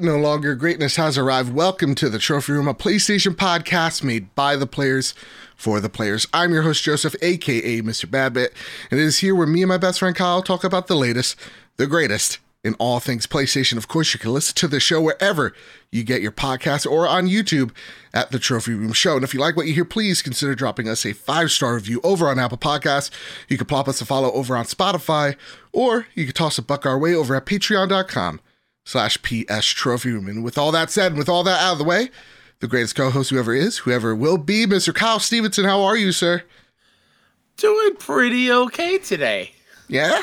No longer greatness has arrived. Welcome to the Trophy Room, a PlayStation podcast made by the players for the players. I'm your host, Joseph, aka Mr. Badbit, and it is here where me and my best friend Kyle talk about the latest, the greatest in all things PlayStation. Of course, you can listen to the show wherever you get your podcast or on YouTube at the Trophy Room Show. And if you like what you hear, please consider dropping us a five star review over on Apple Podcasts. You can plop us a follow over on Spotify, or you can toss a buck our way over at patreon.com slash PS Trophy Room. And with all that said, and with all that out of the way, the greatest co-host whoever is, whoever will be, Mr. Kyle Stevenson. How are you, sir? Doing pretty okay today. Yeah?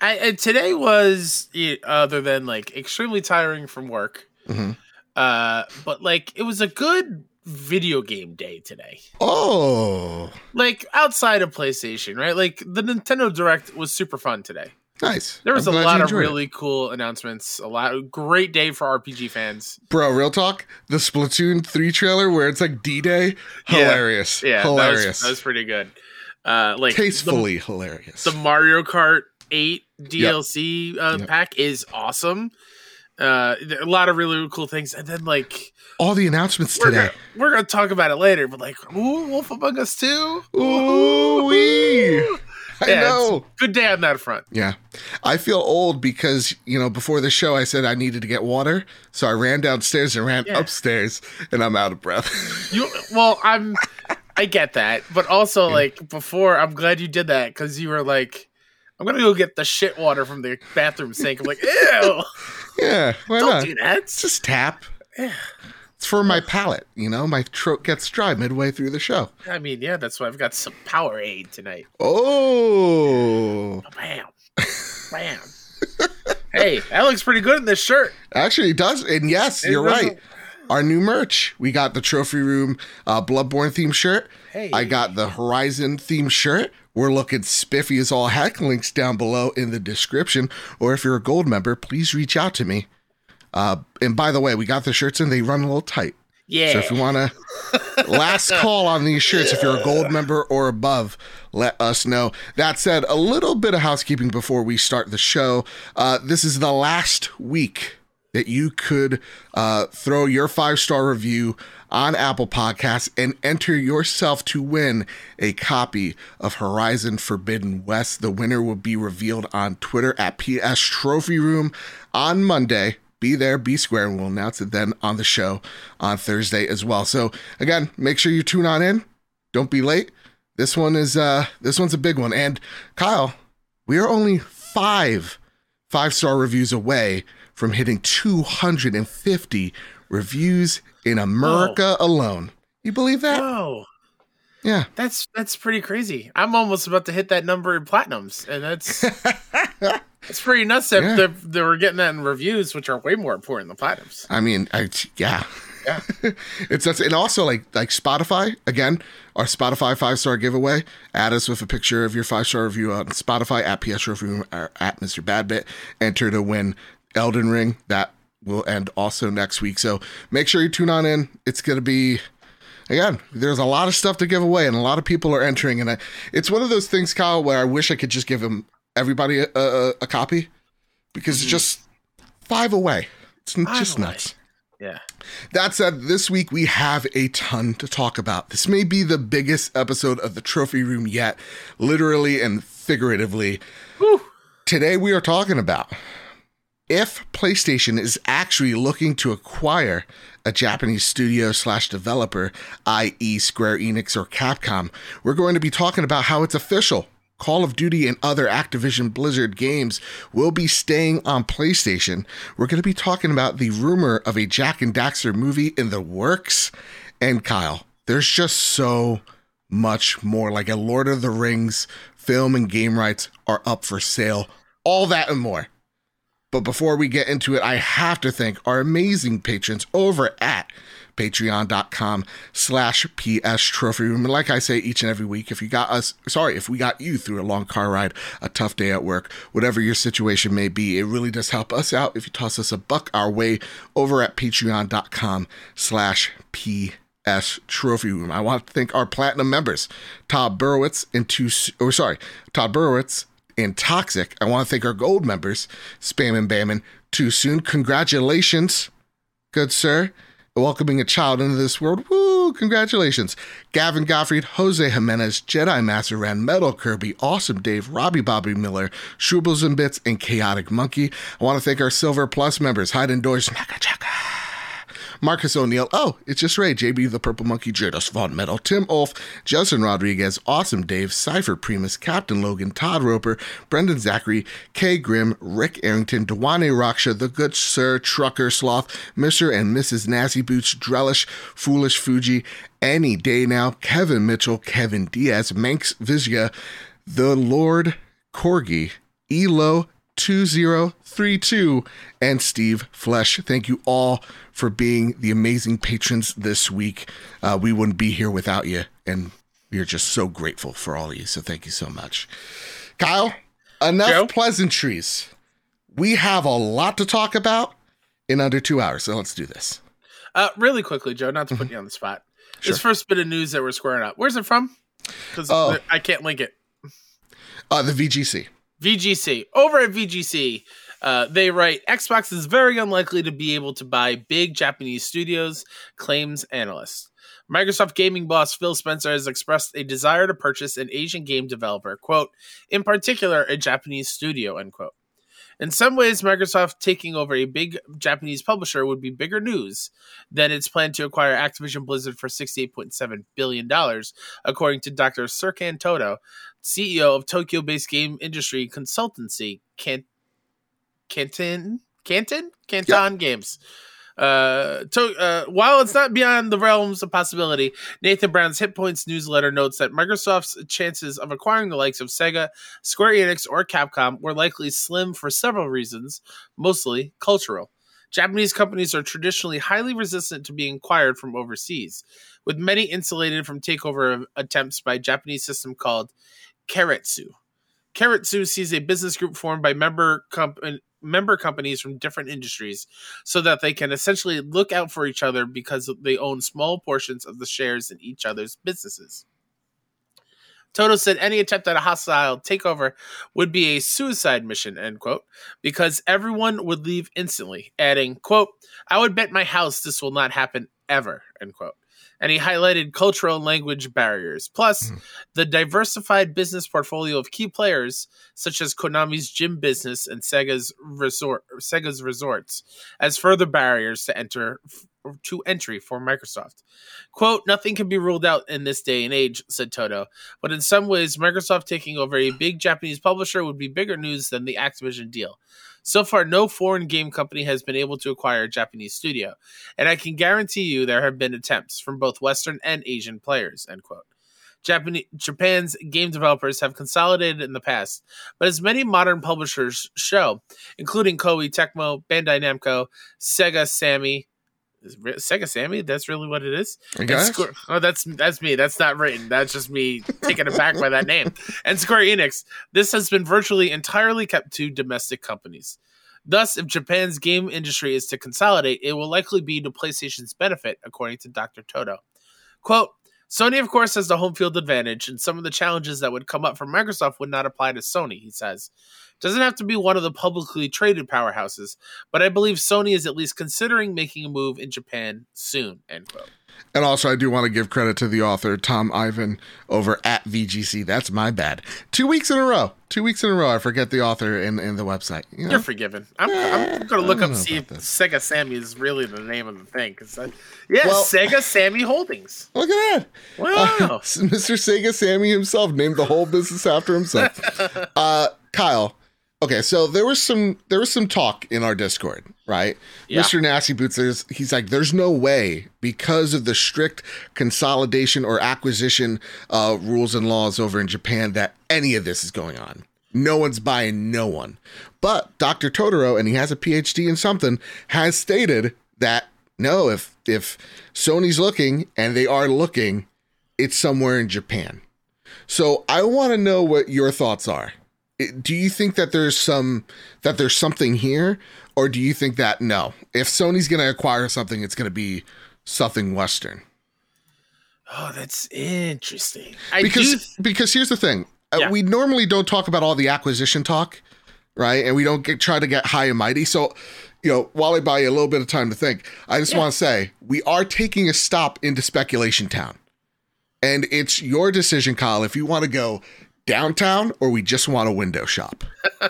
I, I, today was, other than like extremely tiring from work, mm-hmm. uh, but like it was a good video game day today. Oh. Like outside of PlayStation, right? Like the Nintendo Direct was super fun today. Nice. There was I'm a lot of really it. cool announcements. A lot great day for RPG fans. Bro, real talk. The Splatoon 3 trailer where it's like D-Day, hilarious. Yeah, yeah hilarious. That was, that was, pretty good. Uh like tastefully the, hilarious. The Mario Kart 8 DLC yep. Uh, yep. pack is awesome. Uh a lot of really cool things and then like all the announcements we're today. Gonna, we're gonna talk about it later, but like, ooh, Wolf Among Us 2. Ooh, wee. I yeah, know. Good day on that front. Yeah. I feel old because, you know, before the show, I said I needed to get water. So I ran downstairs and ran yeah. upstairs, and I'm out of breath. you, well, I'm, I get that. But also, yeah. like, before, I'm glad you did that because you were like, I'm going to go get the shit water from the bathroom sink. I'm like, ew. Yeah. Why Don't not? do that. Just tap. Yeah. It's for my palate, you know. My throat gets dry midway through the show. I mean, yeah, that's why I've got some Powerade tonight. Oh, bam, bam. hey, that looks pretty good in this shirt. Actually, it does. And yes, it you're right. Our new merch. We got the Trophy Room uh, Bloodborne theme shirt. Hey. I got the Horizon theme shirt. We're looking spiffy as all heck. Links down below in the description. Or if you're a gold member, please reach out to me uh, and by the way, we got the shirts in. They run a little tight. Yeah. So if you want to, last call on these shirts. If you're a gold member or above, let us know. That said, a little bit of housekeeping before we start the show. Uh, this is the last week that you could uh, throw your five star review on Apple Podcasts and enter yourself to win a copy of Horizon Forbidden West. The winner will be revealed on Twitter at PS Trophy Room on Monday be there, be square, and we'll announce it then on the show on Thursday as well. So again, make sure you tune on in. Don't be late. This one is uh this one's a big one. And Kyle, we are only five five star reviews away from hitting 250 reviews in America Whoa. alone. You believe that? Whoa. Yeah. That's that's pretty crazy. I'm almost about to hit that number in platinums, and that's It's pretty nuts that yeah. they were getting that in reviews, which are way more important than platinums. I mean, I, yeah, yeah. it's that's and also like like Spotify again, our Spotify five star giveaway. Add us with a picture of your five star review on Spotify at PS Review or at Mr. Badbit. Enter to win Elden Ring. That will end also next week. So make sure you tune on in. It's gonna be again, there's a lot of stuff to give away, and a lot of people are entering. And I, it's one of those things, Kyle, where I wish I could just give them everybody a, a, a copy because mm-hmm. it's just five away. It's five just away. nuts. Yeah. That said, this week we have a ton to talk about. This may be the biggest episode of the Trophy Room yet, literally and figuratively. Whew. Today we are talking about if PlayStation is actually looking to acquire a Japanese studio slash developer, i.e., Square Enix or Capcom, we're going to be talking about how it's official. Call of Duty and other Activision Blizzard games will be staying on PlayStation. We're going to be talking about the rumor of a Jak and Daxter movie in the works. And Kyle, there's just so much more. Like a Lord of the Rings film and game rights are up for sale. All that and more. But before we get into it, I have to thank our amazing patrons over at patreon.com slash PS Trophy Room. And like I say each and every week, if you got us, sorry, if we got you through a long car ride, a tough day at work, whatever your situation may be, it really does help us out if you toss us a buck our way over at patreon.com slash PS Trophy Room. I want to thank our platinum members, Todd Burowitz and two, or sorry, Todd Burowitz and Toxic. I want to thank our gold members, Spam and Bammin. Too soon. Congratulations, good sir. Welcoming a child into this world. Woo! Congratulations. Gavin Gottfried, Jose Jimenez, Jedi Master Ran, Metal Kirby, Awesome Dave, Robbie Bobby Miller, Shrubbles and Bits, and Chaotic Monkey. I want to thank our Silver Plus members, Hide Indoors, Maka Chaka. Marcus O'Neill. Oh, it's just Ray, JB the Purple Monkey, Jadus Von Metal, Tim Ulf, Justin Rodriguez, Awesome Dave, Cypher Primus, Captain Logan, Todd Roper, Brendan Zachary, Kay Grimm, Rick Arrington, Dewane Raksha, The Good Sir, Trucker Sloth, Mr. and Mrs. Nasty Boots, Drellish, Foolish Fuji, Any Day Now, Kevin Mitchell, Kevin Diaz, Manx Vizia, The Lord Corgi, Elo, 2032 and Steve Flesh. Thank you all for being the amazing patrons this week. Uh, we wouldn't be here without you, and we are just so grateful for all of you. So thank you so much. Kyle, enough Joe? pleasantries. We have a lot to talk about in under two hours, so let's do this. Uh, really quickly, Joe, not to put you on the spot. This first bit of news that we're squaring up. Where's it from? Because Oh. I can't link it. Uh, the VGC. VGC. Over at VGC, uh, they write Xbox is very unlikely to be able to buy big Japanese studios, claims analyst. Microsoft gaming boss Phil Spencer has expressed a desire to purchase an Asian game developer, quote, in particular a Japanese studio, end quote. In some ways, Microsoft taking over a big Japanese publisher would be bigger news than its plan to acquire Activision Blizzard for $68.7 billion, according to Dr. Serkan Toto, CEO of Tokyo based game industry consultancy, Can- Kantan? Kantan? Kantan Games. Uh, to, uh, while it's not beyond the realms of possibility, Nathan Brown's Hit Points newsletter notes that Microsoft's chances of acquiring the likes of Sega, Square Enix, or Capcom were likely slim for several reasons, mostly cultural. Japanese companies are traditionally highly resistant to being acquired from overseas, with many insulated from takeover attempts by a Japanese system called Keiretsu. Keiretsu sees a business group formed by member comp- member companies from different industries so that they can essentially look out for each other because they own small portions of the shares in each other's businesses. Toto said any attempt at a hostile takeover would be a suicide mission, end quote, because everyone would leave instantly, adding, quote, I would bet my house this will not happen ever, end quote. And he highlighted cultural language barriers. Plus, hmm. the diversified business portfolio of key players, such as Konami's gym business and Sega's resort Sega's resorts, as further barriers to enter to entry for Microsoft. Quote, nothing can be ruled out in this day and age, said Toto. But in some ways, Microsoft taking over a big Japanese publisher would be bigger news than the Activision deal. So far, no foreign game company has been able to acquire a Japanese studio, and I can guarantee you there have been attempts from both Western and Asian players. End quote. Japan- Japan's game developers have consolidated in the past, but as many modern publishers show, including Koei Tecmo, Bandai Namco, Sega Sammy, Sega Sammy, that's really what it is. Square- oh, that's that's me. That's not written. That's just me taken aback by that name. And Square Enix. This has been virtually entirely kept to domestic companies. Thus, if Japan's game industry is to consolidate, it will likely be to PlayStation's benefit, according to Dr. Toto. Quote, Sony, of course, has the home field advantage, and some of the challenges that would come up for Microsoft would not apply to Sony, he says. Doesn't have to be one of the publicly traded powerhouses, but I believe Sony is at least considering making a move in Japan soon, end quote. And also, I do want to give credit to the author, Tom Ivan, over at VGC. That's my bad. Two weeks in a row. Two weeks in a row. I forget the author and, and the website. You know? You're forgiven. I'm, I'm going to look up see if about Sega Sammy is really the name of the thing. Cause I, yeah, Well- Sega Sammy Holdings. Look at that. Wow. Uh, Mr. Sega Sammy himself named the whole business after himself. uh, Kyle. Okay, so there was some there was some talk in our Discord, right? Yeah. Mr. Nasty Boots is he's like, there's no way because of the strict consolidation or acquisition uh, rules and laws over in Japan that any of this is going on. No one's buying no one. But Dr. Totoro, and he has a PhD in something, has stated that no, if if Sony's looking and they are looking, it's somewhere in Japan. So I want to know what your thoughts are. Do you think that there's some that there's something here, or do you think that no, if Sony's going to acquire something, it's going to be something Western? Oh, that's interesting. I Because do. because here's the thing, uh, Yeah. we normally don't talk about all the acquisition talk, right? And we don't get try to get high and mighty. So, you know, while I buy you a little bit of time to think, I just Yeah. want to say we are taking a stop into speculation town, and it's your decision, Kyle, if you want to go downtown or we just want a window shop.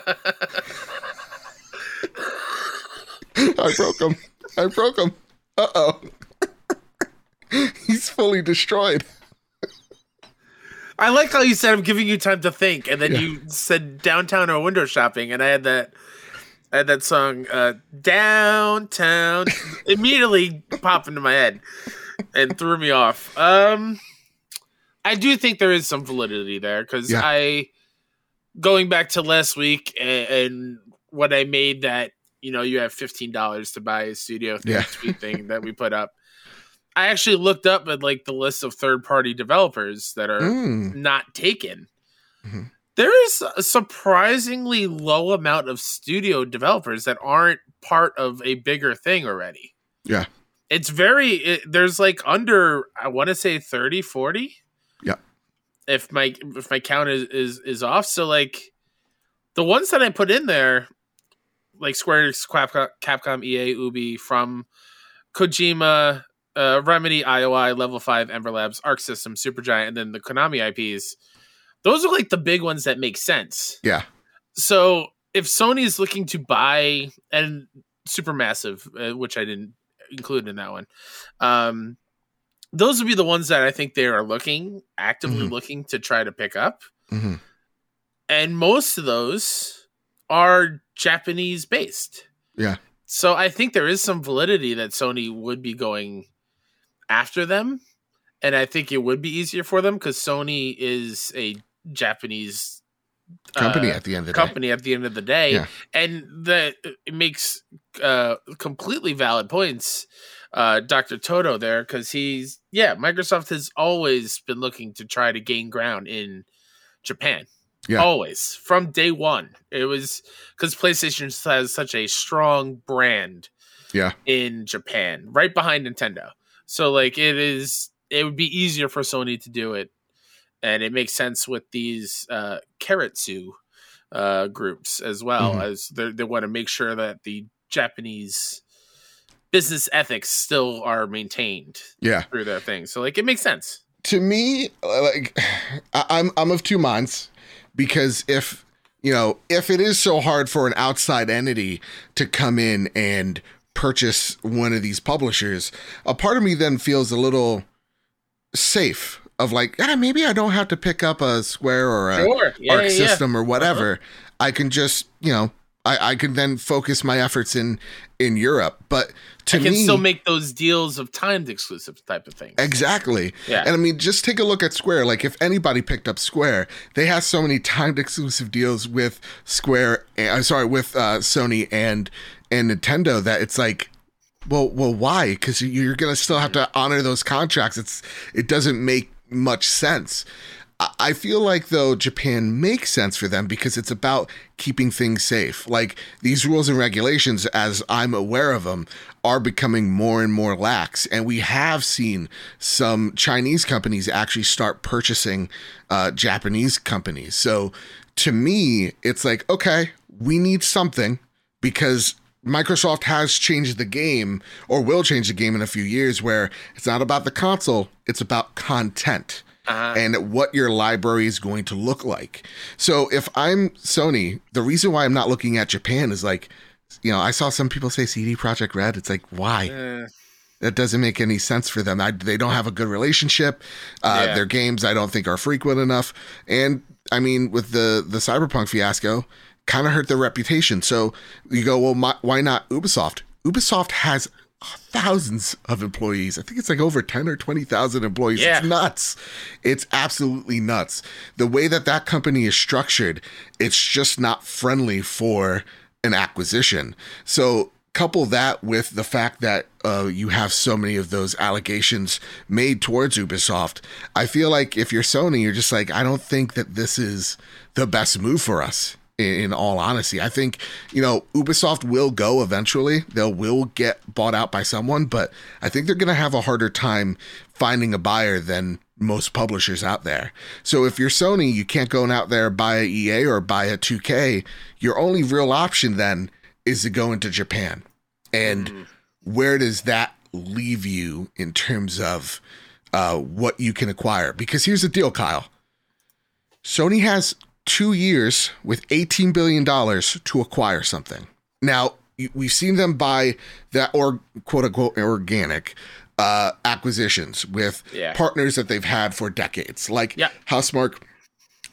I broke him. I broke him. Uh oh. He's fully destroyed. I like how you said I'm giving you time to think, and then Yeah. you said downtown or window shopping, and I had that. I had that song uh, downtown immediately pop into my head and threw me off. Um, I do think there is some validity there because Yeah. I going back to last week and, and what I made that you know you have fifteen dollars to buy a studio Yeah. thing that we put up. I actually looked up at like the list of third party developers that are Mm. not taken. Mhm. There is a surprisingly low amount of studio developers that aren't part of a bigger thing already. Yeah. It's very it, there's like under I want to say 30 40. If my if my count is is is off so like the ones that I put in there like Square Enix, Capcom, Capcom EA, Ubi from Kojima, uh, Remedy, IOI, Level 5, Ember Labs, Arc System, Supergiant, and then the Konami IPs. Those are like the big ones that make sense. Yeah. So if Sony is looking to buy and Supermassive, uh, which I didn't include in that one, um, those would be the ones that I think they are looking actively Mhm. looking to try to pick up, hmm and most of those are Japanese based. Yeah. So I think there is some validity that Sony would be going after them, and I think it would be easier for them because Sony is a Japanese Company uh, at the end of the company at the end of the day, Yeah. and that it makes uh, completely valid points. Uh, Dr. Toto there because he's yeah, Microsoft has always been looking to try to gain ground in Japan. Yeah. Always from day one, it was because PlayStation has such a strong brand. Yeah. in Japan, right behind Nintendo. So like it is, it would be easier for Sony to do it, and it makes sense with these uh, Karatsu uh, groups as well Mhm. as they they want to make sure that the Japanese business ethics still are maintained Yeah. through their thing. So like it makes sense. to me, like I- I'm I'm of two minds because if you know if it is so hard for an outside entity to come in and purchase one of these publishers, a part of me then feels a little safe of like, ah, maybe I don't have to pick up a Square or a Sure. Yeah, Arc yeah, yeah. System or whatever. I can just you know I I can then focus my efforts in in Europe, but to I can me, still make those deals of timed exclusive type of things. Exactly. Yeah. And I mean, just take a look at Square. Like, if anybody picked up Square, they have so many timed exclusive deals with Square. uh, I'm sorry, with uh, Sony and and Nintendo that it's like, well, well, why? Because you're gonna still have to honor those contracts. It's it doesn't make much sense. I- feel like though Japan makes sense for them because it's about keeping things safe. Like these rules and regulations, as I'm aware of them, are becoming more and more lax, and we have seen some Chinese companies actually start purchasing uh, Japanese companies. So to me, it's like okay, we need something because Microsoft has changed the game or will change the game in a few years where it's not about the console, it's about content Uh-huh. and what your library is going to look like. So if I'm Sony, the reason why I'm not looking at Japan is like, you know, I saw some people say CD Projekt Red. It's like, why? Uh, That doesn't make any sense for them. I, they don't have a good relationship. Uh, Yeah. Their games, I don't think, are frequent enough. And I mean, with the the Cyberpunk fiasco, kind of hurt their reputation. So you go, well, my, why not Ubisoft? Ubisoft has thousands of employees. I think it's like over 10 or 20,000 employees. Yeah. It's nuts. It's absolutely nuts. The way that that company is structured, it's just not friendly for an acquisition. So couple that with the fact that uh, you have so many of those allegations made towards Ubisoft, I feel like if you're Sony, you're just like, I don't think that this is the best move for us. In, all honesty, I think you know Ubisoft will go eventually. They'll will get bought out by someone, but I think they're going to have a harder time finding a buyer than most publishers out there. So if you're Sony, you can't go out there buy a EA or buy a 2K. Your only real option then is to go into Japan. And Mhm. where does that leave you in terms of uh, what you can acquire? Because here's the deal, Kyle. Sony has two years with $18 billion to acquire something. Now, we've seen them buy that or quote unquote organic uh, acquisitions with Yeah. partners that they've had for decades, like Yeah. Housemarque,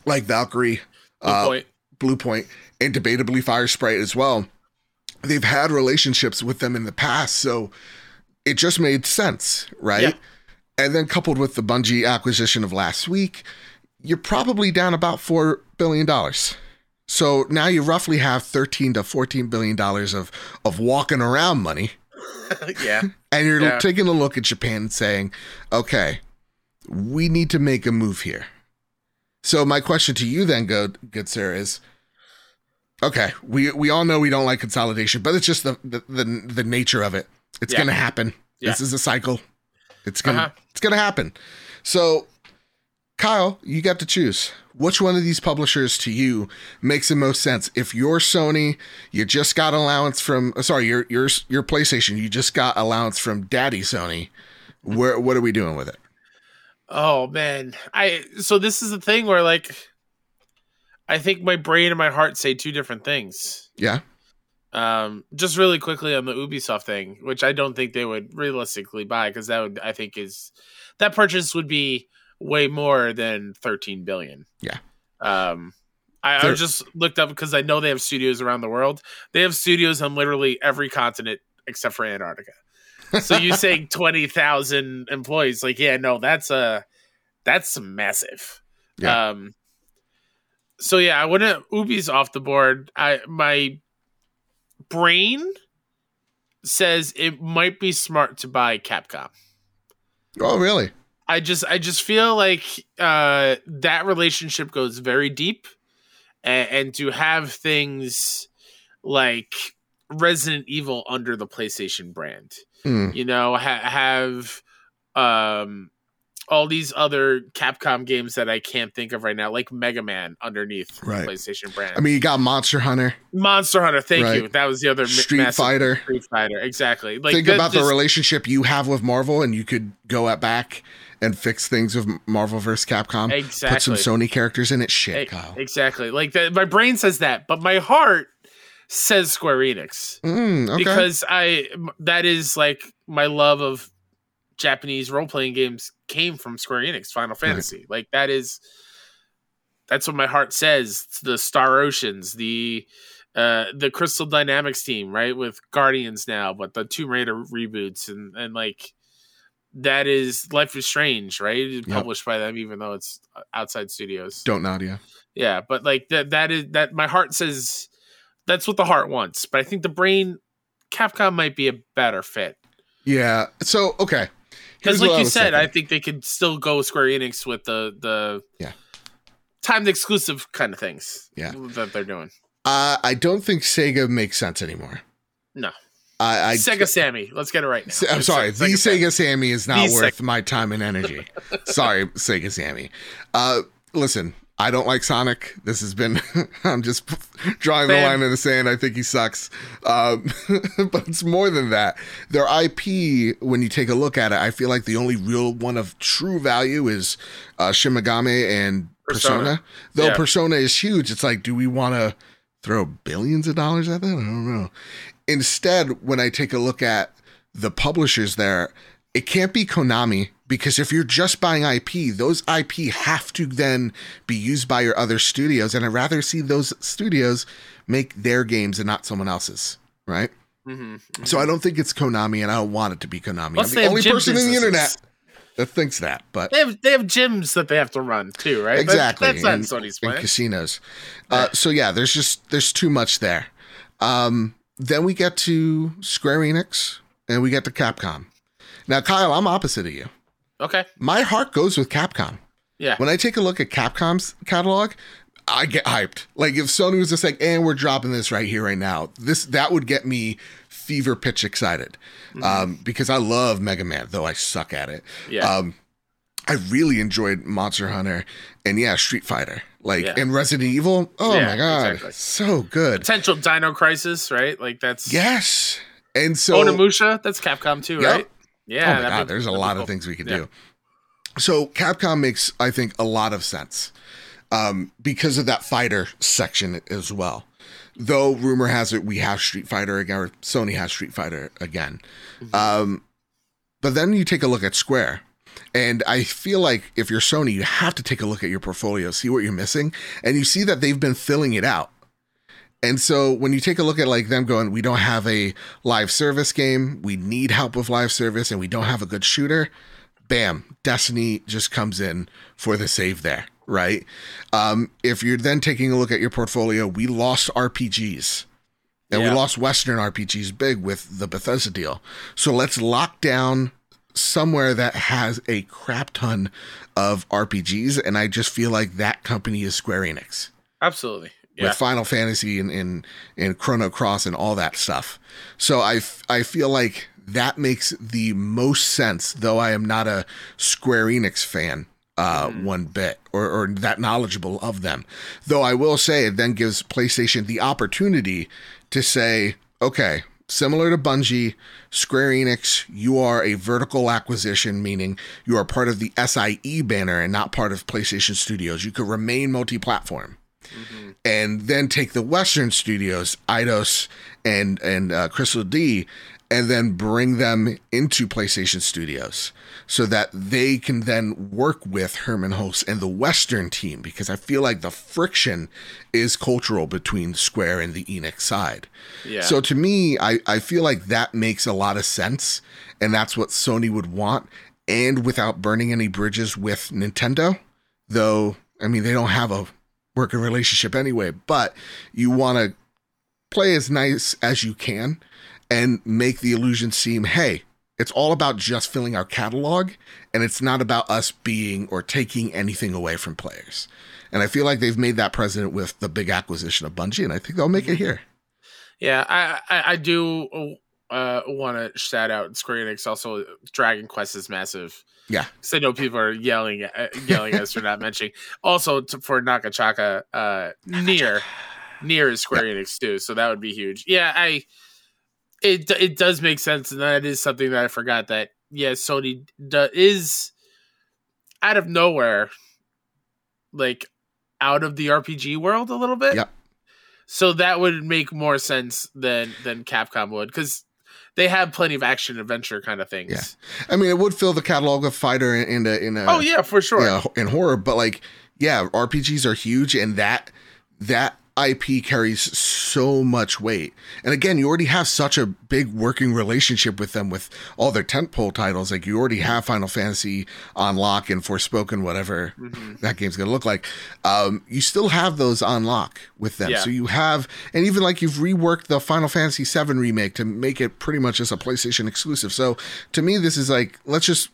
like Valkyrie, Good uh, point. Bluepoint, and debatably Firesprite as well. They've had relationships with them in the past, so it just made sense, right? Yeah. And then coupled with the Bungie acquisition of last week, you're probably down about four billion dollars. So now you roughly have 13 to 14 billion dollars of of walking around money, yeah. and you're Yeah. taking a look at Japan and saying, "Okay, we need to make a move here." So my question to you then, good good sir, is okay. We we all know we don't like consolidation, but it's just the the the, the nature of it. It's Yeah. gonna happen. This is a cycle. It's gonna Uh-huh. it's gonna happen. So, Kyle, you got to choose. Which one of these publishers to you makes the most sense? If you're Sony, you just got allowance from uh, sorry, your your your PlayStation, you just got allowance from Daddy Sony. Where what are we doing with it? Oh man, I so this is the thing where like, I think my brain and my heart say two different things. Yeah. Um, just really quickly on the Ubisoft thing, which I don't think they would realistically buy because that would I think is that purchase would be way more than thirteen billion. Yeah. Um, I, I just looked up because I know they have studios around the world. They have studios on literally every continent except for Antarctica. So you saying twenty thousand employees? Like, yeah, no, that's a that's massive. Yeah. Um. So yeah, I wouldn't. Ubi's off the board. I my brain says it might be smart to buy Capcom. Oh, really? I just I just feel like uh, that relationship goes very deep, and, and to have things like Resident Evil under the PlayStation brand, Hmm. you know, ha- have um all these other Capcom games that I can't think of right now, like Mega Man underneath Right. the PlayStation brand. I mean, you got Monster Hunter, Monster Hunter, thank Right. you. That was the other Street Fighter. Street Fighter, exactly. Like Think about the relationship you have with Marvel, and you could go at back and fix things with Marvel vs. Capcom. Exactly. Put some Sony characters in it. Shit, Kyle. Exactly. Like that, my brain says that, but my heart says Square Enix Mm, okay. because I that is like my love of Japanese role playing games came from Square Enix, Final Fantasy. Like that is that's what my heart says. The Star Oceans, the uh the Crystal Dynamics team, right? With Guardians now, but the Tomb Raider reboots and and like that is Life is Strange, right? It's Yep. published by them, even though it's outside studios. Don't nod, yeah. Yeah, but like that that is that my heart says that's what the heart wants. But I think the brain Capcom might be a better fit. Yeah. So okay. Because like you said, I think they could still go Square Enix with the the Yeah. timed exclusive kind of things. Yeah. That they're doing. uh, I don't think Sega makes sense anymore. No. I, I Sega Sammy. Let's get it right now. I'm sorry, the Sega Sammy. Sega Sammy is not The worth my time and energy. sorry, Sega Sammy. Uh, listen, I don't like Sonic. This has been, I'm just drawing the line in the sand. I think he sucks. Um, but it's more than that. Their IP, when you take a look at it, I feel like the only real one of true value is uh, Shin Megami and Persona. Persona. Though Yeah. Persona is huge, it's like, do we want to throw billions of dollars at that? I don't know. Instead, when I take a look at the publishers there, it can't be Konami because if you're just buying IP, those IP have to then be used by your other studios. And I'd rather see those studios make their games and not someone else's, right? Mhm. So I don't think it's Konami and I don't want it to be Konami. Plus I'm the only person in the internet that thinks that, but They have they have gyms that they have to run too, right? That- exactly that's not and- Sony's and plan. casinos uh, so yeah there's just there's too much there um, then we get to square enix and we get to capcom now kyle i'm opposite of you Okay. my heart goes with capcom Yeah. when i take a look at capcom's catalog i get hyped like if sony was just like and we're dropping this right here right now this that would get me fever pitch excited Mm-hmm. um, because i love mega man though i suck at it Yeah. um, I really enjoyed Monster Hunter and yeah, Street Fighter. Like Yeah. and Resident Evil. Oh Yeah, my god. exactly. So good. Potential Dino Crisis, right? Like that's Yes. And so Onimusha. That's Capcom too, Yep. right? Yeah. oh my god, be- there's a lot cool. of things we could Yeah. do. So Capcom makes, I think, a lot of sense um, because of that fighter section as well. Though rumor has it we have Street Fighter again, or Sony has Street Fighter again. Mm-hmm. Um, but then you take a look at Square. And I feel like if you're Sony, you have to take a look at your portfolio, see what you're missing, and you see that they've been filling it out. And so when you take a look at like them going, we don't have a live service game, we need help with live service, and we don't have a good shooter, bam, Destiny just comes in for the save there, right? Um, if you're then taking a look at your portfolio, we lost RPGs. And Yeah. we lost Western RPGs big with the Bethesda deal. So let's lock down somewhere that has a crap ton of RPGs. And I just feel like that company is Square Enix Absolutely. Yeah. with Final Fantasy and, and, and Chrono Cross and all that stuff. So I, f- I feel like that makes the most sense, though I am not a Square Enix fan uh, one bit or, or that knowledgeable of them. Though I will say it then gives PlayStation the opportunity to say, okay, similar to Bungie, Square Enix, you are a vertical acquisition, meaning you are part of the SIE banner and not part of PlayStation Studios. You could remain multi platform and then take the Western studios, Eidos and and uh, Crystal D, and then bring them into PlayStation Studios so that they can then work with Hermen Hulst and the Western team because I feel like the friction is cultural between Square and the Enix side. Yeah. So to me, I, I feel like that makes a lot of sense, and that's what Sony would want, and without burning any bridges with Nintendo, though I mean they don't have a working relationship anyway, but you want to play as nice as you can and make the illusion seem, hey, it's all about just filling our catalog and it's not about us being or taking anything away from players. And I feel like they've made that precedent with the big acquisition of Bungie, and I think they'll make it here. Yeah, I I, I do uh, want to shout out Square Enix. Also, Dragon Quest is massive. Yeah. because I know people are yelling at, yelling at us for not mentioning. Also, to, for Nakachaka, uh, NieR NieR is Square Enix too, so that would be huge. Yeah, I it it does make sense, and that is something that I forgot that yeah, Sony do, is out of nowhere, like out of the RPG world a little bit. Yep. So that would make more sense than than Capcom would because they have plenty of action adventure kind of things. Yeah. I mean, it would fill the catalog of fighter in, in a in a Oh yeah, for sure. yeah, in horror, but like, yeah, RPGs are huge, and that that IP carries so much weight. And again, you already have such a big working relationship with them with all their tentpole titles. Like you already have Final Fantasy on lock and Forspoken, whatever Mhm. that game's gonna look like. Um, you still have those on lock with them. Yeah. So you have, and even like you've reworked the Final Fantasy VII remake to make it pretty much as a PlayStation exclusive. So to me, this is like let's just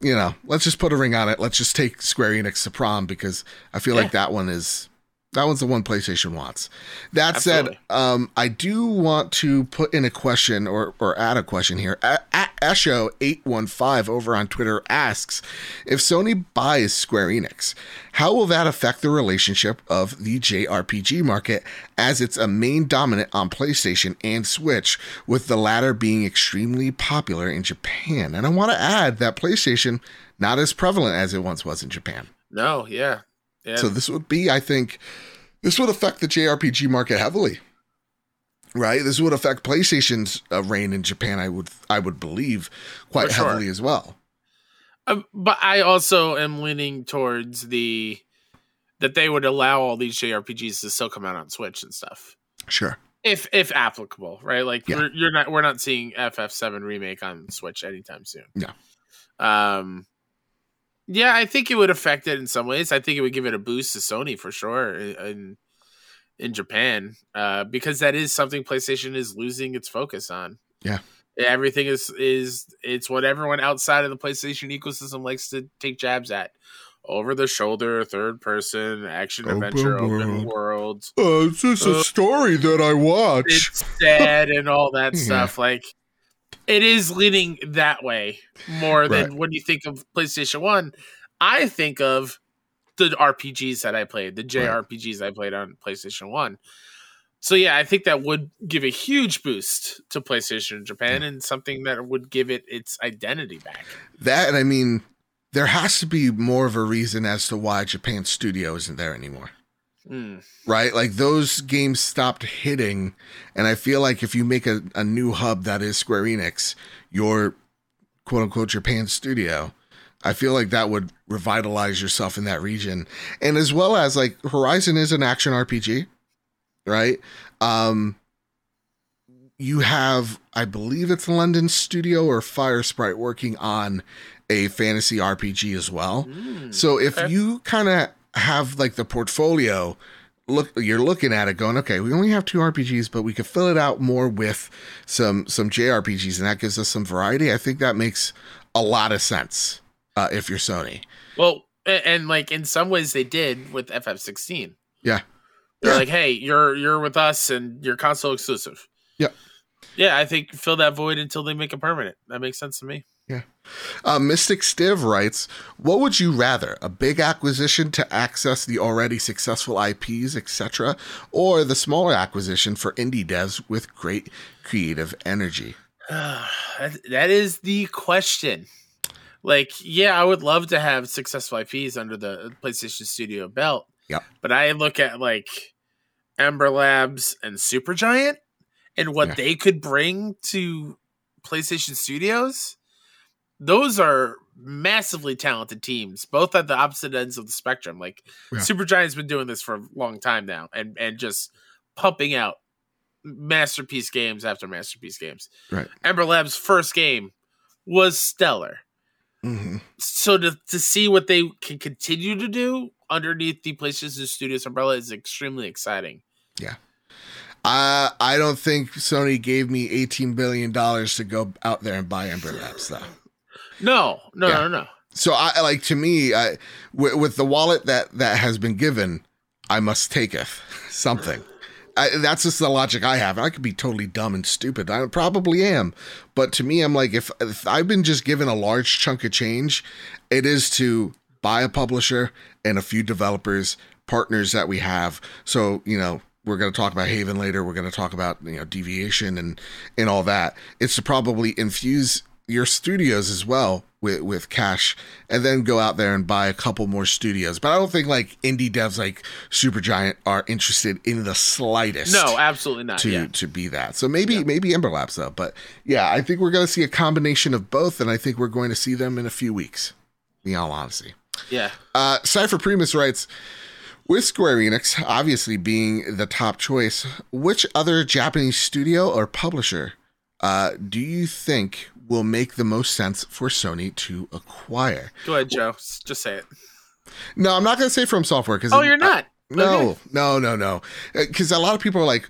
you know, let's just put a ring on it. Let's just take Square Enix to prom because I feel Yeah. like that one is that one's the one PlayStation wants. That Absolutely. said, um, I do want to put in a question or or add a question here. A- A- Esho eight one five over on Twitter asks if Sony buys Square Enix, how will that affect the relationship of the JRPG market as it's a main dominant on PlayStation and Switch, with the latter being extremely popular in Japan? And I want to add that PlayStation not as prevalent as it once was in Japan. No, yeah, yeah. So this would be, I think, this would affect the JRPG market heavily, right? This would affect PlayStation's uh, reign in Japan. I would, I would believe, quite sure. heavily as well. Um, but I also am leaning towards the that they would allow all these JRPGs to still come out on Switch and stuff, Sure. if if applicable, right? Like Yeah. we're, you're not we're not seeing FF7 remake on Switch anytime soon. No. Um. Yeah, I think it would affect it in some ways. I think it would give it a boost to Sony for sure in in Japan, uh, because that is something PlayStation is losing its focus on. Yeah. everything is is it's what everyone outside of the PlayStation ecosystem likes to take jabs at. Over the shoulder, third person, action Open adventure, open world. world. Uh, it's just Uh, a story that I watch. It's sad and all that Yeah. stuff. Like it is leaning that way more than Right. when you think of PlayStation One. I think of the RPGs that I played, the JRPGs I played on PlayStation One. So yeah, I think that would give a huge boost to PlayStation Japan and something that would give it its identity back. That and I mean, there has to be more of a reason as to why Japan Studio isn't there anymore. Mm. Right? Like those games stopped hitting. And I feel like if you make a, a new hub that is Square Enix, your quote unquote Japan studio, I feel like that would revitalize yourself in that region. And as well as like Horizon is an action RPG, right? Um you have I believe it's London Studio or Firesprite working on a fantasy RPG as well. Mm. So if Okay. you kind of have like the portfolio, look, you're looking at it going, okay, we only have two RPGs, but we could fill it out more with some some JRPGs, and that gives us some variety. I think that makes a lot of sense uh, if you're Sony. Well, and like in some ways they did with FF16. Yeah. They're Yeah. like, "Hey, you're you're with us and you're console exclusive." yeah Yeah, I think fill that void until they make it permanent. That makes sense to me. Uh, Mystic Stiv writes, "What would you rather? A big acquisition to access the already successful IPs, etc., or the smaller acquisition for indie devs with great creative energy?" that, that is the question. Like, yeah, I would love to have successful IPs under the PlayStation Studio belt. Yep. But I look at like Ember Labs and Supergiant and what Yeah. they could bring to PlayStation Studios. Those are massively talented teams, both at the opposite ends of the spectrum. Like Yeah. Supergiant's been doing this for a long time now and and just pumping out masterpiece games after masterpiece games. Right. Ember Lab's first game was stellar. hmm So to to see what they can continue to do underneath the PlayStation Studios umbrella is extremely exciting. Yeah. Uh, I don't think Sony gave me eighteen billion dollars to go out there and buy Ember Labs, though. No, no, Yeah. no, no. So I like to me, I with, with the wallet that that has been given, I must taketh something. I, that's just the logic I have. I could be totally dumb and stupid. I probably am, but to me, I'm like, if, if I've been just given a large chunk of change, it is to buy a publisher and a few developers partners that we have. So you know, we're going to talk about Haven later. We're going to talk about you know deviation and and all that. It's to probably infuse your studios as well with with cash and then go out there and buy a couple more studios but i don't think like indie devs like supergiant are interested in the slightest No, absolutely not. to yeah. to be that so maybe maybe ember labs though but yeah i think we're going to see a combination of both and i think we're going to see them in a few weeks in all honesty Yeah. uh, Cypher Primus writes, with Square Enix obviously being the top choice, which other Japanese studio or publisher uh, do you think will make the most sense for Sony to acquire? Go ahead, Joe. Just say it. No, I'm not going to say From Software because Oh, you're not. no, Okay. no, no, no. Uh, because a lot of people are like,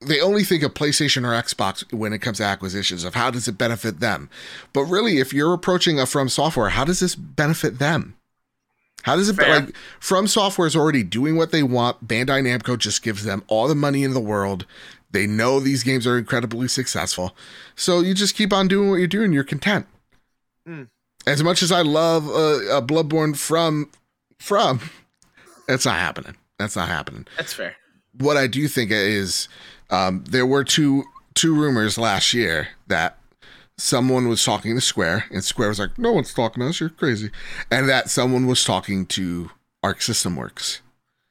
they only think of PlayStation or Xbox when it comes to acquisitions of how does it benefit them. But really, if you're approaching a From Software, how does this benefit them? How does it Fair. like From Software is already doing what they want? Bandai Namco just gives them all the money in the world. They know these games are incredibly successful, so you just keep on doing what you're doing. You're content. Hmm. As much as I love uh, a Bloodborne from from, that's not happening. That's not happening. That's fair. What I do think is um, there were two two rumors last year that someone was talking to Square, and Square was like, "No one's talking to us. You're crazy," and that someone was talking to Arc System Works,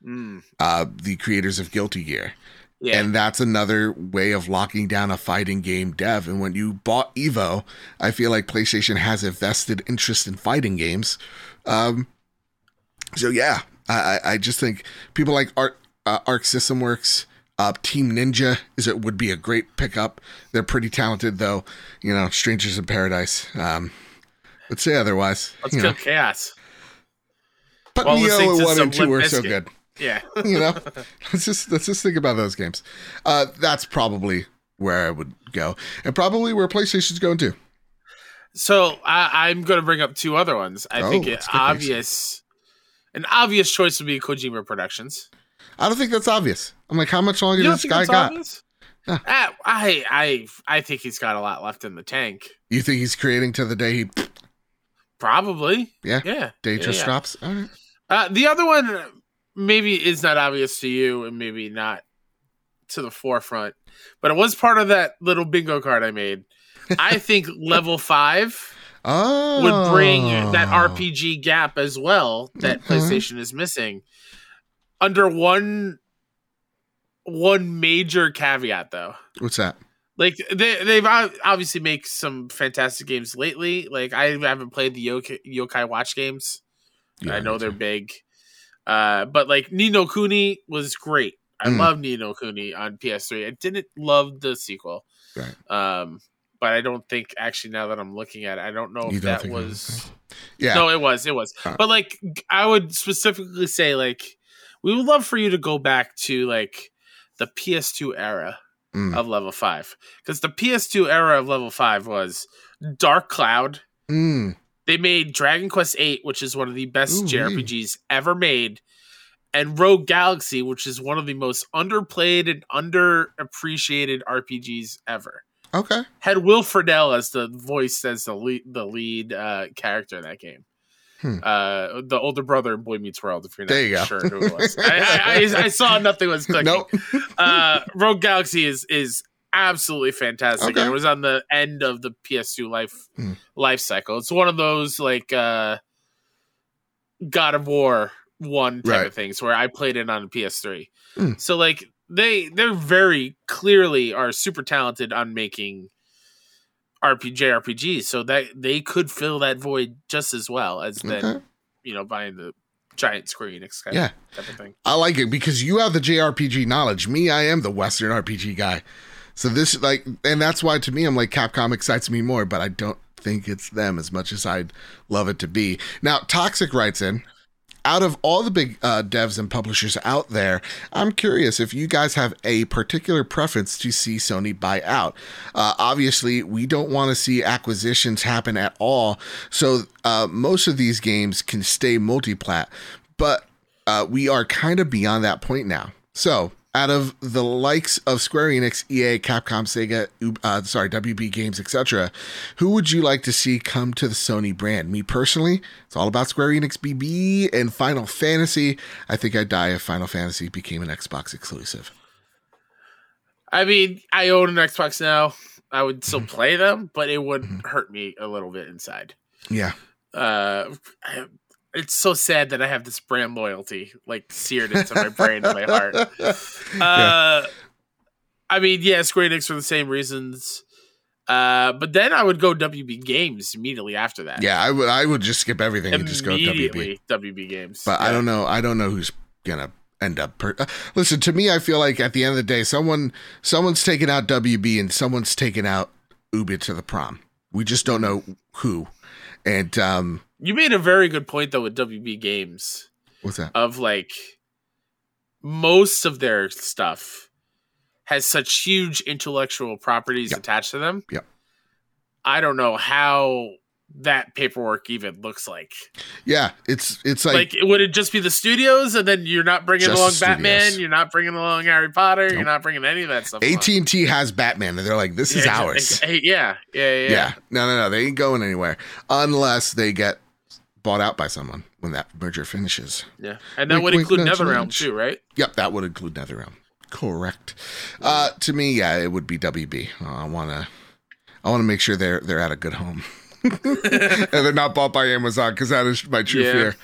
Mm. uh, the creators of Guilty Gear. Yeah. And that's another way of locking down a fighting game dev. And when you bought Evo, I feel like PlayStation has a vested interest in fighting games. Um, so yeah, I, I- just think people like Arc, uh, Arc System Works, uh, Team Ninja is it would be a great pickup. They're pretty talented though. You know, Strangers in Paradise. Um, let's say otherwise. Let's go know, chaos. but listening Nioh one and two are so good. Yeah. you know let's just let's just think about those games uh that's probably where i would go and probably where playstation's going to So I, I'm going to bring up two other ones. I Oh, think let's it obvious, an obvious choice would be Kojima Productions. i don't think that's obvious i'm like how much longer does this guy got obvious? Uh, I I I think he's got a lot left in the tank. You think he's creating to the day he Probably. Yeah. Yeah. day Yeah, just yeah. drops? All right. Uh, the other one maybe is not obvious to you, and maybe not to the forefront, but it was part of that little bingo card I made. I think level five Oh, would bring that oh. RPG gap as well that Okay. PlayStation is missing under one one major caveat though. What's that? Like they they've obviously make some fantastic games lately. Like I haven't played the Yokai, Yokai Watch games. Yeah, I know they're big. Uh, but like Ni no Kuni was great. I Mm. love Ni no Kuni on PS3. I didn't love the sequel. Right. Um, but I don't think actually now that I'm looking at it, I don't know if don't that was- Yeah. no, it was, it was. Uh. But like I would specifically say like we would love for you to go back to like the PS2 era Mm. of level 5 because the PS2 era of level 5 was Dark Cloud. Mm. They made Dragon Quest VIII, which is one of the best Ooh-wee. JRPGs ever made, and Rogue Galaxy, which is one of the most underplayed and underappreciated RPGs ever. Okay. Had Will Friedle as the voice as the lead, the lead uh, character in that game. Hmm. Uh, the older brother in Boy Meets World. If you're not There you go. sure who it was, I, I, I, I saw nothing was clicking. Nope. Uh, Rogue Galaxy is is absolutely fantastic. Okay. And it was on the end of the PS2 life Hmm. life cycle. It's one of those like uh, God of War one type Right. of things where I played it on the PS3. Hmm. So like they they're very clearly are super talented on making RPG RPGs, so that they could fill that void just as well as then you know buying the giant screen kind of- Yeah. type of thing. I like it because you have the JRPG knowledge. Me, I am the Western RPG guy. So this like and that's why to me I'm like Capcom excites me more, but I don't think it's them as much as I'd love it to be. Now, Toxic writes in out of all the big uh, devs and publishers out there, I'm curious if you guys have a particular preference to see Sony buy out. Uh, obviously, we don't want to see acquisitions happen at all, so uh, most of these games can stay multi-plat. But uh, we are kind of beyond that point now. So, out of the likes of Square Enix, EA, Capcom, Sega, uh, sorry, WB Games, etc., who would you like to see come to the Sony brand? Me personally, it's all about Square Enix BB and Final Fantasy. I think I'd die if Final Fantasy became an Xbox exclusive. I mean, I own an Xbox now. I would Mm-hmm. still play them, but it would hurt me a little bit inside. Yeah, Uh, it's so sad that I have this brand loyalty like seared into my brain and my heart. Uh, I mean, yeah, Square Enix for the same reasons. Uh, but then I would go WB Games immediately after that. yeah, I would. I would just skip everything and just go WB. WB Games. But I don't know. I don't know who's gonna end up. Per- uh, Listen to me. I feel like at the end of the day, someone someone's taking out WB and someone's taking out Ubi to the prom. We just don't know who. And um, You made a very good point though with WB Games. what's that? of like most of their stuff has such huge intellectual properties Yep. attached to them. Yeah. I don't know how that paperwork even looks like. Yeah, it's it's like, Like, would it just be the studios, and then you're not bringing along Batman, you're not bringing along Harry Potter, Nope. you're not bringing any of that stuff. AT and T has Batman, and they're like, this is Yeah, ours. Yeah, yeah, yeah. Yeah. no, no, no. They ain't going anywhere unless they get bought out by someone when that merger finishes. yeah. And that Wink, would wink, include nudge, NetherRealm nudge. too, right? Yep, that would include NetherRealm. Correct. Uh, to me, yeah, it would be WB. Uh, I wanna, I wanna make sure they're they're at a good home, and they're not bought by Amazon because that is my true Yeah. fear.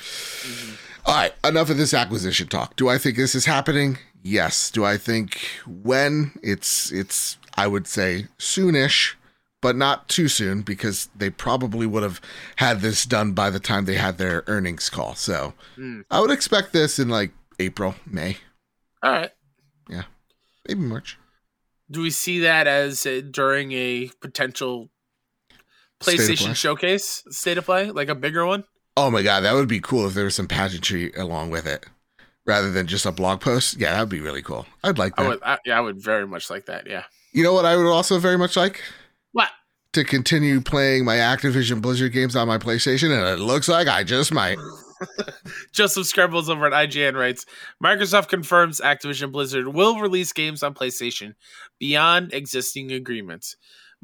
All right, enough of this acquisition talk. Do I think this is happening? Yes. Do I think when? It's it's I would say soonish, but not too soon because they probably would have had this done by the time they had their earnings call. So Hmm. I would expect this in like April, May, All right. Yeah. Maybe March. Do we see that as uh, during a potential PlayStation play. showcase state of play, like a bigger one? Oh my god, that would be cool if there was some pageantry along with it, rather than just a blog post. Yeah, that would be really cool. I'd like I that. would, I, yeah, I would very much like that. Yeah. You know what? I would also very much like? To continue playing my Activision Blizzard games on my PlayStation, and it looks like I just might. Joseph Scrabbles over at IGN writes Microsoft confirms Activision Blizzard will release games on PlayStation beyond existing agreements.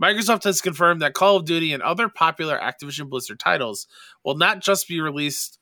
Microsoft has confirmed that Call of Duty and other popular Activision Blizzard titles will not just be released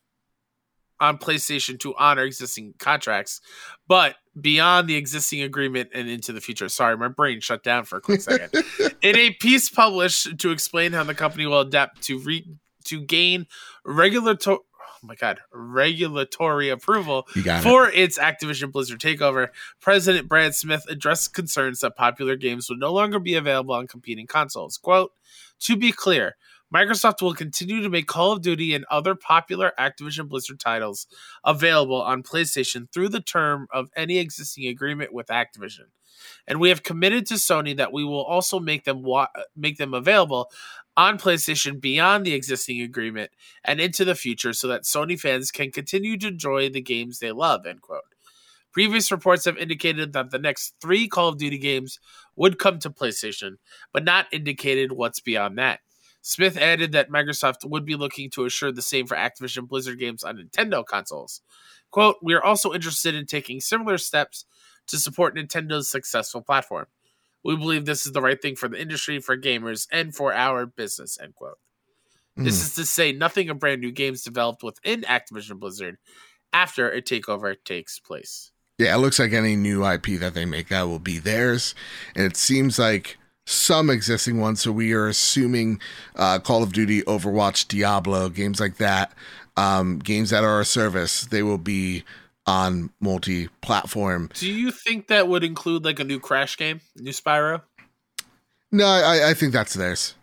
on PlayStation to honor existing contracts, but beyond the existing agreement and into the future. Sorry, my brain shut down for a quick second. In a piece published to explain how the company will adapt to re- to gain regulatory oh my god regulatory approval it. for its Activision Blizzard takeover, President Brad Smith addressed concerns that popular games would no longer be available on competing consoles. Quote, to be clear, Microsoft will continue to make Call of Duty and other popular Activision Blizzard titles available on PlayStation through the term of any existing agreement with Activision. And we have committed to Sony that we will also make them wa- make them available on PlayStation beyond the existing agreement and into the future so that Sony fans can continue to enjoy the games they love, end quote. Previous reports have indicated that the next three Call of Duty games would come to PlayStation, but not indicated what's beyond that. Smith added that Microsoft would be looking to assure the same for Activision Blizzard games on Nintendo consoles. Quote, We are also interested in taking similar steps to support Nintendo's successful platform. We believe this is the right thing for the industry, for gamers, and for our business, end quote. This Mm. is to say nothing of brand new games developed within Activision Blizzard after a takeover takes place. Yeah, it looks like any new IP that they make that will be theirs, and it seems like some existing ones. So we are assuming uh, Call of Duty, Overwatch, Diablo, games like that, um, games that are a service, they will be on multi-platform. Do you think that would include like a new Crash game, new Spyro? No, I, I think that's theirs.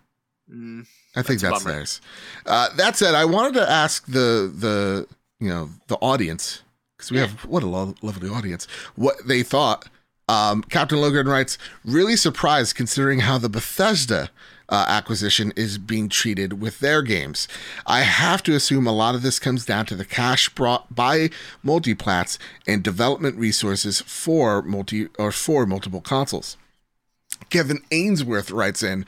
Mm, I think That's that's, theirs. Uh, that said, I wanted to ask the the you know the audience because we Yeah. have what a lo- lovely audience. What they thought. Um, Captain Logan writes, really surprised considering how the Bethesda uh, acquisition is being treated with their games. I have to assume a lot of this comes down to the cash brought by multiplats and development resources for multi or for multiple consoles. Kevin Ainsworth writes in,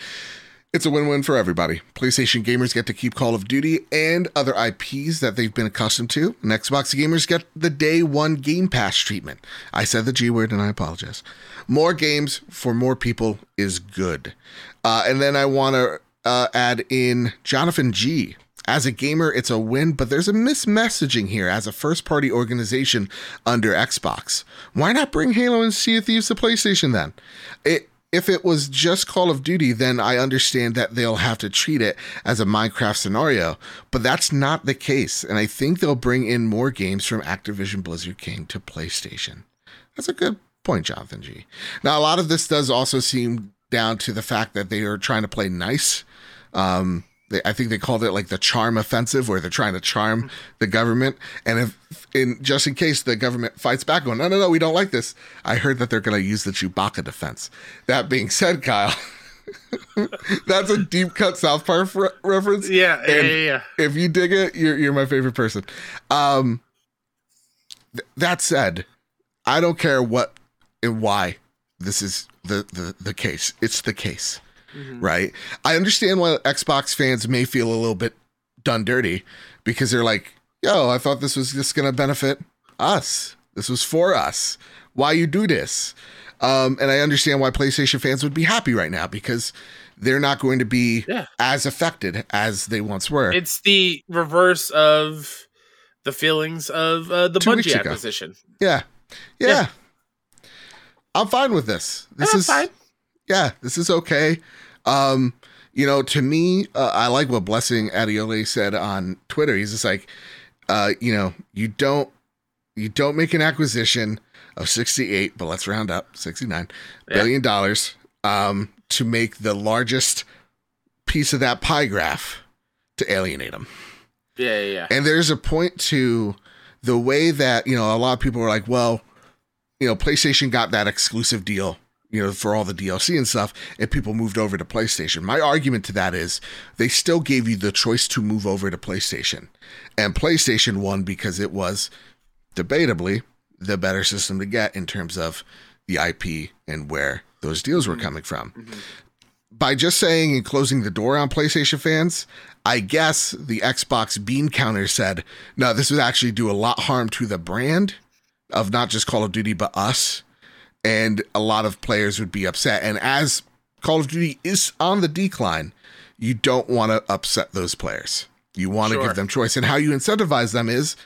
it's a win win for everybody. PlayStation gamers get to keep Call of Duty and other IPs that they've been accustomed to, and Xbox gamers get the day one Game Pass treatment. I said the G word and I apologize. More games for more people is good. Uh, and then I want to uh, add in Jonathan G. As a gamer, it's a win, but there's a mismessaging here as a first party organization under Xbox. Why not bring Halo and Sea of Thieves to PlayStation then? It if it was just Call of Duty, then I understand that they'll have to treat it as a Minecraft scenario, but that's not the case. And I think they'll bring in more games from Activision Blizzard King to PlayStation. That's a good point, Jonathan G. Now, a lot of this does also seem down to the fact that they are trying to play nice. Um, they, I think they called it like the charm offensive, where they're trying to charm the government. And if, in just in case the government fights back, going, no, no, no, we don't like this. I heard that they're going to use the Chewbacca defense. That being said, Kyle, that's a deep cut South Park re- reference. Yeah, yeah, yeah. If you dig it, you're you're my favorite person. Um, th- that said, I don't care what and why this is the the the case. It's the case Mhm. right? I understand why Xbox fans may feel a little bit done dirty because they're like, yo, I thought this was just going to benefit us. This was for us. Why you do this? Um, and I understand why PlayStation fans would be happy right now because they're not going to be Yeah. as affected as they once were. It's the reverse of the feelings of uh, the Two Bungie acquisition. yeah. yeah. Yeah. I'm fine with this. This That's is fine. Yeah, this is okay. Um, you know, to me, uh, I like what Blessing Adeoye said on Twitter. He's just like, uh, you know, you don't you don't make an acquisition of 68, but let's round up 69 Yeah. billion dollars um, to make the largest piece of that pie graph to alienate them. Yeah, yeah, yeah. And there's a point to the way that, you know, a lot of people are like, well, you know, PlayStation got that exclusive deal, you know, for all the DLC and stuff, and people moved over to PlayStation. My argument to that is they still gave you the choice to move over to PlayStation. And PlayStation won because it was debatably the better system to get in terms of the IP and where those deals were mm-hmm. coming from. Mm-hmm. by just saying and closing the door on PlayStation fans, I guess the Xbox bean counter said, no, this would actually do a lot harm to the brand of not just Call of Duty, but us. And a lot of players would be upset. And as Call of Duty is on the decline, you don't want to upset those players. You want to Sure. give them choice. And how you incentivize them is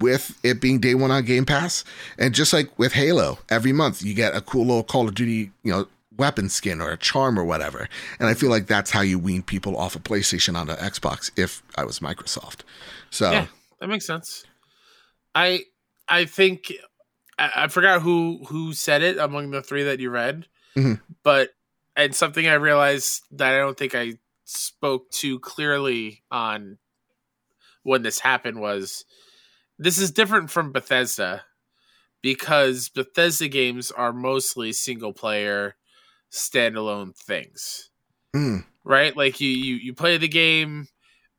with it being day one on Game Pass. And just like with Halo, every month you get a cool little Call of Duty, you know, weapon skin or a charm or whatever. And I feel like that's how you wean people off of PlayStation onto Xbox if I was Microsoft. So Yeah, that makes sense. I I think I, I forgot who who said it among the three that you read, Mhm. but and something I realized that I don't think I spoke too clearly on when this happened was this is different from Bethesda because Bethesda games are mostly single player standalone things mm, right? Like you you you play the game.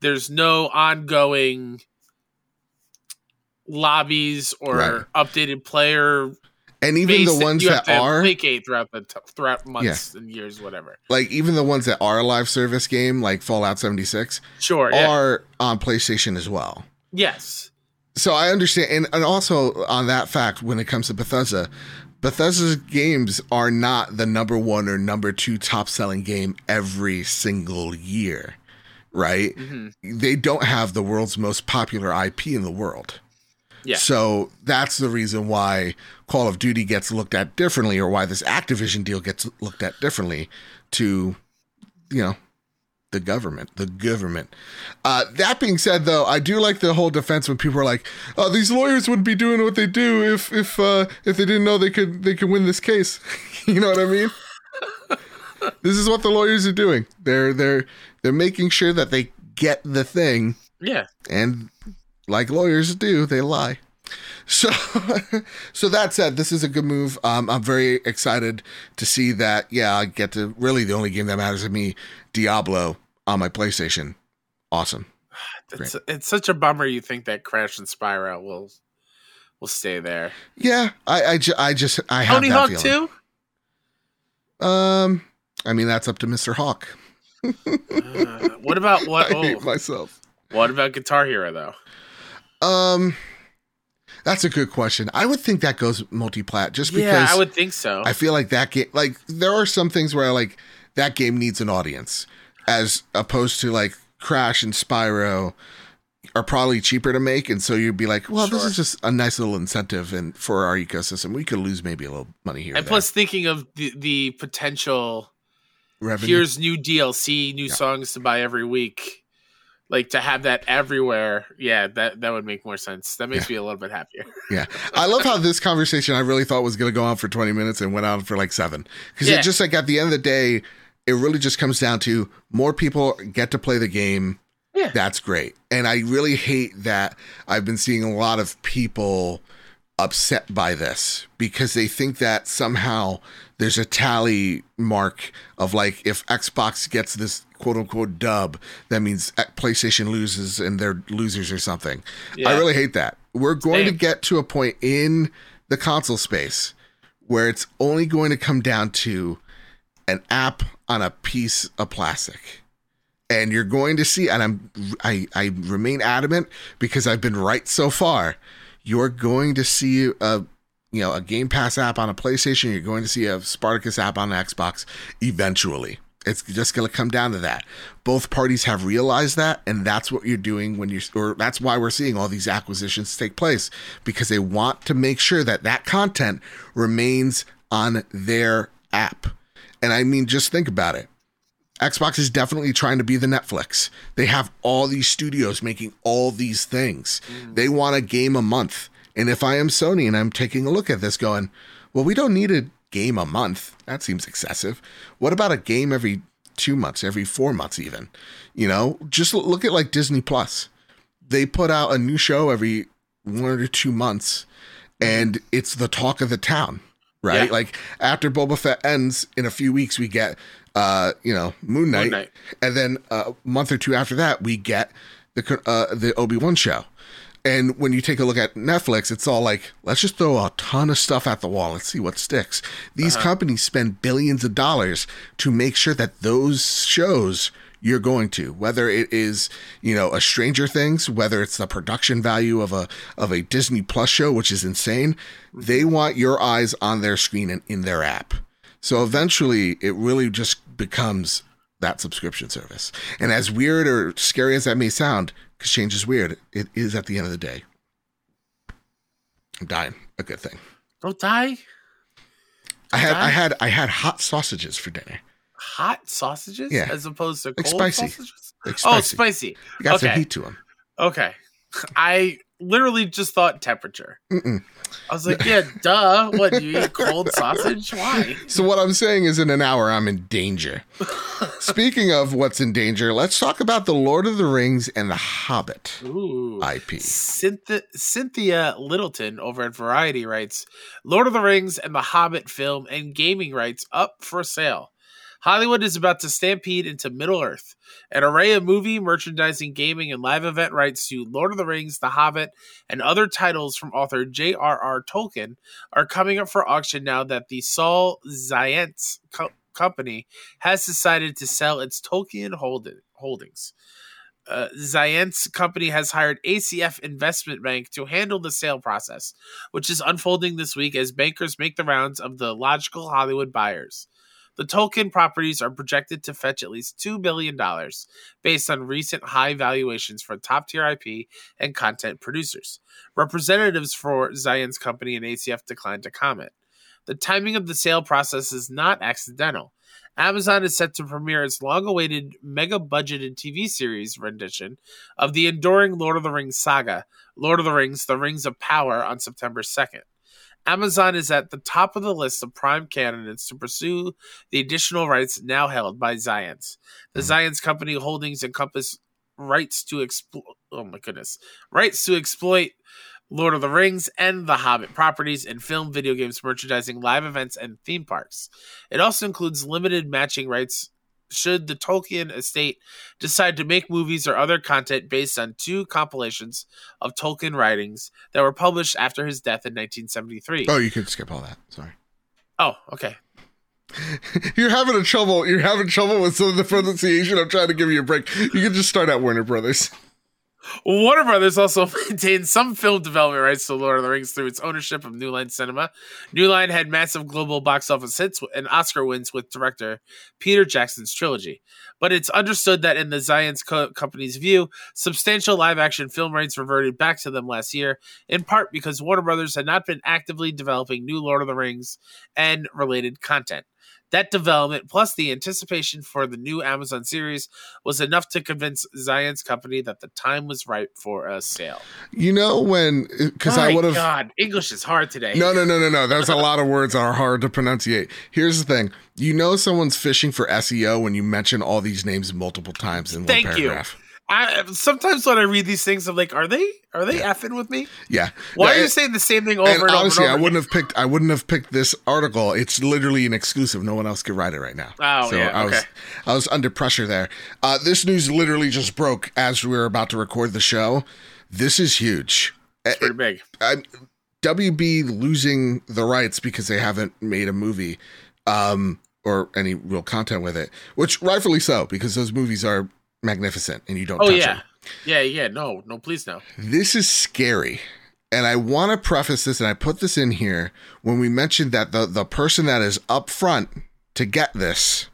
There's no ongoing lobbies or Right. updated player. and even the ones you have that to are placate throughout the t- throughout months and years, whatever. like even the ones that are a live service game like Fallout 76 Sure. Yeah. are on PlayStation as well. yes. So I understand, and, and also on that fact, when it comes to Bethesda, Bethesda's games are not the number one or number two top selling game every single year, right? hmm They don't have the world's most popular IP in the world. Yeah. So that's the reason why Call of Duty gets looked at differently, or why this Activision deal gets looked at differently to, you know, the government. The government. Uh, that being said, though, I do like the whole defense when people are like, "Oh, these lawyers wouldn't be doing what they do if if uh, if they didn't know they could they could win this case." you know what I mean? this is what the lawyers are doing. They're they're they're making sure that they get the thing Yeah. and like lawyers do, they lie. So, so that said, this is a good move. Um, I'm very excited to see that. Yeah, I get to really the only game that matters to me, Diablo on my PlayStation. Awesome. It's it's such a bummer. You think that Crash and Spyro will will stay there. Yeah, I, I, ju- I just, I have to. Tony Hawk feeling. too. Um, I mean, that's up to Mr. Hawk. Uh, what about what? I hate Oh, myself. what about Guitar Hero though? Um, that's a good question. I would think that goes multi-plat just because yeah, I would think so. I feel like that game, like there are some things where I like that game needs an audience, as opposed to like Crash and Spyro are probably cheaper to make, and so you'd be like, well, this is just a nice little incentive, and for our ecosystem, we could lose maybe a little money here. and plus, thinking of the the potential revenue. here's new DLC, new Yeah. songs to buy every week. Like to have that everywhere, yeah, that that would make more sense. That makes me a little bit happier. Yeah, I love how this conversation I really thought was going to go on for twenty minutes and went on for like seven because Yeah. it just like at the end of the day, it really just comes down to more people get to play the game. Yeah. That's great. And I really hate that I've been seeing a lot of people upset by this because they think that somehow there's a tally mark of like if Xbox gets this quote unquote dub, that means PlayStation loses and they're losers or something. Yeah. I really hate that. We're going Same. to get to a point in the console space where it's only going to come down to an app on a piece of plastic and you're going to see and i'm i i remain adamant because i've been right so far you're going to see a you know a game pass app on a playstation you're going to see a spartacus app on xbox eventually it's just going to come down to that both parties have realized that and that's what you're doing when you're or that's why we're seeing all these acquisitions take place because they want to make sure that that content remains on their app and i mean just think about it Xbox is definitely trying to be the Netflix. They have all these studios making all these things. Mm. They want a game a month. And if I am Sony and I'm taking a look at this going, well, we don't need a game a month. That seems excessive. What about a game every two months, every four months, even? You know, just look at like Disney Plus. They put out a new show every one or two months, and it's the talk of the town, right? Yeah. Like after Boba Fett ends in a few weeks, we get, uh, you know, Moon Knight, Moon Knight. and then a month or two after that, we get the uh, the Obi Wan show. And when you take a look at Netflix, it's all like, let's just throw a ton of stuff at the wall. Let's see what sticks. These uh-huh. companies spend billions of dollars to make sure that those shows you're going to, whether it is, you know, a Stranger Things, whether it's the production value of a of a Disney Plus show, which is insane, mm-hmm. they want your eyes on their screen and in their app. So eventually it really just becomes that subscription service. And as weird or scary as that may sound, because change is weird, it is at the end of the day. I'm dying. A good thing. Oh, Don't die. I had I had I had hot sausages for dinner. Hot sausages, Yeah. as opposed to Like cold spicy. sausages. Like Oh, spicy. spicy. You got some heat to them. Okay, I literally just thought temperature. Mm-mm. I was like, yeah, duh. What do you eat cold sausage? Why? So what I'm saying is in an hour I'm in danger. Speaking of what's in danger, let's talk about the Lord of the Rings and the Hobbit Ooh. IP. Cynthia, Cynthia Littleton over at Variety writes Lord of the Rings and the Hobbit film and gaming rights up for sale. Hollywood is about to stampede into Middle Earth. An array of movie, merchandising, gaming, and live event rights to Lord of the Rings, The Hobbit, and other titles from author J.R.R. Tolkien are coming up for auction now that the Saul Zaentz co- company has decided to sell its Tolkien hold- holdings uh, Zaentz company has hired ACF Investment Bank to handle the sale process, which is unfolding this week as bankers make the rounds of the logical Hollywood buyers. The Tolkien properties are projected to fetch at least $2 billion based on recent high valuations for top tier IP and content producers. Representatives for Zaentz company and ACF declined to comment. The timing of the sale process is not accidental. Amazon is set to premiere its long awaited mega budgeted TV series rendition of the enduring Lord of the Rings saga, Lord of the Rings The Rings of Power, on September 2nd. Amazon is at the top of the list of prime candidates to pursue the additional rights now held by Zions. The hmm. Zions company holdings encompass rights to exploit. Oh my goodness, rights to exploit Lord of the Rings and the Hobbit properties in film, video games, merchandising, live events, and theme parks. It also includes limited matching rights should the Tolkien estate decide to make movies or other content based on two compilations of Tolkien writings that were published after his death in 1973. Oh, you could skip all that. Sorry. Oh, okay. You're having a trouble. You're having trouble with some of the pronunciation. I'm trying to give you a break. You can just start at Warner Brothers. Warner Brothers also maintains some film development rights to Lord of the Rings through its ownership of New Line Cinema. New Line had massive global box office hits and Oscar wins with director Peter Jackson's trilogy. But it's understood that in the Zions Co- company's view, substantial live action film rights reverted back to them last year, in part because Warner Brothers had not been actively developing new Lord of the Rings and related content. That development, plus the anticipation for the new Amazon series, was enough to convince Zion's company that the time was right for a sale. You know when because I would have God, English is hard today. No, no, no, no, no. There's a lot of words that are hard to pronunciate. Here's the thing. You know someone's fishing for SEO when you mention all these names multiple times in one Thank you. I, sometimes when I read these things, I'm like, are they are they effing with me? Yeah. Why are you saying the same thing over and, and over honestly, and over? I wouldn't have picked. I wouldn't have picked this article. It's literally an exclusive. No one else could write it right now. Oh, yeah, I was, okay. I was under pressure there. Uh, this news literally just broke as we were about to record the show. This is huge. It's pretty big. I, WB losing the rights because they haven't made a movie um, or any real content with it, which rightfully so because those movies are magnificent and you don't Oh touch yeah, them. yeah, yeah. No, no, please no. This is scary. And I want to preface this, and I put this in here when we mentioned that the, the person that is up front to get this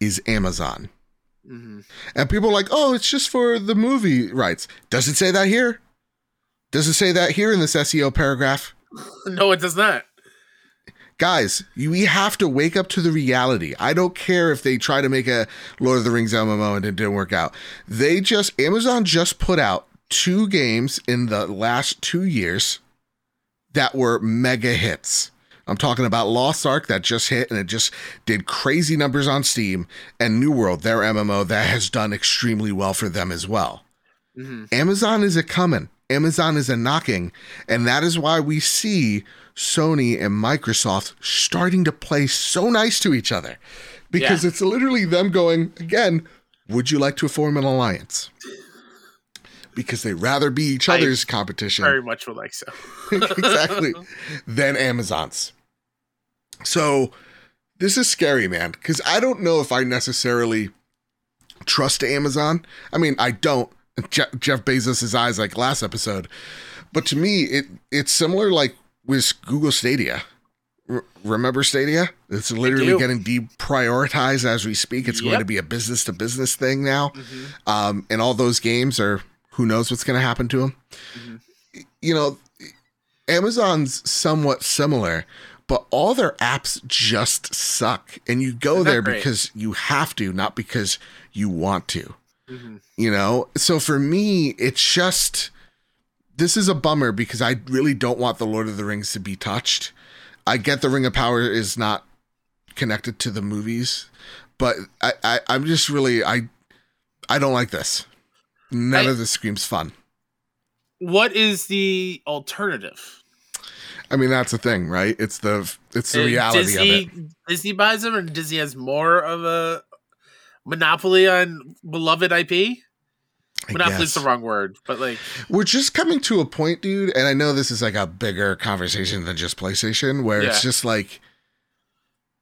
is Amazon. hmm And people are like, oh, it's just for the movie rights. Does it say that here? Does it say that here in this SEO paragraph? No, it does not. Guys, you, we have to wake up to the reality. I don't care if they try to make a Lord of the Rings MMO and it didn't work out. They just, Amazon just put out two games in the last two years that were mega hits. I'm talking about Lost Ark that just hit and it just did crazy numbers on Steam, and New World, their MMO, that has done extremely well for them as well. hmm Amazon is a coming. Amazon is a knocking. And that is why we see Sony and Microsoft starting to play so nice to each other. Because Yeah. it's literally them going, again, would you like to form an alliance? because they rather be each I other's competition Very much would like so. exactly than Amazon's. So this is scary, man, because I don't know if I necessarily trust Amazon. I mean, I don't. Je- Jeff Bezos' eyes like last episode, but to me, it it's similar like with Google Stadia. R- remember Stadia? It's literally getting deprioritized as we speak. It's going to be a business to business thing now, Mhm. um, and all those games are who knows what's going to happen to them. Mhm. You know, Amazon's somewhat similar, but all their apps just suck. And you go there great. because you have to, not because you want to. Mhm. You know? So for me, it's just this is a bummer because I really don't want the Lord of the Rings to be touched. I get the Ring of Power is not connected to the movies, but I, I I'm just really I I don't like this. None I- of this screams fun. What is the alternative? I mean, that's the thing, right? It's the it's the Uh, reality Disney, of it. Disney buys them, and Disney has more of a monopoly on beloved IP. Monopoly's the wrong word, but like, We're just coming to a point, dude, and I know this is like a bigger conversation than just PlayStation, where it's just like,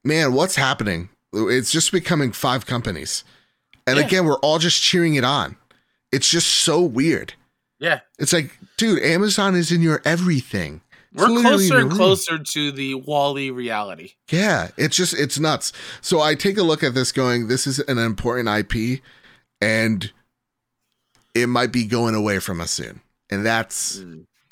man, what's happening? It's just becoming five companies, and Yeah. again, we're all just cheering it on. It's just so weird. yeah, It's like, dude, Amazon is in your everything. It's we're closer and closer to the WALL-E reality. Yeah, it's just it's nuts. So I take a look at this going, this is an important IP and it might be going away from us soon. And that's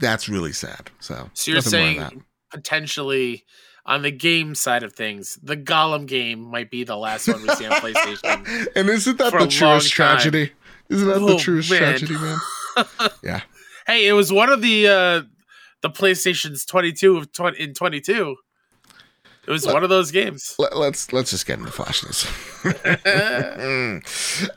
that's really sad. So, So you're saying potentially on the game side of things, the Gollum game might be the last one we see on PlayStation. and isn't that the truest tragedy? Isn't that the Oh, truest man. tragedy, man? yeah. Hey, it was one of the uh the PlayStation's 22 of 20 in 22. It was Let- one of those games. Let, let's let's just get into Flash news.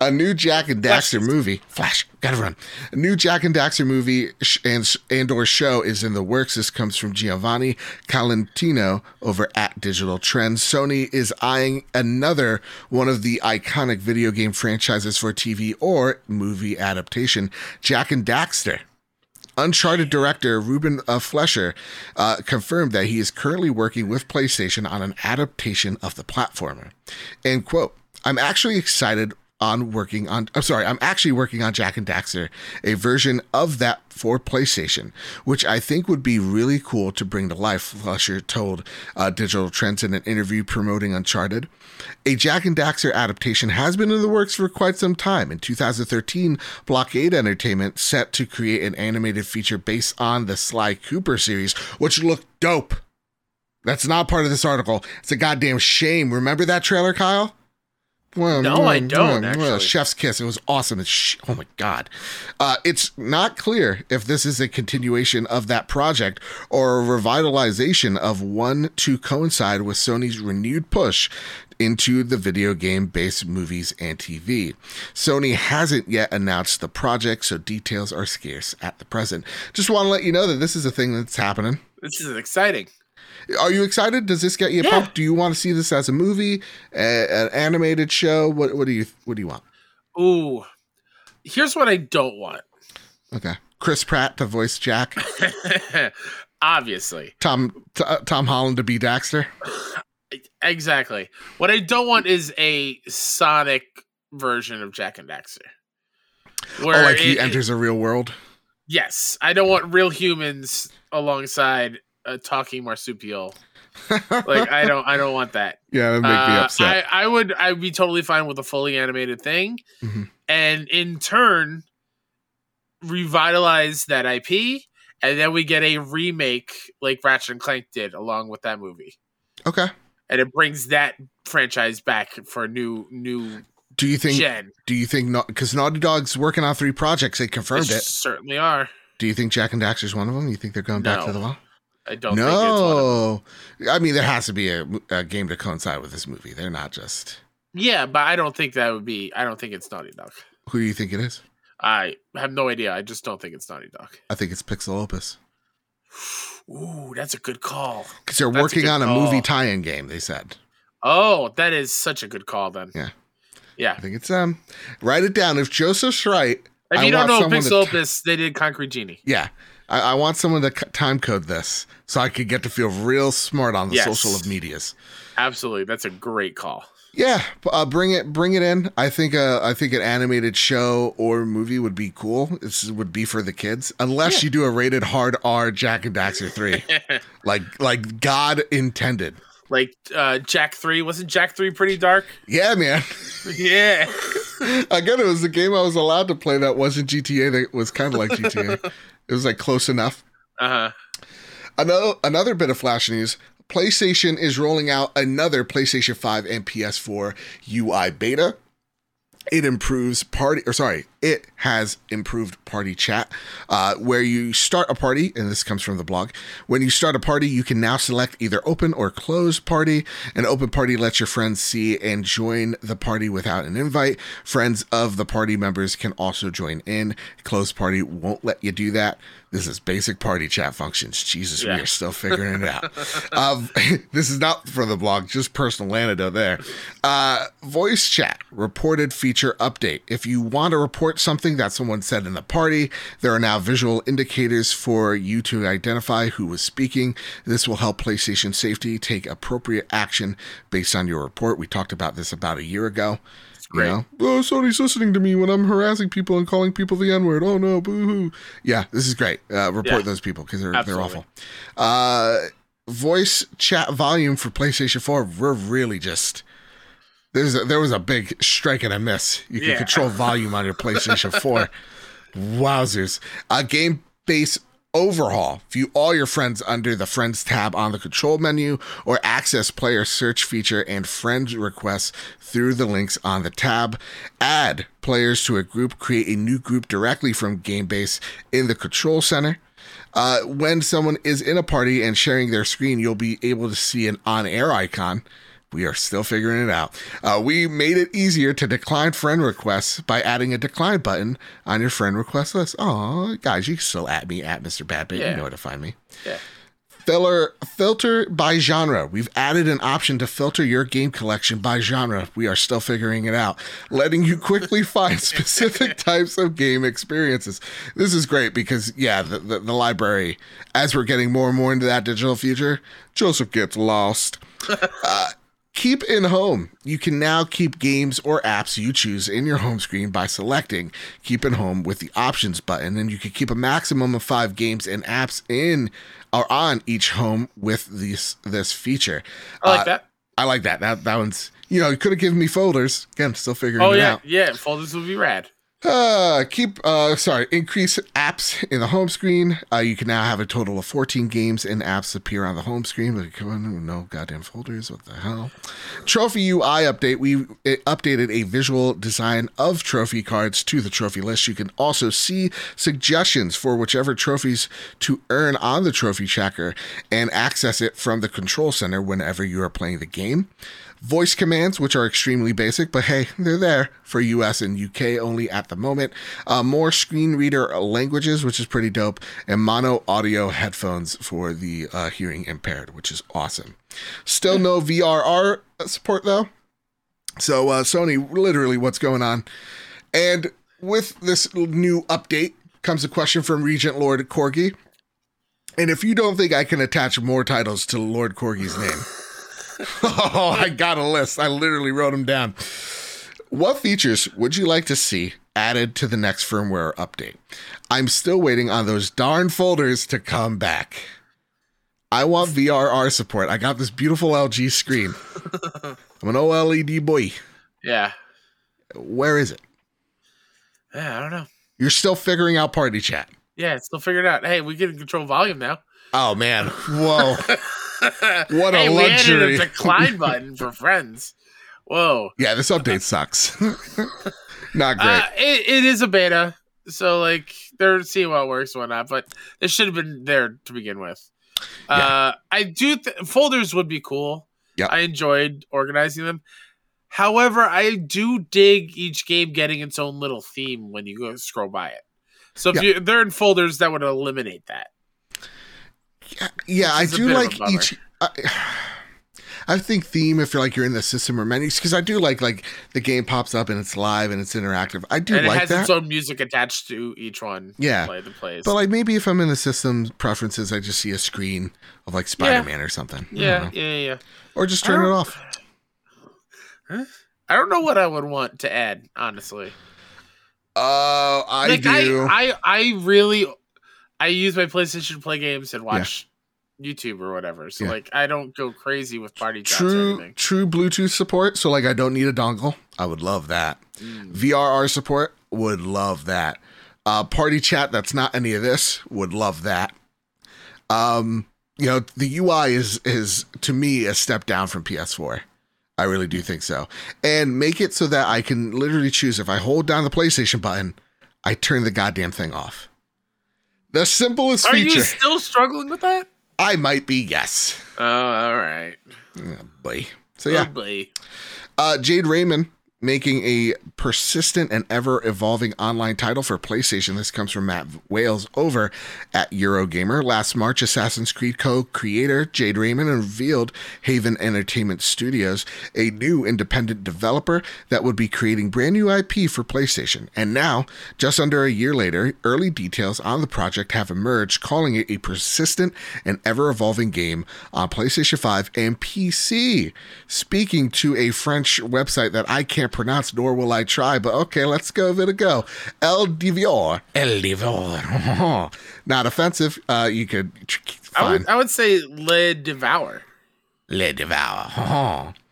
a new Jak and Daxter Flash. movie. Flash, gotta run. A new Jak and Daxter movie and and or show is in the works. This comes from Giovanni Colantonio over at Digital Trends. Sony is eyeing another one of the iconic video game franchises for TV or movie adaptation, Jak and Daxter. Uncharted director Ruben uh, Fleischer uh, confirmed that he is currently working with PlayStation on an adaptation of the platformer. And quote, I'm actually excited on working on I'm sorry, I'm actually working on Jak and Daxter, a version of that for PlayStation, which I think would be really cool to bring to life, Fleischer told uh, Digital Trends in an interview promoting Uncharted. A Jak and Daxter adaptation has been in the works for quite some time. In 2013, Blockade Entertainment set to create an animated feature based on the Sly Cooper series, which looked dope. That's not part of this article. It's a goddamn shame. Remember that trailer, Kyle? Well, No, I don't, well, actually. Chef's kiss. It was awesome. Sh- oh my god. Uh, it's not clear if this is a continuation of that project or a revitalization of one to coincide with Sony's renewed push into the video game based movies and TV. Sony hasn't yet announced the project, so details are scarce at the present. Just want to let you know that this is a thing that's happening. This is exciting. Are you excited? Does this get you Yeah. pumped? Do you want to see this as a movie, a- an animated show? What what do you what do you want? Ooh. Here's what I don't want. Okay, Chris Pratt to voice Jak, Obviously. Tom t- Tom Holland to be Daxter. Exactly. What I don't want is a Sonic version of Jak and Daxter. Oh, like he it- enters a real world. Yes, I don't want real humans alongside a talking marsupial. like I don't, I don't want that. Yeah, that make me Uh, upset. I, I would, I'd be totally fine with a fully animated thing, Mhm. and in turn, revitalize that IP, and then we get a remake like Ratchet and Clank did along with that movie, okay. And it brings that franchise back for a new, new Do you think? gen. Do you think? Not? Because Naughty Dog's working on three projects. They confirmed They it. certainly are. Do you think Jak and Daxter's one of them? You think they're going back to the well? I don't think it's one of. No, I mean there has to be a, a game to coincide with this movie. They're not just. Yeah, but I don't think that would be. I don't think it's Naughty Dog. Who do you think it is? I have no idea. I just don't think it's Naughty Dog. I think it's Pixel Opus Ooh, that's a good call. because they're That's working good on a call. movie tie-in game. They said. Oh, that is such a good call then. Yeah. Yeah. I think it's um. Write it down. If Joseph's right, If I you don't want know Pixel Opus, they did Concrete Genie. Yeah. I, I want someone to time code this so I could get to feel real smart on the Yes. social of medias. Absolutely, that's a great call. Yeah, uh, bring it, bring it in. I think, uh, I think an animated show or movie would be cool. This would be for the kids, unless you do a rated hard R Jak and Daxter three, like like God intended. like uh, Jak Three wasn't Jak Three pretty dark? Yeah, man. yeah, Again, it was the game I was allowed to play that wasn't GTA. That was kind of like GTA. it was like close enough. uh huh. Another another bit of flash news. PlayStation is rolling out another PlayStation 5 and PS4 UI beta. It improves party, or sorry, it has improved party chat, uh, where you start a party, and this comes from the blog. When you start a party, you can now select either open or closed party. An open party lets your friends see and join the party without an invite. Friends of the party members can also join in. Closed party won't let you do that. This is basic party chat functions. Jesus, we are still figuring it out. um, this is not for the blog, just personal anecdote there. Uh, voice chat reported feature update. If you want to report something that someone said in the party, there are now visual indicators for you to identify who was speaking. This will help PlayStation Safety take appropriate action based on your report. We talked about this about a year ago. You great. know, oh, Sony's listening to me when I'm harassing people and calling people the N word. Oh no, boo hoo. Yeah, this is great. Uh, report Yeah. those people because they're they're awful. Uh, voice chat volume for PlayStation 4, we're really just there's a, there was a big strike and a miss. You can Yeah. control volume on your PlayStation 4. Wowzers. A game base overhaul. View all your friends under the Friends tab on the control menu or access player search feature and friend requests through the links on the tab. Add players to a group, create a new group directly from Gamebase in the control center. Uh, when someone is in a party and sharing their screen, you'll be able to see an on air icon. We are still figuring it out. Uh, we made it easier to decline friend requests by adding a decline button on your friend request list. Oh, guys, you can still at me at Mr. Badbit. You know where to find me. Yeah. Filler filter by genre. We've added an option to filter your game collection by genre. We are still figuring it out, letting you quickly find specific types of game experiences. This is great because yeah, the, the, the library, as we're getting more and more into that digital future, Joseph gets lost. Uh, Keep in home. You can now keep games or apps you choose in your home screen by selecting Keep in Home with the Options button, and you can keep a maximum of five games and apps in or on each home with this this feature. I like Uh, that. I like that. That that one's you know you could have given me folders. Again, still figuring Oh it yeah, out. yeah. Folders would be rad. Uh, keep uh sorry, increase apps in the home screen. Uh, you can now have a total of 14 games and apps appear on the home screen. But come on, no goddamn folders. What the hell? Trophy UI update. We updated a visual design of trophy cards to the trophy list. You can also see suggestions for whichever trophies to earn on the trophy tracker and access it from the control center whenever you are playing the game voice commands, which are extremely basic, but hey, they're there for US and UK only at the moment. Uh, more screen reader languages, which is pretty dope, and mono audio headphones for the uh, hearing impaired, which is awesome. Still no VRR support though. So, uh, Sony, literally, what's going on? And with this new update comes a question from Regent Lord Corgi. And if you don't think I can attach more titles to Lord Corgi's name, oh, I got a list. I literally wrote them down. What features would you like to see added to the next firmware update? I'm still waiting on those darn folders to come back. I want VRR support. I got this beautiful LG screen. I'm an OLED boy. Yeah. Where is it? Yeah, I don't know. You're still figuring out party chat. Yeah, it's still figured out. Hey, we can control volume now. Oh man. Whoa. What a hey, we luxury. a decline button for friends. Whoa. yeah, this update sucks. Not great. Uh, it, it is a beta, so like they're seeing what works and whatnot. But it should have been there to begin with. Uh, I do th- folders would be cool. Yeah, I enjoyed organizing them. However, I do dig each game getting its own little theme when you go scroll by it. So if Yeah. you they're in folders, that would eliminate that. Yeah, I do bit of a like each. I, I think theme if you're like you're in the system or menus because I do like like the game pops up and it's live and it's interactive. I do and it has that. its own music attached to each one. Yeah. play the plays. but like maybe if I'm in the system preferences, I just see a screen of like Spider Man or something. Yeah, yeah, yeah, yeah. Or just turn it off. I don't know what I would want to add, honestly. Oh, I like do. I, I, I really, I use my PlayStation to play games and watch YouTube or whatever. So Yeah. like, I don't go crazy with party chats or true anything. true Bluetooth support. So like I don't need a dongle. I would love that. Mm. VRR support would love that. Uh, party chat that's not any of this would love that. Um, you know the UI is is to me a step down from PS4. I really do think so. And make it so that I can literally choose if I hold down the PlayStation button, I turn the goddamn thing off. The simplest Are feature. Are you still struggling with that? I might be yes. Oh, all right. Oh, boy. So yeah. Oh, boy. Uh, Jade Raymond making a persistent and ever evolving online title for PlayStation. This comes from Matt Wales over at Eurogamer. Last March, Assassin's Creed co creator Jade Raymond revealed Haven Entertainment Studios, a new independent developer that would be creating brand new IP for PlayStation. And now, just under a year later, early details on the project have emerged, calling it a persistent and ever evolving game on PlayStation 5 and PC. Speaking to a French website that I can't pronounce, nor will I try, but okay, let's go give it a go. El Divior. El Divior. Not offensive. Uh, you could tr- I would, I would say Le Devour. Le Devour.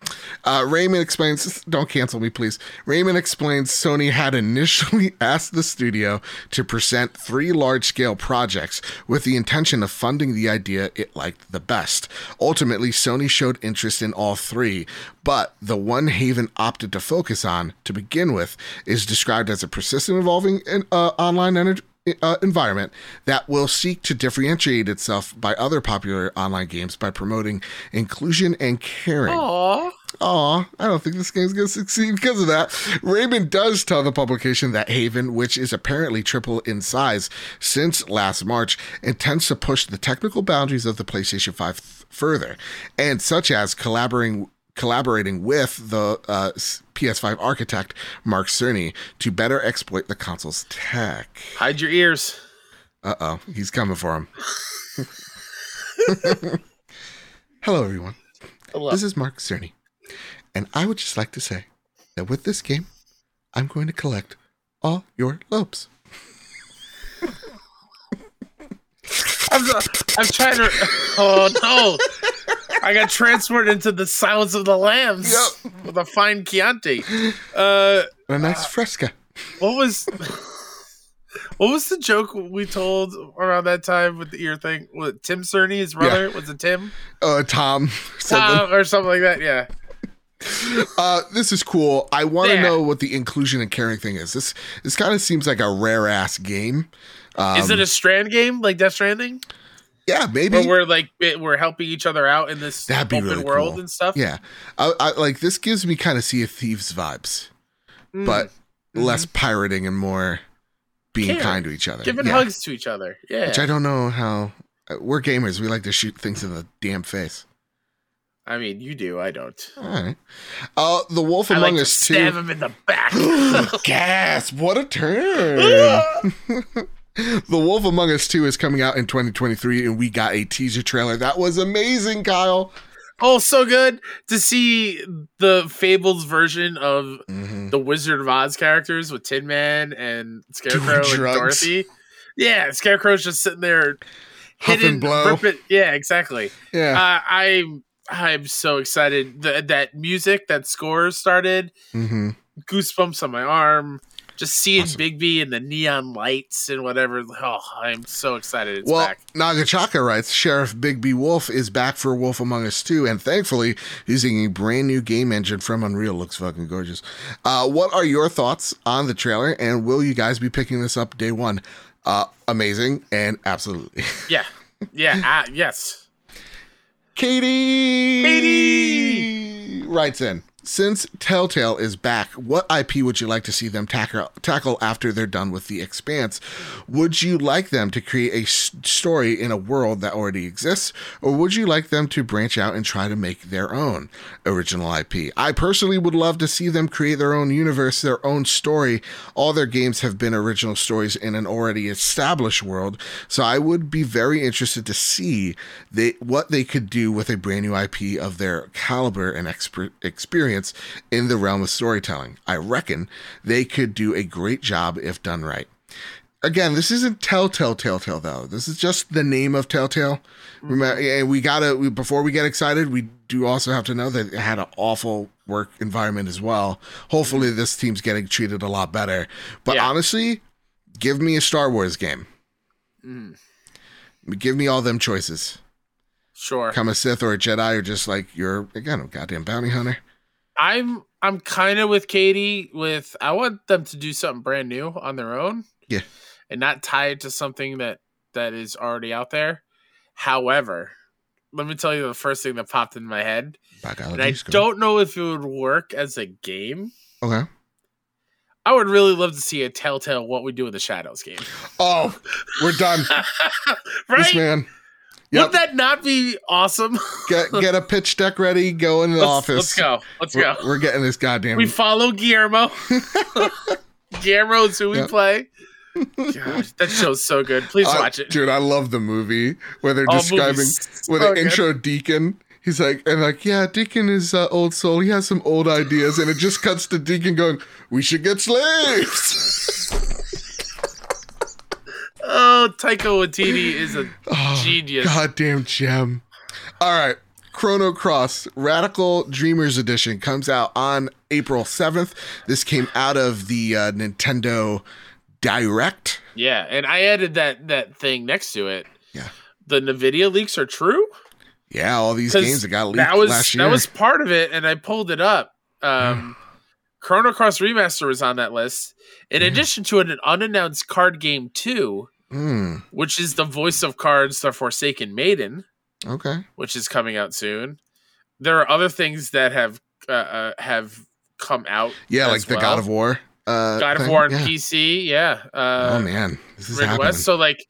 Uh, Raymond explains, don't cancel me, please. Raymond explains Sony had initially asked the studio to present three large scale projects with the intention of funding the idea it liked the best. Ultimately, Sony showed interest in all three, but the one Haven opted to focus on to begin with is described as a persistent evolving uh, online energy uh, environment that will seek to differentiate itself by other popular online games by promoting inclusion and caring. Aw. Aw, I don't think this game's gonna succeed because of that. Raymond does tell the publication that Haven, which is apparently triple in size since last March, intends to push the technical boundaries of the PlayStation 5 th- further, and such as collaborating collaborating with the uh, PS5 architect Mark Cerny to better exploit the console's tech. Hide your ears. Uh oh, he's coming for him. Hello, everyone. Hello. This is Mark Cerny, and I would just like to say that with this game, I'm going to collect all your lopes. I'm, I'm trying to. Oh no! I got transported into the Silence of the Lambs Yep. with a fine Chianti. Uh, A nice fresca. what was what was the joke we told around that time with the ear thing? What Tim Cerny, his brother, was it Tim Uh, Tom. Tom, or something like that? Yeah. Uh, this is cool. I want to know what the inclusion and caring thing is. This this kind of seems like a rare ass game. Um, Is it a Strand game like Death Stranding, yeah, maybe. where we're like we're helping each other out in this That'd be open really world cool. and stuff? Yeah, I, I like this. Gives me kind of Sea of Thieves vibes, Mm. but less pirating and more being Caring. kind to each other. giving Yeah. hugs to each other. Yeah. Which I don't know how. uh, We're gamers. We like to shoot things in the damn face. I mean, you do. I don't. All right. Uh, the Wolf I like Among to Us stab Two. him in the back. Gasp! What a turn! the Wolf Among Us Two is coming out in 2023, and we got a teaser trailer that was amazing, Kyle. oh, so good to see the Fables version of Mhm. the Wizard of Oz characters with Tin Man and Scarecrow and. Dorothy. Yeah, Scarecrow's just sitting there Huff hidden. blow. ripping- Yeah, exactly. Yeah. Uh, I'm I'm so excited. The, that music, that score started. hmm Goosebumps on my arm. Just seeing Awesome. Bigby and the neon lights and whatever. Oh, I'm so excited. It's Well, back. Nagachaka writes Sheriff Bigby Wolf is back for Wolf Among Us 2, and thankfully using a brand new game engine from Unreal. Looks fucking gorgeous. Uh, what are your thoughts on the trailer, and will you guys be picking this up day one? Uh, amazing and absolutely. Yeah. Yeah. uh, yes. Katie! Katie! Writes in. Since Telltale is back, what IP would you like to see them tackle, tackle after they're done with The Expanse? Would you like them to create a story in a world that already exists, or would you like them to branch out and try to make their own original IP? I personally would love to see them create their own universe, their own story. All their games have been original stories in an already established world, so I would be very interested to see they, what they could do with a brand new IP of their caliber and exper- experience in the realm of storytelling. I reckon they could do a great job if done right. Again, this isn't Telltale Telltale though. This is just the name of Telltale. Mm-hmm. Remember, eh, and we gotta we, before we get excited, we do also have to know that it had an awful work environment as well. Hopefully, mm-hmm. this team's getting treated a lot better. But Yeah. honestly, give me a Star Wars game. Mm, Give me all them choices. Sure. Come a Sith or a Jedi, or just like you're again a goddamn bounty hunter. I'm I'm kind of with Katie. With I want them to do something brand new on their own. Yeah. and not tie it to something that that is already out there. However, let me tell you the first thing that popped in my head, and I go. don't know if it would work as a game. Okay. I would really love to see a Telltale What We Do in the Shadows game. Oh, we're done. right? This man. Yep. Would that not be awesome? Get get a pitch deck ready. Go in the let's, office. Let's go. Let's We're, go. we're getting this goddamn. We follow Guillermo. Guillermo is who we Yep. play. Gosh, that show's so good. Please watch it. dude. I love the movie where they're Oh, describing so they good. intro Deacon. He's like, and like, yeah, Deacon is uh, old soul. He has some old ideas, and it just cuts to Deacon going, "We should get slaves." Oh, Taika Waititi is a Oh, Genius. Goddamn gem. All right. Chrono Cross Radical Dreamers Edition comes out on April 7th. This came out of the uh, Nintendo Direct. yeah, and I added that that thing next to it. Yeah. The Nvidia leaks are true. Yeah, all these games that got leaked That was last year. that was part of it, and I pulled it up. Um, Chrono Cross Remaster was on that list. In addition to an unannounced card game two, Mm, which is the voice of cards, The Forsaken Maiden. okay. which is coming out soon. There are other things that have uh, uh, have come out. Yeah, like the well. God of War. Uh, God of thing. War on yeah. PC. Yeah. oh Uh, man, this is happening. West. So like,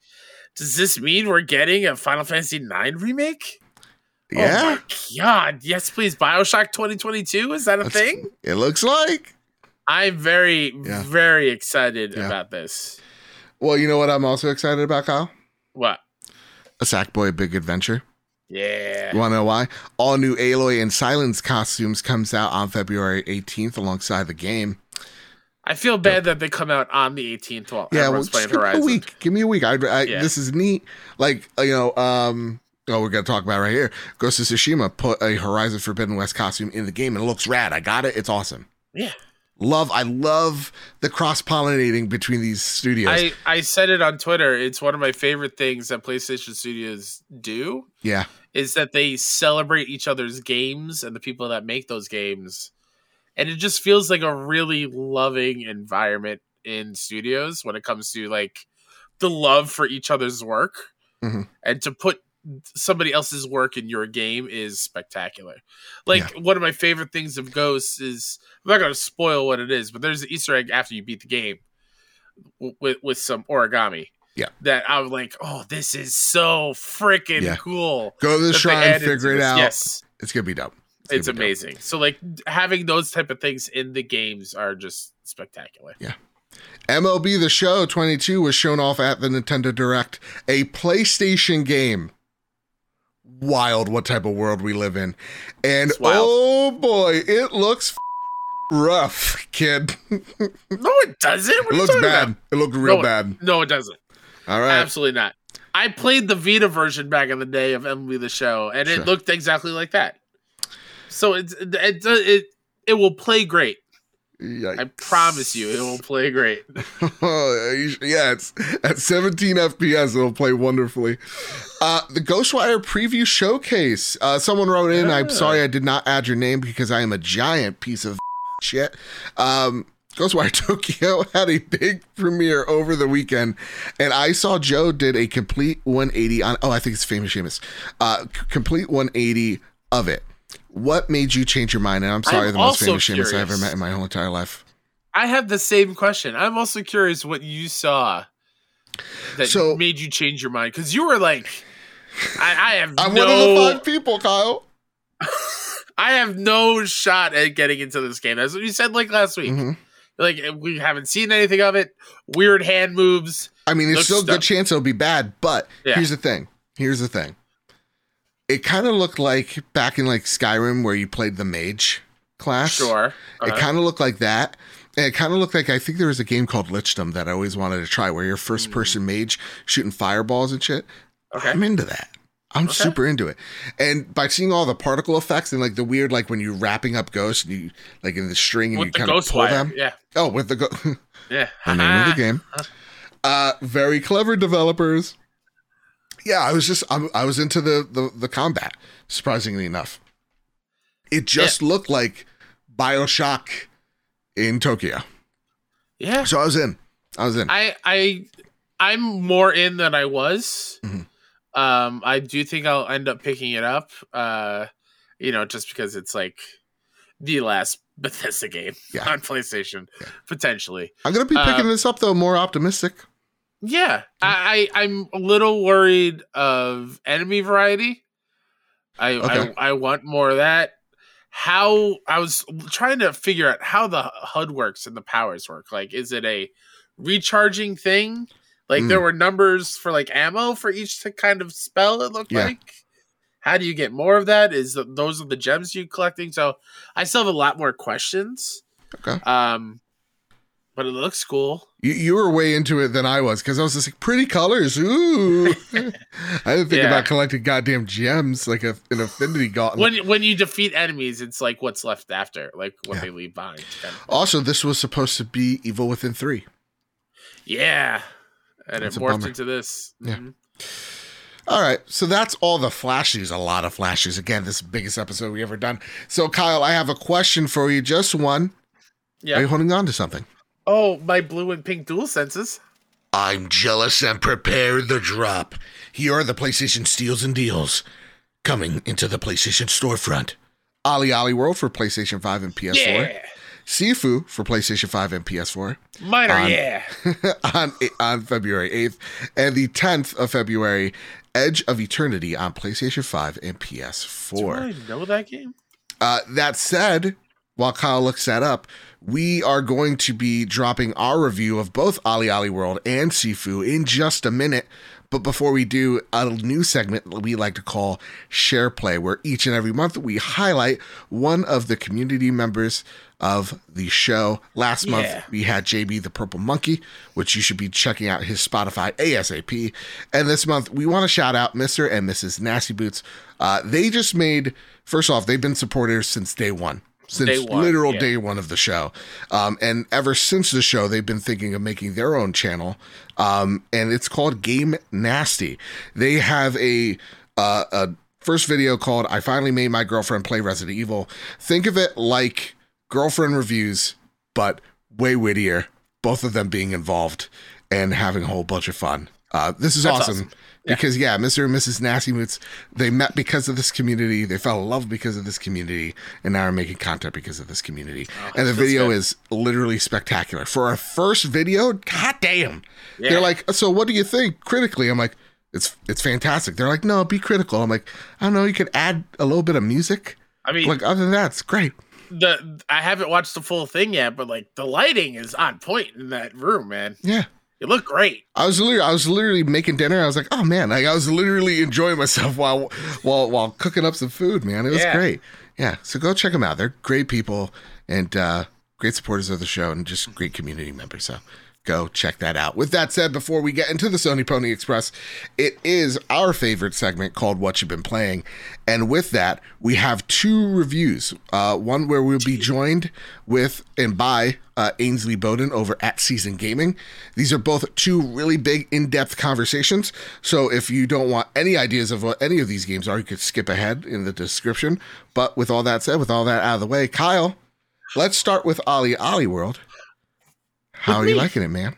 does this mean we're getting a Final Fantasy IX remake? yeah, Oh god! Yes, please. Bioshock 2022 is that a That's- thing? it looks like. I'm very Yeah. very excited Yeah. about this. Well, you know what I'm also excited about, Kyle? What? A Sackboy Big Adventure. Yeah. You want to know why? All new Aloy and Sylens costumes comes out on February 18th alongside the game. I feel bad that they come out on the 18th while Yeah, well, everyone's just playing give me a Horizon. week. Give me a week. I, I Yeah. this is neat. Like uh, you know, um, oh, we're gonna talk about right here. Ghost of Tsushima put a Horizon Forbidden West costume in the game, and it looks rad. I got it. It's awesome. Yeah. Love. I love the cross pollinating between these studios. I, I said it on Twitter. It's one of my favorite things that PlayStation Studios do yeah, is that they celebrate each other's games and the people that make those games. And it just feels like a really loving environment in studios when it comes to like the love for each other's work. Mhm. And to put somebody else's work in your game is spectacular. Like one of my favorite things of Ghosts is I'm not going to spoil what it is, but there's an Easter egg after you beat the game with with some origami. Yeah. That I was like, oh, this is so freaking Yeah. cool. go to the shrine, figure it out. Yes, It's gonna be dope. it's gonna be dope. amazing. So like having those type of things in the games are just spectacular. Yeah. MLB The Show 22 was shown off at the Nintendo Direct, a PlayStation game. Wild what type of world we live in. And oh boy, it looks f- rough, kid. No, it doesn't. What you looks bad. about? It looked real No, bad. No, it doesn't. All right. Absolutely not. I played the Vita version back in the day of MLB the Show, and Sure. it looked exactly like that. So it's it it it, it will play great. Yikes. I promise you, it will play great. yeah, it's at 17 FPS. It'll play wonderfully. Uh, the Ghostwire preview showcase. Uh, someone wrote in. I'm sorry I did not add your name because I am a giant piece of shit. Um, Ghostwire Tokyo had a big premiere over the weekend, and I saw Joe did a complete 180 on. Oh, I think it's Famous Seamus. Uh, complete 180 of it. What made you change your mind? And I'm sorry, I'm the most famous Seamus I ever met in my whole entire life. I have the same question. I'm also curious what you saw that So- made you change your mind because you were like, I, I have I'm no, one of the five people, Kyle. I have no shot at getting into this game. That's what you said like last week. Mhm. Like we haven't seen anything of it. Weird hand moves. I mean, there's still a good chance it'll be bad, but Yeah. here's the thing. Here's the thing. It kind of looked like back in like Skyrim where you played the mage class. Sure. It Uh-huh. kind of looked like that. And it kind of looked like I think there was a game called Lichdom that I always wanted to try where you're first person mage shooting fireballs and shit. Okay. I'm into that. I'm Okay. super into it. And by seeing all the particle effects and like the weird, like when you're wrapping up ghosts and you like in the string and you With the kind of pull wire. them. Yeah. Oh, with the go- Yeah. the name of the game. Uh, very clever developers. Yeah, I was just I'm, I was into the, the the combat. Surprisingly enough, it just looked like Bioshock in Tokyo. Yeah. So I was in. I was in. I I I'm more in than I was. Mhm. Um, I do think I'll end up picking it up. Uh, you know, just because it's like the last Bethesda game Yeah. on PlayStation, Yeah. potentially. I'm gonna be picking uh, this up though, more optimistic. Yeah, I, I I'm a little worried of enemy variety. I, Okay. I I want more of that. How I was trying to figure out how the HUD works and the powers work. Like, is it a recharging thing? Like Mm. there were numbers for like ammo for each kind of spell. It looked Yeah. like. How do you get more of that? Is th- those are the gems you collecting? So I still have a lot more questions. Okay. Um, but it looks cool. You, you were way into it than I was because I was just like pretty colors. Ooh, I didn't think Yeah. about collecting goddamn gems like a, an affinity gauntlet. when when you defeat enemies, it's like what's left after, like what Yeah. they leave behind. kind of also, this was supposed to be Evil Within three. Yeah, and That's it morphed into this. Yeah. Mhm. All right, so that's all the flashes. A lot of flashes. Again, this is the biggest episode we ever done. So, Kyle, I have a question for you. Just one. yeah. Are you holding on to something? Oh, my blue and pink dual senses. I'm jealous and prepare the drop. Here are the PlayStation steals and deals coming into the PlayStation storefront. OlliOlli World for PlayStation 5 and PS4. Yeah, Sifu for PlayStation 5 and PS4 minor. On- yeah, on on February 8th, and the 10th of February, Edge of Eternity on PlayStation 5 and PS4. I know that game? Uh, that said, while Kyle looks that up, we are going to be dropping our review of both OlliOlli World and Sifu in just a minute. But before we do, a new segment we like to call Share Play, where each and every month we highlight one of the community members of the show. Last Yeah. month we had JB the Purple Monkey, which you should be checking out his Spotify ASAP. And this month we want to shout out Mr. and Mrs. Nasty Boots. Uh, they just made, first off, they've been supporters since day one. Since Day one, literal yeah. day one of the show. Um, and ever since the show, they've been thinking of making their own channel. Um, and it's called Game Nasty. They have a, uh, a first video called I Finally Made My Girlfriend Play Resident Evil. Think of it like girlfriend reviews, but way wittier. Both of them being involved and having a whole bunch of fun. Uh, this is awesome. awesome. Yeah. Because yeah, Mr. and Mrs. Nasty Boots, they met because of this community. They fell in love because of this community, and now are making content because of this community. Oh, and the video good. is literally spectacular for a first video. God damn! Yeah. They're like, so what do you think critically? I'm like, it's it's fantastic. They're like, no, be critical. I'm like, I don't know. You could add a little bit of music. I mean, Like other than that, it's great. the I haven't watched the full thing yet, but like the lighting is on point in that room, man. Yeah. It looked great. I was literally, I was literally making dinner. I was like, oh man, like I was literally enjoying myself while while while cooking up some food, man. It was Yeah. great. Yeah, so go check them out. They're great people and uh, great supporters of the show and just great community members. So go check that out. With that said, before we get into the Sony Pony Express, it is our favorite segment called What You've Been Playing. And with that, we have two reviews. Uh, one where we'll be joined with and by uh, Ainsley Bowden over at Season Gaming. These are both two really big, in depth conversations. So if you don't want any ideas of what any of these games are, you could skip ahead in the description. But with all that said, with all that out of the way, Kyle, let's start with OlliOlli World. How are you liking it, man?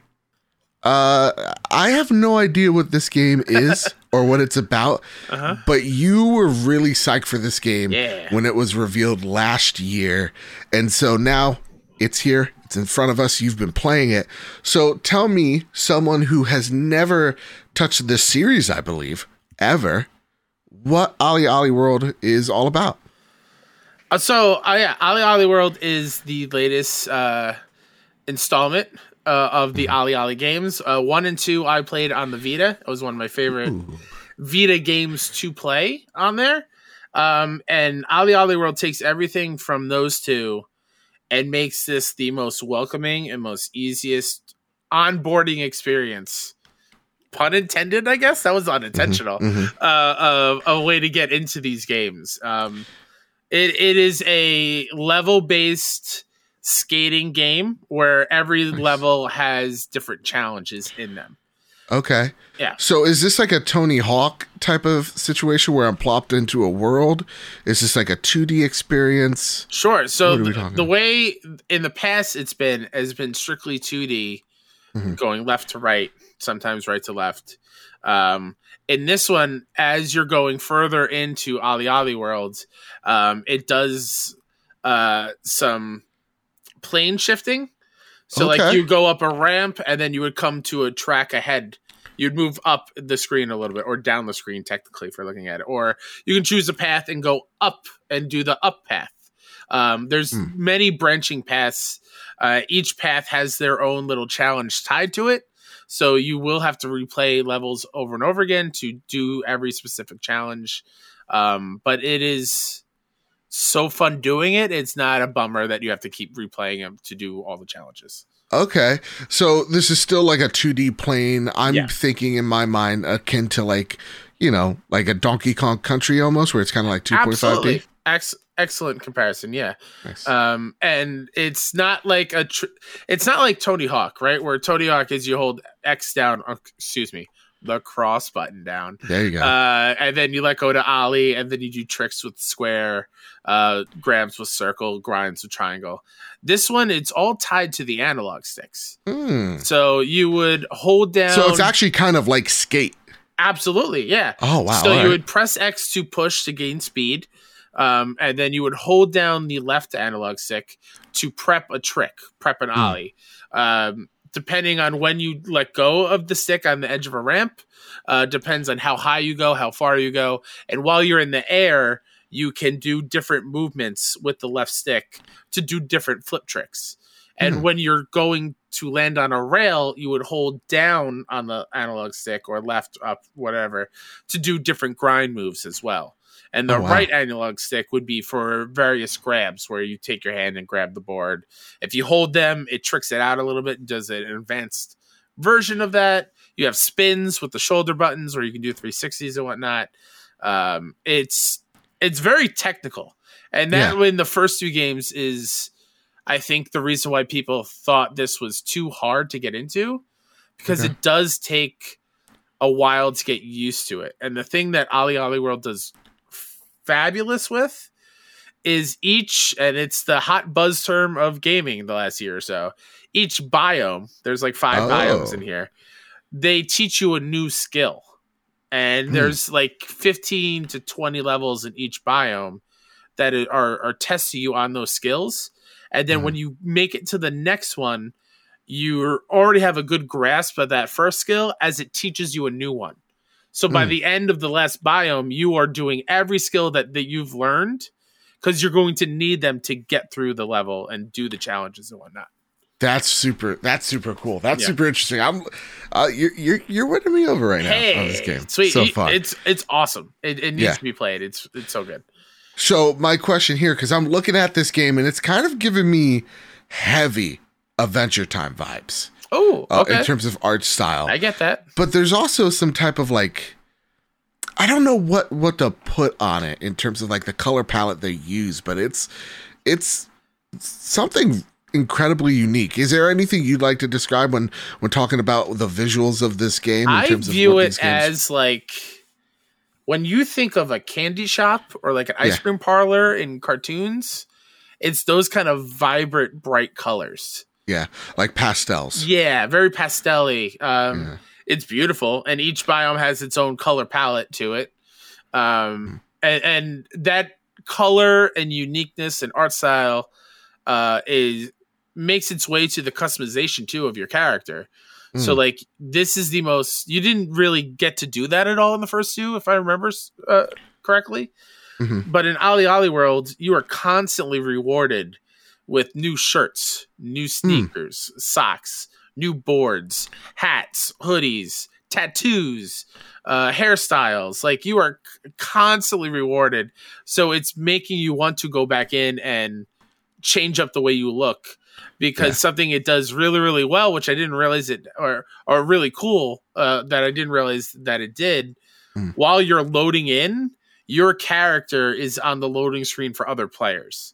Uh, I have no idea what this game is. or what it's about, Uh-huh. but you were really psyched for this game Yeah. when it was revealed last year. And so now it's here, it's in front of us. You've been playing it. So tell me, someone who has never touched this series, I believe, ever, what OlliOlli World is all about. Uh, so, uh, yeah, OlliOlli World is the latest uh, installment uh, of the OlliOlli games. Uh, one and two I played on the Vita. It was one of my favorite Vita games to play on there. Um, and OlliOlli World takes everything from those two and makes this the most welcoming and most easiest onboarding experience. Pun intended, I guess that was unintentional. Mhm. Uh, a, a way to get into these games. Um, it it is a level based skating game where every Nice. level has different challenges in them. Okay. Yeah. So is this like a Tony Hawk type of situation where I'm plopped into a world? Is this like a 2D experience? Sure. So What th- the way in the past it's been has been strictly 2D, Mhm. going left to right, sometimes right to left. Um, in this one, as you're going further into OlliOlli Worlds, um, it does uh, some plane shifting. So like you go up a ramp and then you would come to a track ahead. You'd move up the screen a little bit or down the screen technically for looking at it. Or you can choose a path and go up and do the up path. Um, there's Hmm. many branching paths. Uh, each path has their own little challenge tied to it. So you will have to replay levels over and over again to do every specific challenge. Um, but it is so fun doing it. It's not a bummer that you have to keep replaying them to do all the challenges. Okay. So this is still like a 2D plane. I'm Yeah. thinking in my mind akin to like, you know, like a Donkey Kong Country almost, where it's kind of like 2.5D. Ex- excellent comparison. Yeah. Nice. Um, and it's not like a, tr- it's not like Tony Hawk, right? Where Tony Hawk is you hold X down, or, excuse me, the cross button down, there you go. uh, and then you let go to Ollie, and then you do tricks with square, uh, grabs with circle, grinds with triangle. This one, it's all tied to the analog sticks. Hmm. So you would hold down. So it's actually kind of like skate. absolutely, yeah. Oh wow. so all you right. would press X to push to gain speed, um, and then you would hold down the left analog stick to prep a trick, prep an Hmm. ollie. Um, depending on when you let go of the stick on the edge of a ramp, uh, depends on how high you go, how far you go, and while you're in the air, you can do different movements with the left stick to do different flip tricks. And Hmm. when you're going to land on a rail, you would hold down on the analog stick or left up, whatever, to do different grind moves as well. And the Oh, wow. right analog stick would be for various grabs where you take your hand and grab the board. If you hold them, it tricks it out a little bit and does an advanced version of that. You have spins with the shoulder buttons where you can do 360s and whatnot. Um, it's it's very technical. And that Yeah. in the first two games is I think the reason why people thought this was too hard to get into because Okay. it does take a while to get used to it. And the thing that OlliOlli World does fabulous with is each, and it's the hot buzz term of gaming the last year or so. Each biome, there's like five Oh. biomes in here. They teach you a new skill, and Hmm. there's like 15 to 20 levels in each biome that are are testing you on those skills. And then Mhm. when you make it to the next one, you already have a good grasp of that first skill as it teaches you a new one. So by Mm. the end of the last biome, you are doing every skill that, that you've learned because you're going to need them to get through the level and do the challenges and whatnot. That's super. That's super cool. That's Yeah. super interesting. I'm. Uh, you're you're you're winning me over right now hey, on this game. sweet! So fun. It's it's awesome. It, it needs Yeah. to be played. It's it's so good. So my question here, because I'm looking at this game and it's kind of giving me heavy Adventure Time vibes Oh, uh, okay. in terms of art style. I get that. but there's also some type of like I don't know what what to put on it in terms of like the color palette they use, but it's it's something incredibly unique. Is there anything you'd like to describe when when talking about the visuals of this game? In I terms view it as like when you think of a candy shop or like an ice Yeah. cream parlor in cartoons, it's those kind of vibrant, bright colors. Yeah, like pastels. Yeah, very pastelly. Um, Yeah. it's beautiful, and each biome has its own color palette to it. Um, and, and that color and uniqueness and art style uh, is makes its way to the customization too of your character. So Mm. like this is the most you didn't really get to do that at all in the first two, if I remember uh, correctly. Mhm. But in OlliOlli World, you are constantly rewarded with new shirts, new sneakers, socks, new boards, hats, hoodies, tattoos, uh, hairstyles. Like you are c- constantly rewarded. So it's making you want to go back in and change up the way you look because Yeah. something it does really really well which i didn't realize it or or really cool uh, that i didn't realize that it did Mm. while you're loading in your character is on the loading screen for other players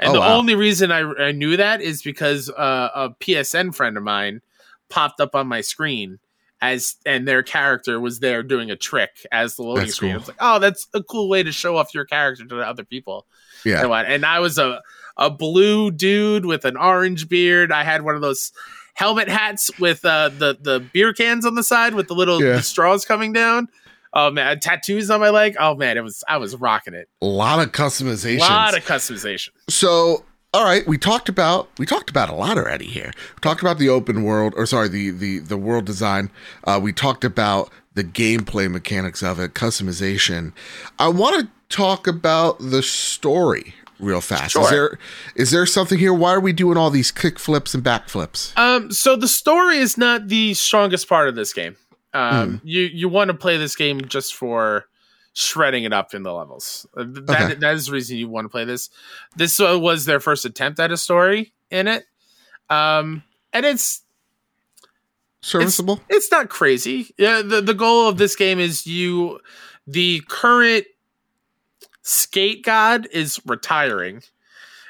and Oh, the wow. only reason I, I knew that is because uh, a psn friend of mine popped up on my screen as and their character was there doing a trick as the loading That's screen. cool. I was like, oh, that's a cool way to show off your character to the other people. Yeah. And I was a a blue dude with an orange beard. I had one of those helmet hats with uh, the the beer cans on the side with the little Yeah. the straws coming down. Oh man, tattoos on my leg. Oh man, it was I was rocking it. A lot of customization. A lot of customization. so all right we talked about we talked about a lot already here we talked about the open world or sorry the the the world design uh we talked about the gameplay mechanics of it customization i want to talk about the story real fast Sure. is there is there something here why are we doing all these kick flips and back flips Um, so the story is not the strongest part of this game. Um, you you want to play this game just for shredding it up in the levels. Uh, That Okay. that is the reason you want to play this. This was their first attempt at a story in it, um, and it's serviceable it's not crazy. Yeah, the the goal of this game is you the current skate god is retiring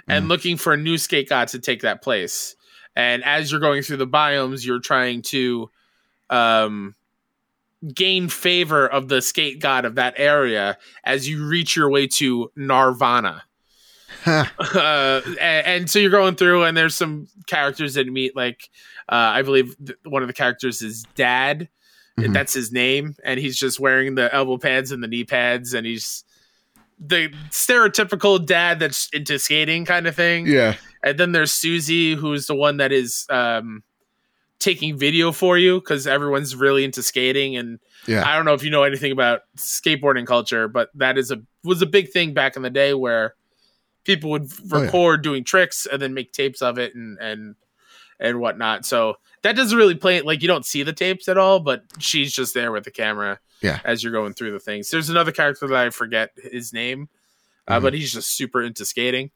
and Mm. looking for a new skate god to take that place. And as you're going through the biomes, you're trying to um gain favor of the skate god of that area as you reach your way to Nirvana Huh. uh, and, and so you're going through, and there's some characters that meet. Like, uh, I believe th- one of the characters is Dad. Mhm. That's his name, and he's just wearing the elbow pads and the knee pads, and he's the stereotypical dad that's into skating kind of thing. yeah And then there's Susie, who's the one that is um, taking video for you because everyone's really into skating. And Yeah. I don't know if you know anything about skateboarding culture, but that is a was a big thing back in the day where people would Oh, yeah. record doing tricks and then make tapes of it and and and whatnot. So that doesn't really play like you don't see the tapes at all, but she's just there with the camera Yeah. as you're going through the things. There's another character that I forget his name, uh, Mhm. but he's just super into skating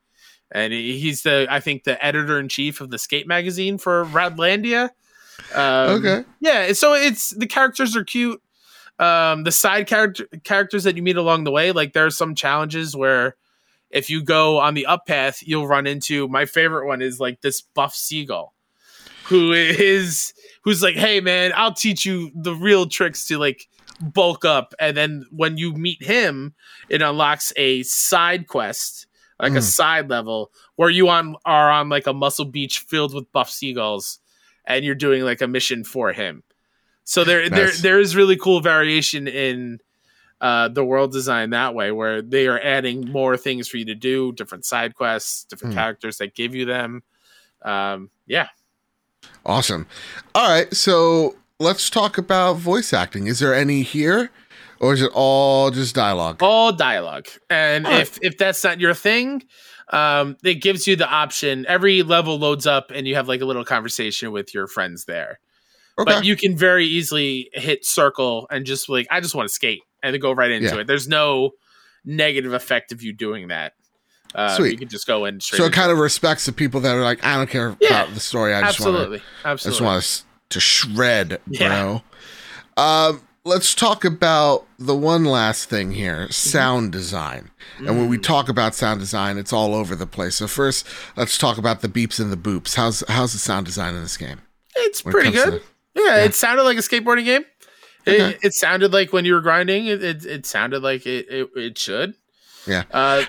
and he's the I think the editor in chief of the skate magazine for Radlandia. Um, okay Yeah, so it's the characters are cute. Um, the side character characters that you meet along the way, like there are some challenges where if you go on the up path, you'll run into my favorite one is like this buff seagull who is who's like, hey man, I'll teach you the real tricks to like bulk up. And then when you meet him, it unlocks a side quest, like a Mm. side level, where you on are on like a muscle beach filled with buff seagulls, and you're doing like a mission for him. So there, there, there is really cool variation in uh, the world design that way, where they are adding more things for you to do, different side quests, different Hmm. characters that give you them. Um, yeah, Awesome. All right, so let's talk about voice acting. Is there any here, or is it all just dialogue? all dialogue, and All right. if if that's not your thing, um, it gives you the option. Every level loads up, and you have like a little conversation with your friends there. Okay. But you can very easily hit circle and just like I just want to skate and then go right into Yeah. it. There's no negative effect of you doing that. Uh, Sweet. You can just go in straight. so it kind of respects the people that are like, I don't care Yeah. about the story. I just want absolutely, to, I just want to shred, Yeah. bro. Um, let's talk about the one last thing Mm-hmm. here: sound design. And when we talk about sound design, it's all over the place. So first, let's talk about the beeps and the boops. How's how's the sound design in this game? it's it pretty to good. Yeah, yeah. it sounded like a skateboarding game. It, Okay. it sounded like when you were grinding. It it, it sounded like it, it it should. Yeah. Uh,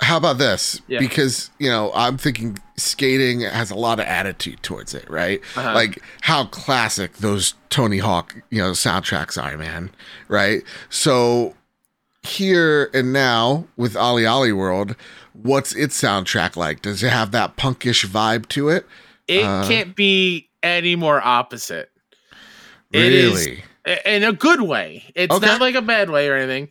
how about this? Yeah. Because, you know, I'm thinking skating has a lot of attitude towards it, right? Uh-huh. Like how classic those Tony Hawk, you know, soundtracks are, man. Right? So here and now with OlliOlli World, what's its soundtrack like? Does it have that punkish vibe to it? It Uh, can't be any more opposite. It is Really? in a good way. It's Okay. not like a bad way or anything.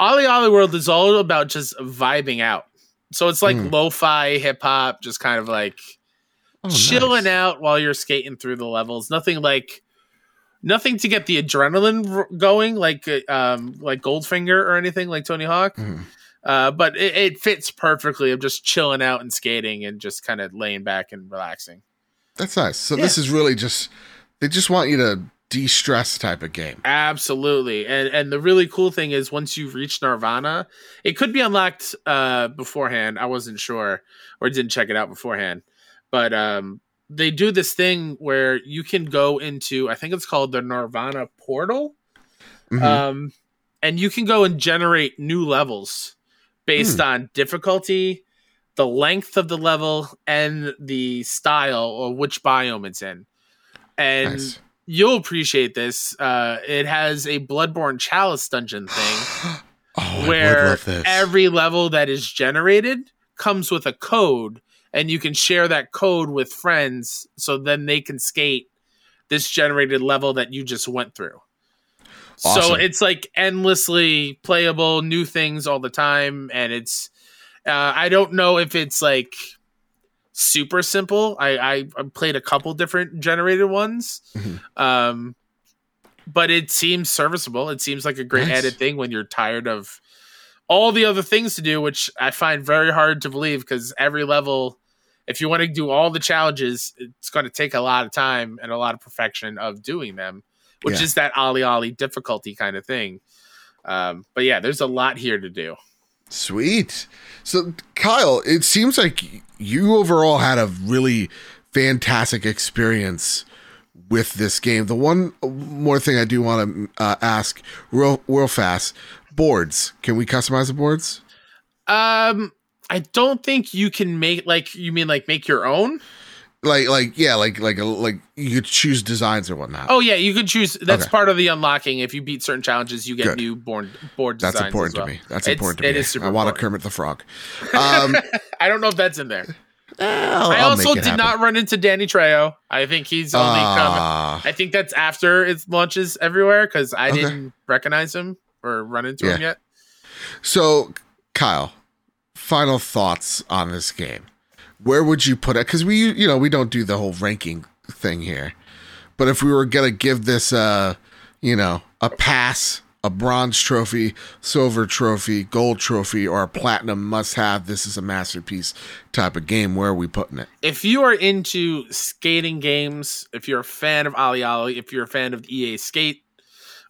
OlliOlli World is all about just vibing out. So it's like Hmm. lo-fi hip hop, just kind of like Oh, chilling nice. out while you're skating through the levels. Nothing like nothing to get the adrenaline r- going, like uh, um like Goldfinger or anything like Tony Hawk. Mhm. Uh, but it, it fits perfectly of just chilling out and skating and just kind of laying back and relaxing. That's nice. So this is really just they just want you to de-stress type of game. Absolutely. And and the really cool thing is once you reach Nirvana, it could be unlocked uh beforehand. I wasn't sure or didn't check it out beforehand. But um they do this thing where you can go into I think it's called the Nirvana portal. Mhm. Um and you can go and generate new levels based on difficulty, the length of the level and the style or which biome it's in. And nice. You'll appreciate this. Uh, it has a Bloodborne Chalice dungeon thing Oh, where every level that is generated comes with a code, and you can share that code with friends so then they can skate this generated level that you just went through. So it's like endlessly playable, new things all the time, and it's. Uh, I don't know if it's like super simple. I, I I played a couple different generated ones, Mhm. um, but it seems serviceable. It seems like a great Nice. added thing when you're tired of all the other things to do, which I find very hard to believe because every level, if you want to do all the challenges, it's going to take a lot of time and a lot of perfection of doing them, which Yeah. is that OlliOlli difficulty kind of thing. Um, but yeah, there's a lot here to do. Sweet. So, Kyle, it seems like you overall had a really fantastic experience with this game. The one more thing I do want to uh, ask real, real fast boards. Can we customize the boards? Um, I don't think you can make like you mean like make your own. Like, like, yeah, like, like, like you could choose designs or whatnot. Oh yeah, you could choose. That's Okay. part of the unlocking. If you beat certain challenges, you get Good. new board board That's important well. to me. That's It's- important to it me. is super I want a. Kermit the Frog. Um, I don't know if that's in there. I'll- I also did happen. not run into Danny Trejo. I think he's only come. Ah, I think that's after it launches everywhere because I Okay. didn't recognize him or run into him yet. So, Kyle, final thoughts on this game. Where would you put it? Because we, you know, we don't do the whole ranking thing here. But if we were gonna give this, uh, you know, a pass, a bronze trophy, silver trophy, gold trophy, or a platinum must-have, this is a masterpiece type of game. Where are we putting it? If you are into skating games, if you're a fan of OlliOlli, if you're a fan of EA Skate,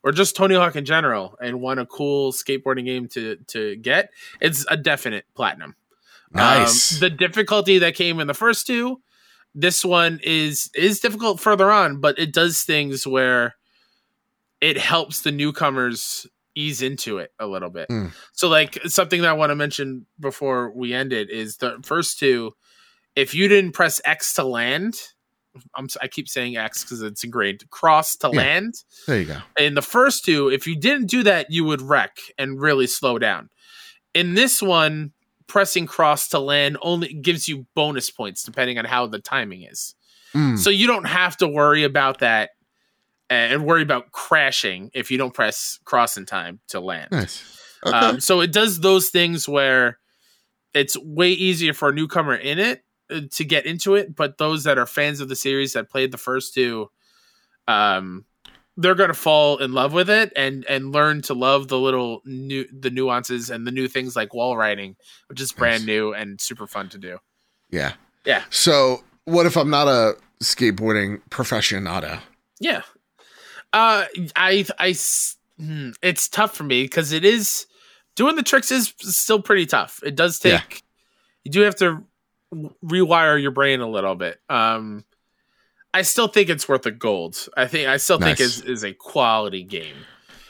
or just Tony Hawk in general, and want a cool skateboarding game to to get, it's a definite platinum. Nice. Um, the difficulty that came in the first two, this one is is difficult further on, but it does things where it helps the newcomers ease into it a little bit. Mm. So, like something that I want to mention before we end it is the first two. If you didn't press X to land, I'm, si keep saying X because it's ingrained. Cross to Yeah. land there you go. in the first two, if you didn't do that, you would wreck and really slow down. In this one, pressing cross to land only gives you bonus points depending on how the timing is. Mm, So you don't have to worry about that and worry about crashing if you don't press cross in time to land. nice. Okay. Um, so it does those things where it's way easier for a newcomer in it uh, to get into it, but those that are fans of the series that played the first two, um, they're gonna fall in love with it and and learn to love the little new the nuances and the new things like wall riding, which is brand Nice. new and super fun to do. yeah. Yeah. So, what if I'm not a skateboarding professionado? Yeah. Uh, i hmm, it's tough for me because it is doing the tricks is still pretty tough. It does take, Yeah. you do have to rewire your brain a little bit. Um, I still think it's worth a gold. I think, I still think Nice. is is a quality game.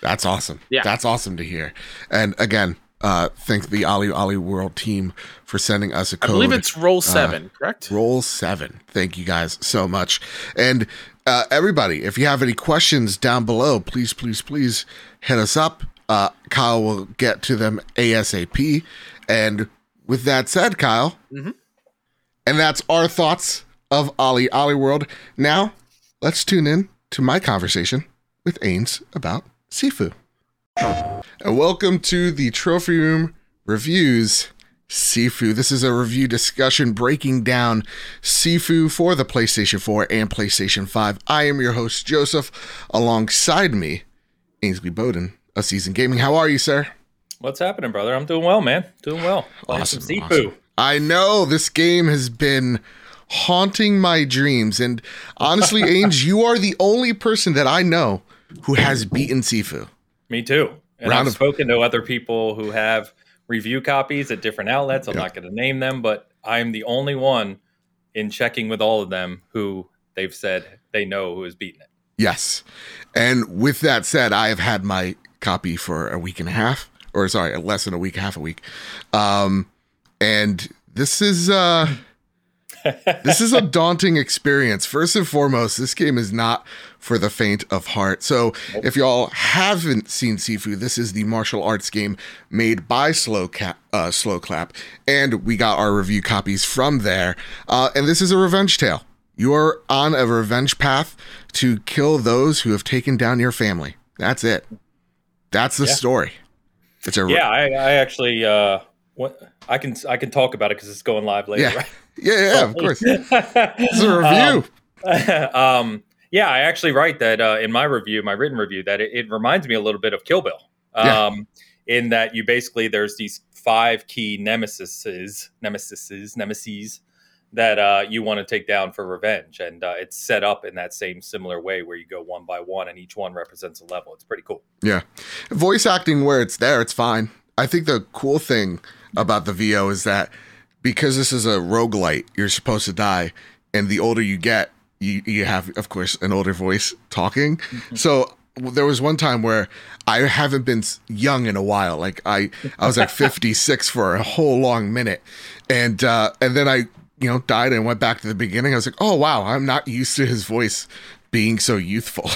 That's awesome. Yeah. That's awesome to hear. And again, uh, thank the OlliOlli World team for sending us a code. I believe it's Roll7, correct? Roll7. Thank you guys so much. And uh, everybody, if you have any questions down below, please, please, please hit us up. Uh, Kyle will get to them ASAP. And with that said, Kyle, Mhm. and that's our thoughts of OlliOlli World. Now, let's tune in to my conversation with Ains about Sifu. And welcome to the Trophy Room Reviews Sifu. This is a review discussion breaking down Sifu for the PlayStation 4 and PlayStation 5. I am your host, Joseph. Alongside me, Ainsley Bowden of Season Gaming. How are you, sir? What's happening, brother? I'm doing well, man. Doing well. Playing Awesome, some Sifu. awesome. I know this game has been haunting my dreams. And honestly, Ainge, you are the only person that I know who has beaten Sifu. Me too. And Round I've of- spoken to other people who have review copies at different outlets. I'm not going to name them, but I'm the only one in checking with all of them who they've said they know who has beaten it. Yes. And with that said, I have had my copy for a week and a half, or sorry, less than a week, half a week. Um, and this is uh this is a daunting experience. First and foremost, this game is not for the faint of heart. So, if y'all haven't seen Sifu, this is the martial arts game made by Slow Cap, uh, Slow Clap, and we got our review copies from there. Uh, and this is a revenge tale. You are on a revenge path to kill those who have taken down your family. That's it. That's the Yeah. story. It's a Yeah, I, I actually, uh, what, I can I can talk about it because it's going live later. Yeah. Right? yeah, yeah, of course. It's a review. um, yeah, I actually write that uh, in my review, my written review, that it, it reminds me a little bit of Kill Bill. Yeah. Um, in that you basically there's these five key nemesises, nemesises, nemesis that uh, you want to take down for revenge, and uh, it's set up in that same similar way where you go one by one, and each one represents a level. It's pretty cool. Yeah. Voice acting where it's there, it's fine. I think the cool thing about the VO is that because this is a roguelite, you're supposed to die. And the older you get, you, you have, of course, an older voice talking. So there was one time where I haven't been young in a while. Like I, I was like 56 for a whole long minute. And, uh, and then I, you know, died and went back to the beginning. I was like, oh, wow, I'm not used to his voice being so youthful.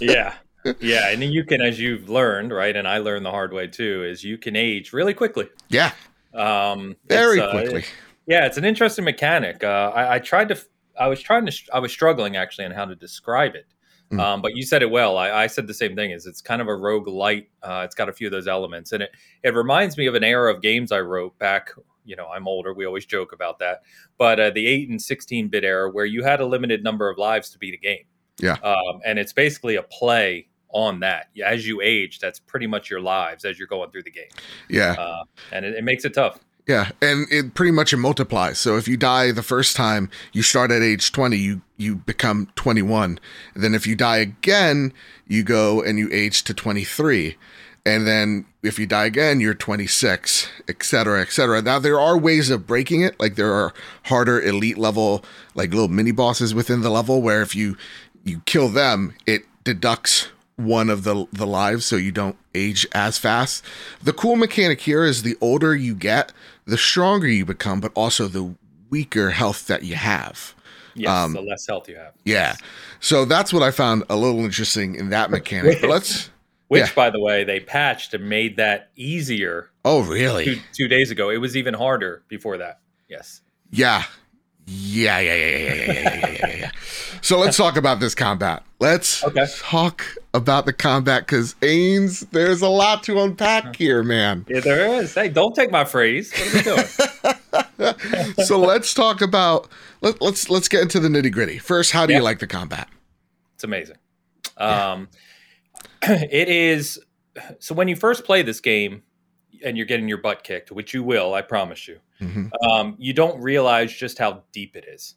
yeah yeah and you can as you've learned right and i learned the hard way too is you can age really quickly yeah, um very uh, quickly. yeah it's an interesting mechanic uh I, I tried to i was trying to i was struggling actually on how to describe it Mm. um but you said it well I, I said the same thing is it's kind of a rogue light uh it's got a few of those elements and it it reminds me of an era of games i wrote back you know i'm older we always joke about that but uh, the 8 and 16 bit era where you had a limited number of lives to beat a game Yeah. um, and it's basically a play on that as you age that's pretty much your lives as you're going through the game Yeah. uh, and it, it makes it tough Yeah, and it pretty much it multiplies. So if you die the first time, you start at age 20, you you become 21. Then if you die again, you go and you age to 23. And then if you die again, you're 26, et cetera, et cetera. Now there are ways of breaking it. Like there are harder elite level, like little mini bosses within the level where if you you kill them, it deducts one of the the lives so you don't age as fast. The cool mechanic here is the older you get, the stronger you become, but also the weaker health that you have. yes Um, the less health you have Yeah. So that's what I found a little interesting in that mechanic. But let's which Yeah. by the way they patched and made that easier oh really? two days ago it was even harder before that yes Yeah. Yeah, yeah, yeah, yeah, yeah, yeah, yeah, yeah, yeah, yeah. So let's talk about this combat. Let's Okay. talk about the combat because Ains, there's a lot to unpack here, man. yeah there is hey don't take my phrase what are we doing so let's talk about let, let's let's get into the nitty gritty. First, how do you like the combat? It's amazing. Um, it is so when you first play this game and you're getting your butt kicked, which you will, I promise you. Mhm. Um, you don't realize just how deep it is.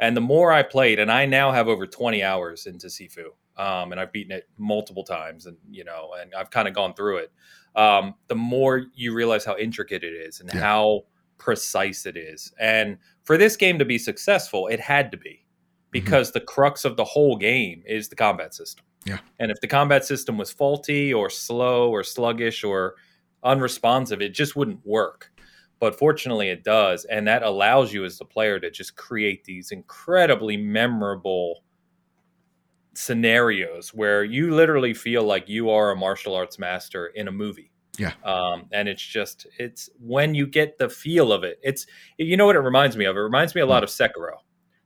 And the more I played, and I now have over 20 hours into Sifu, um, and I've beaten it multiple times, and you know, and I've kind of gone through it. Um, the more you realize how intricate it is and Yeah. how precise it is. And for this game to be successful, it had to be because the crux of the whole game is the combat system. Yeah. And if the combat system was faulty or slow or sluggish or unresponsive, it just wouldn't work. But fortunately, it does, and that allows you as the player to just create these incredibly memorable scenarios where you literally feel like you are a martial arts master in a movie. Yeah. Um, and it's just it's when you get the feel of it. It's you know what it reminds me of. It reminds me a lot of Sekiro.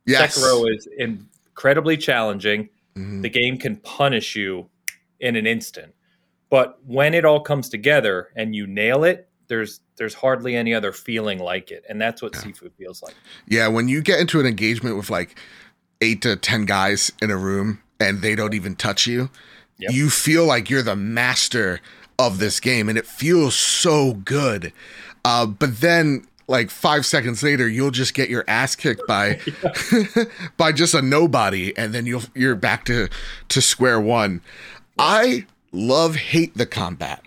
Yes. Sekiro is incredibly challenging. Mhm. The game can punish you in an instant. But when it all comes together and you nail it, there's there's hardly any other feeling like it. And that's what Yeah. Sifu feels like. Yeah, when you get into an engagement with like eight to ten guys in a room and they don't even touch you, Yep. you feel like you're the master of this game, and it feels so good. Uh, but then, like five seconds later, you'll just get your ass kicked by by just a nobody, and then you'll you're back to to square one. I love hate the combat.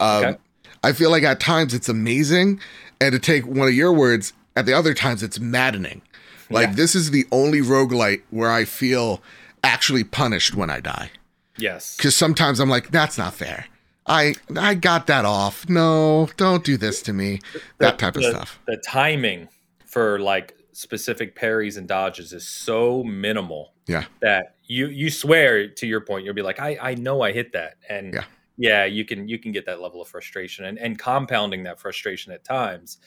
Um, Okay. I feel like at times it's amazing, and to take one of your words, at the other times it's maddening. Like Yeah. this is the only roguelite where I feel actually punished when I die. Yes. Because sometimes I'm like, that's not fair. I I got that off. No, don't do this to me. That type of stuff. The timing for like specific parries and dodges is so minimal Yeah. that you you swear to your point you'll be like I I know I hit that and Yeah. yeah you can you can get that level of frustration and and compounding that frustration at times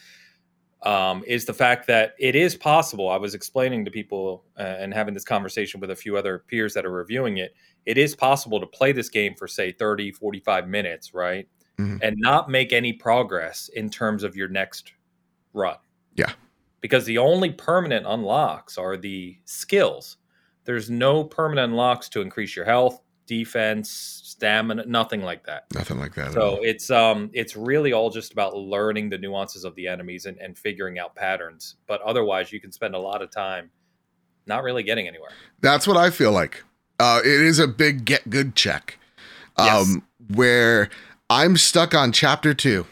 um, is the fact that it is possible. I was explaining to people uh, and having this conversation with a few other peers that are reviewing it. It is possible to play this game for, say, 30, 45 minutes, right? Mhm. And not make any progress in terms of your next run. Yeah. Because the only permanent unlocks are the skills. There's no permanent unlocks to increase your health, defense, stamina, nothing like that. Nothing like that. So it's um it's really all just about learning the nuances of the enemies and, and figuring out patterns. But otherwise you can spend a lot of time not really getting anywhere. That's what I feel like. Uh, it is a big get good check. Um, Yes. where I'm stuck on chapter two.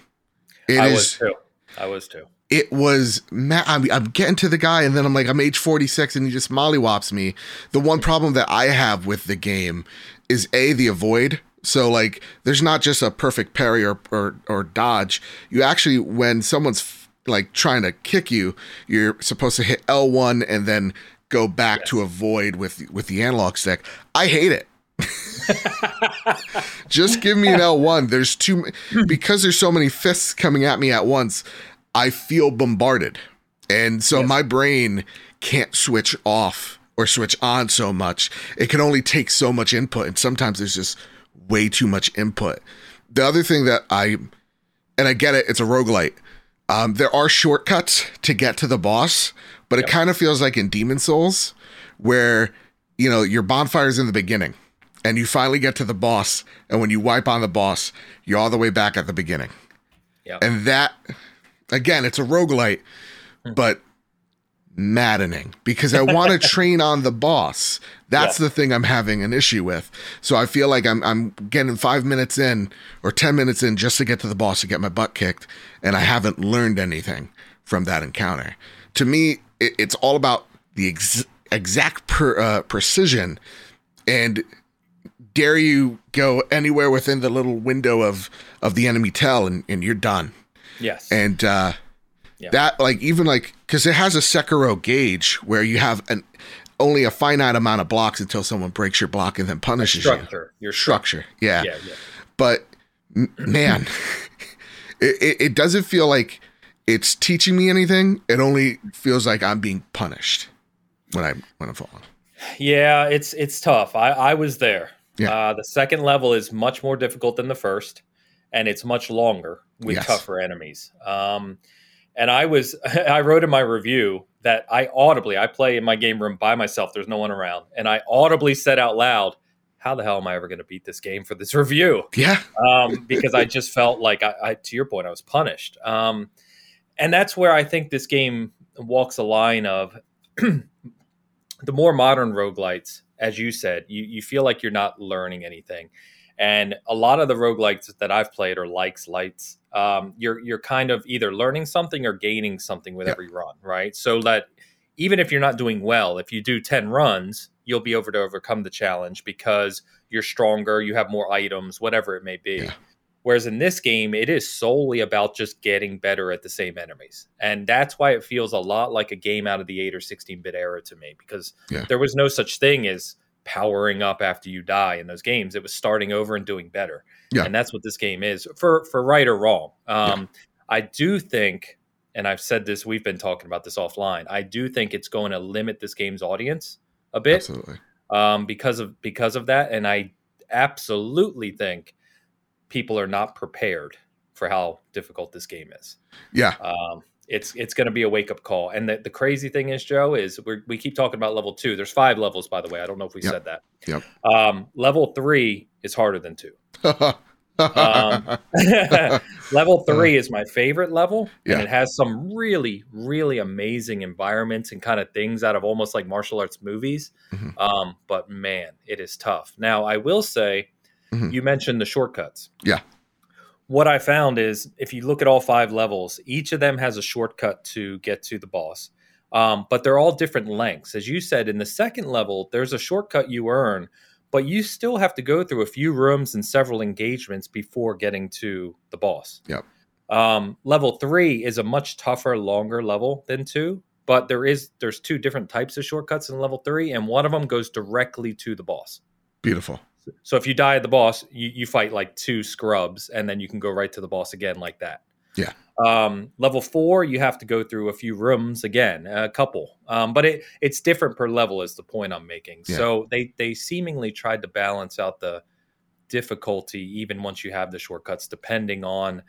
It I is. was too. I was too. It was ma- I'm, I'm getting to the guy and then i'm like i'm age 46 and he just mollywops me. The one problem that i have with the game is a the avoid. So like there's not just a perfect parry or or, or dodge. You actually when someone's f- like trying to kick you you're supposed to hit l1 and then go back to avoid with with the analog stick. I hate it. Just give me an L1. There's too because there's so many fists coming at me at once. I feel bombarded, and so Yes. my brain can't switch off or switch on so much. It can only take so much input, and sometimes there's just way too much input. The other thing that I and I get it, it's a roguelite. Um, there are shortcuts to get to the boss, but it kind of feels like in Demon's Souls, where you know your bonfire's in the beginning, and you finally get to the boss, and when you wipe on the boss, you're all the way back at the beginning. Yeah. And that, again, it's a roguelite, but maddening because I want to train on the boss. That's Yeah. the thing I'm having an issue with. So I feel like I'm I'm getting five minutes in or ten minutes in just to get to the boss to get my butt kicked, and I haven't learned anything from that encounter. To me, it, it's all about the ex- exact per, uh, precision and dare you go anywhere within the little window of of the enemy tell and, and you're done Yes. and uh Yeah. that like even like because it has a sekiro gauge where you have an only a finite amount of blocks until someone breaks your block and then punishes you structure. Your structure yeah, Yeah, yeah. but man it, it, doesn't feel like it's teaching me anything it only feels like i'm being punished when i when i'm falling Yeah, it's it's tough. I, I was there. Yeah. Uh, the second level is much more difficult than the first, and it's much longer with Yes. tougher enemies. Um, and I was I wrote in my review that I audibly I play in my game room by myself. There's no one around, and I audibly said out loud, "How the hell am I ever going to beat this game for this review?" yeah um, because I just felt like I, I, to your point, I was punished. Um, and that's where I think this game walks a line of the more modern roguelites, as you said, you, you feel like you're not learning anything. And a lot of the roguelites that I've played are likes, lights. Um, you're you're kind of either learning something or gaining something with Yeah. every run, right? So that even if you're not doing well, if you do 10 runs, you'll be able to overcome the challenge because you're stronger, you have more items, whatever it may be. Yeah. Whereas in this game, it is solely about just getting better at the same enemies. And that's why it feels a lot like a game out of the 8 or 16 bit era to me, because Yeah. there was no such thing as powering up after you die in those games. It was starting over and doing better. Yeah. And that's what this game is for, for right or wrong. Um, I do think, and I've said this, we've been talking about this offline. I do think it's going to limit this game's audience a bit Absolutely. um, because of because of that. And I absolutely think people are not prepared for how difficult this game is. Yeah. Um, it's it's going to be a wake up call. And the, the crazy thing is, Joe, is we we keep talking about level two. There's five levels, by the way. I don't know if we Yep. said that. Yep. Um, level three is harder than two. Um, level three is my favorite level, Yeah. and it has some really, really amazing environments and kind of things out of almost like martial arts movies. Mhm. Um, but man, it is tough. Now, I will say, Mhm. you mentioned the shortcuts. Yeah. What I found is if you look at all five levels, each of them has a shortcut to get to the boss. Um, but they're all different lengths. As you said, in the second level, there's a shortcut you earn, but you still have to go through a few rooms and several engagements before getting to the boss. Yep. Um, level three is a much tougher, longer level than two, but there is there's two different types of shortcuts in level three, and one of them goes directly to the boss. Beautiful. So if you die at the boss, you, you fight like two scrubs, and then you can go right to the boss again like that. Yeah. Um, level four, you have to go through a few rooms again, a couple, um, but it it's different per level. Is the point I'm making? Yeah. So they they seemingly tried to balance out the difficulty even once you have the shortcuts, depending on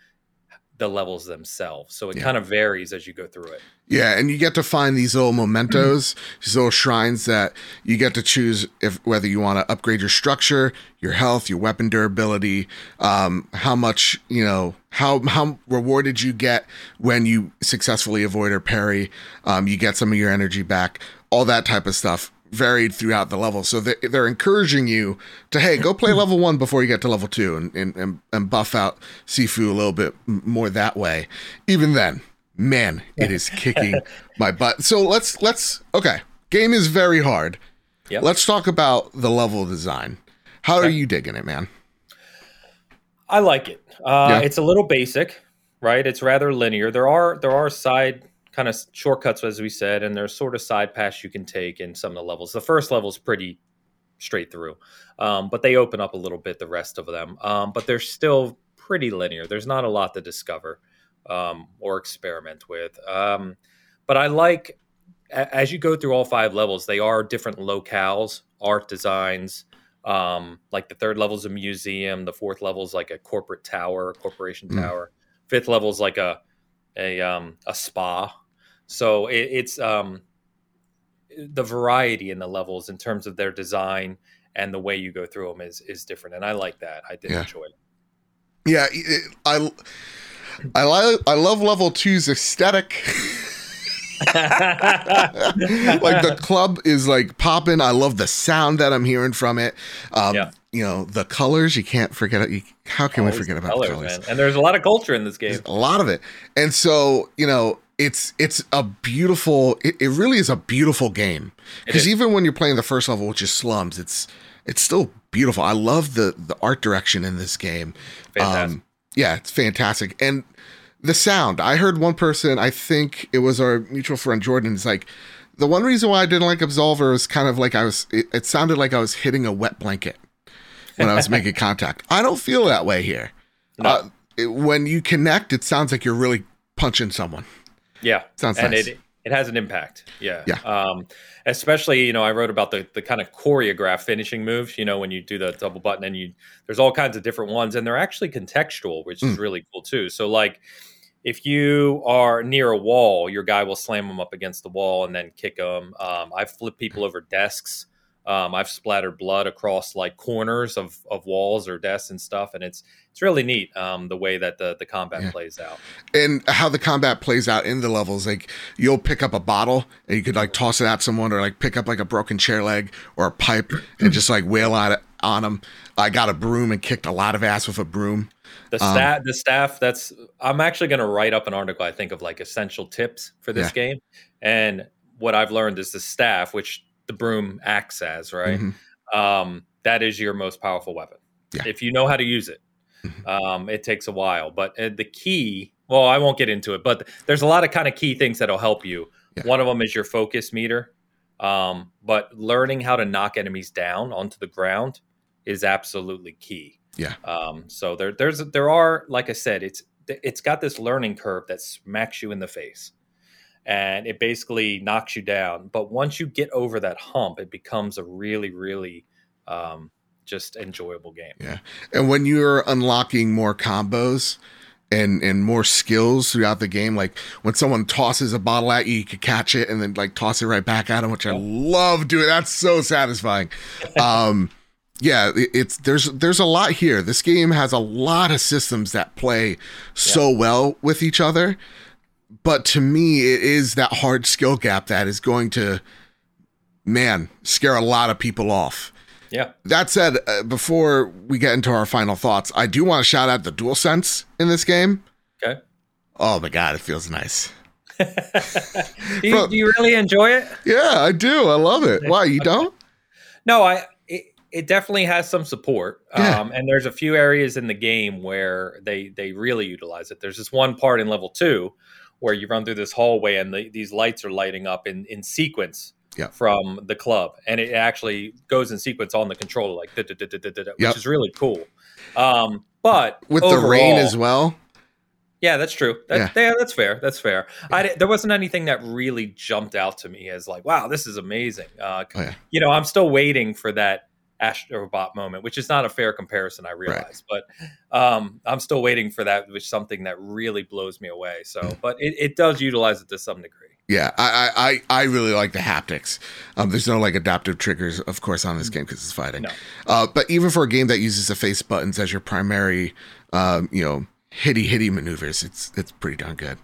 the levels themselves. So it Yeah. kind of varies as you go through it. Yeah, and you get to find these little mementos, these little shrines that you get to choose if whether you want to upgrade your structure, your health, your weapon durability, um, how much you know, how how rewarded you get when you successfully avoid or parry. Um, you get some of your energy back, all that type of stuff. Varied throughout the level, so they, they're encouraging you to hey, go play level one before you get to level two, and and and, and buff out Sifu a little bit more that way. Even then, man, it is kicking my butt. So let's let's okay. Game is very hard. Yep. Let's talk about the level design. How are you digging it, man? I like it. Uh, Yeah. It's a little basic, right? It's rather linear. There are there are side kind of shortcuts, as we said, and there's sort of side paths you can take in some of the levels. The first level is pretty straight through, um, but they open up a little bit the rest of them. Um, but they're still pretty linear. There's not a lot to discover um, or experiment with. Um, but I like a- as you go through all five levels, they are different locales, art designs. Um, like the third level is a museum, the fourth level is like a corporate tower, a corporation Mm. tower. Fifth level is like a a um, a spa. So it, it's um, the variety in the levels in terms of their design and the way you go through them is is different, and I like that. I did Yeah. enjoy it. Yeah, it, I I like I love level two's aesthetic. like the club is like popping. I love the sound that I'm hearing from it. Um, Yeah. You know the colors. You can't forget. You, how can we forget about the colors? man? And there's a lot of culture in this game. There's a lot of it. And so, you know, it's it's a beautiful it, it really is a beautiful game. Because even when you're playing the first level, which is slums, it's it's still beautiful. I love the the art direction in this game. Fantastic. Um, yeah, it's fantastic. And the sound. I heard one person, I think it was our mutual friend Jordan, is like the one reason why I didn't like Absolver is kind of like I was it, it sounded like I was hitting a wet blanket when I was making contact. I don't feel that way here. No. Uh, it- when you connect, it sounds like you're really punching someone. Yeah, Sounds and nice. it it has an impact. Yeah, Yeah. Um, especially you know, I wrote about the the kind of choreographed finishing moves. You know, when you do the double button and you there's all kinds of different ones, and they're actually contextual, which is Mm. really cool too. So like. If you are near a wall, your guy will slam them up against the wall and then kick them. Um, I've flipped people over desks. Um, I've splattered blood across like corners of, of walls or desks and stuff, and it's it's really neat um, the way that the the combat Yeah. plays out. And how the combat plays out in the levels, like you'll pick up a bottle and you could like toss it at someone, or like pick up like a broken chair leg or a pipe and just like wail on it on them. I got a broom and kicked a lot of ass with a broom. The Um, staff, the staff. That's. I'm actually going to write up an article. I think of like essential tips for this Yeah. game, and what I've learned is the staff, which the broom acts as, right? Mhm. Um, that is your most powerful weapon Yeah. if you know how to use it. Um, it takes a while, but uh, the key. Well, I won't get into it, but there's a lot of kind of key things that'll help you. Yeah. One of them is your focus meter. Um, but learning how to knock enemies down onto the ground is absolutely key. Yeah. Um, so there, there's, there are, like I said, it's, it's got this learning curve that smacks you in the face and it basically knocks you down. But once you get over that hump, it becomes a really, really, um, just enjoyable game. Yeah. And when you're unlocking more combos and and more skills throughout the game, like when someone tosses a bottle at you, you could catch it and then like toss it right back at them, which I love doing. That's so satisfying. Um yeah, it- it's there's there's a lot here. This game has a lot of systems that play so well with each other. But to me, it is that hard skill gap that is going to man, scare a lot of people off Yeah. that said, uh, before we get into our final thoughts, I do want to shout out the dual sense in this game. Okay. Oh my god, it feels nice. do, you, Bro- do you really enjoy it? Yeah, I do. I love it. Why you don't? No, I it, it definitely has some support. Yeah. Um, and there's a few areas in the game where they they really utilize it. There's this one part in level two where you run through this hallway and the, these lights are lighting up in in sequence. Yeah. From the club, and it actually goes in sequence on the controller, like da, da, da, da, da, da, da, which is really cool. Um, but With the rain as well. yeah, that's true. That, Yeah. yeah. that's fair. That's fair. I there wasn't anything that really jumped out to me as like, wow, this is amazing. Uh, Oh, yeah. You know, I'm still waiting for that Astrobot moment, which is not a fair comparison, I realize, but um, I'm still waiting for that, which is something that really blows me away. So, Mm. but it, it does utilize it to some degree. Yeah, I, I I I really like the haptics. Um, there's no like adaptive triggers, of course, on this game because it's fighting. No. Uh, but even for a game that uses the face buttons as your primary, um, you know, hitty hitty maneuvers, it's it's pretty darn good.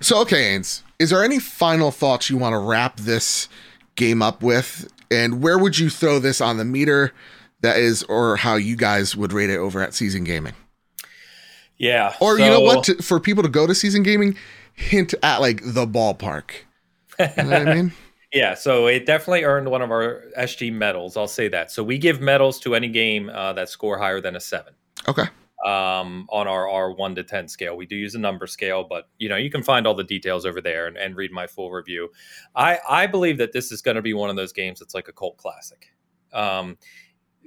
So okay, Ains, is there any final thoughts you want to wrap this game up with? And where would you throw this on the meter? That is, or how you guys would rate it over at Seasoned Gaming? Yeah. Or you know what? To, for people to go to Seasoned Gaming, hint at like the ballpark. You know what I mean? Yeah, so it definitely earned one of our SG medals. I'll say that. So we give medals to any game uh, that score higher than a seven. Okay. Um, on our, our one to 10 scale. We do use a number scale, but you know, you can find all the details over there and, and read my full review. I, I believe that this is going to be one of those games that's like a cult classic. Um,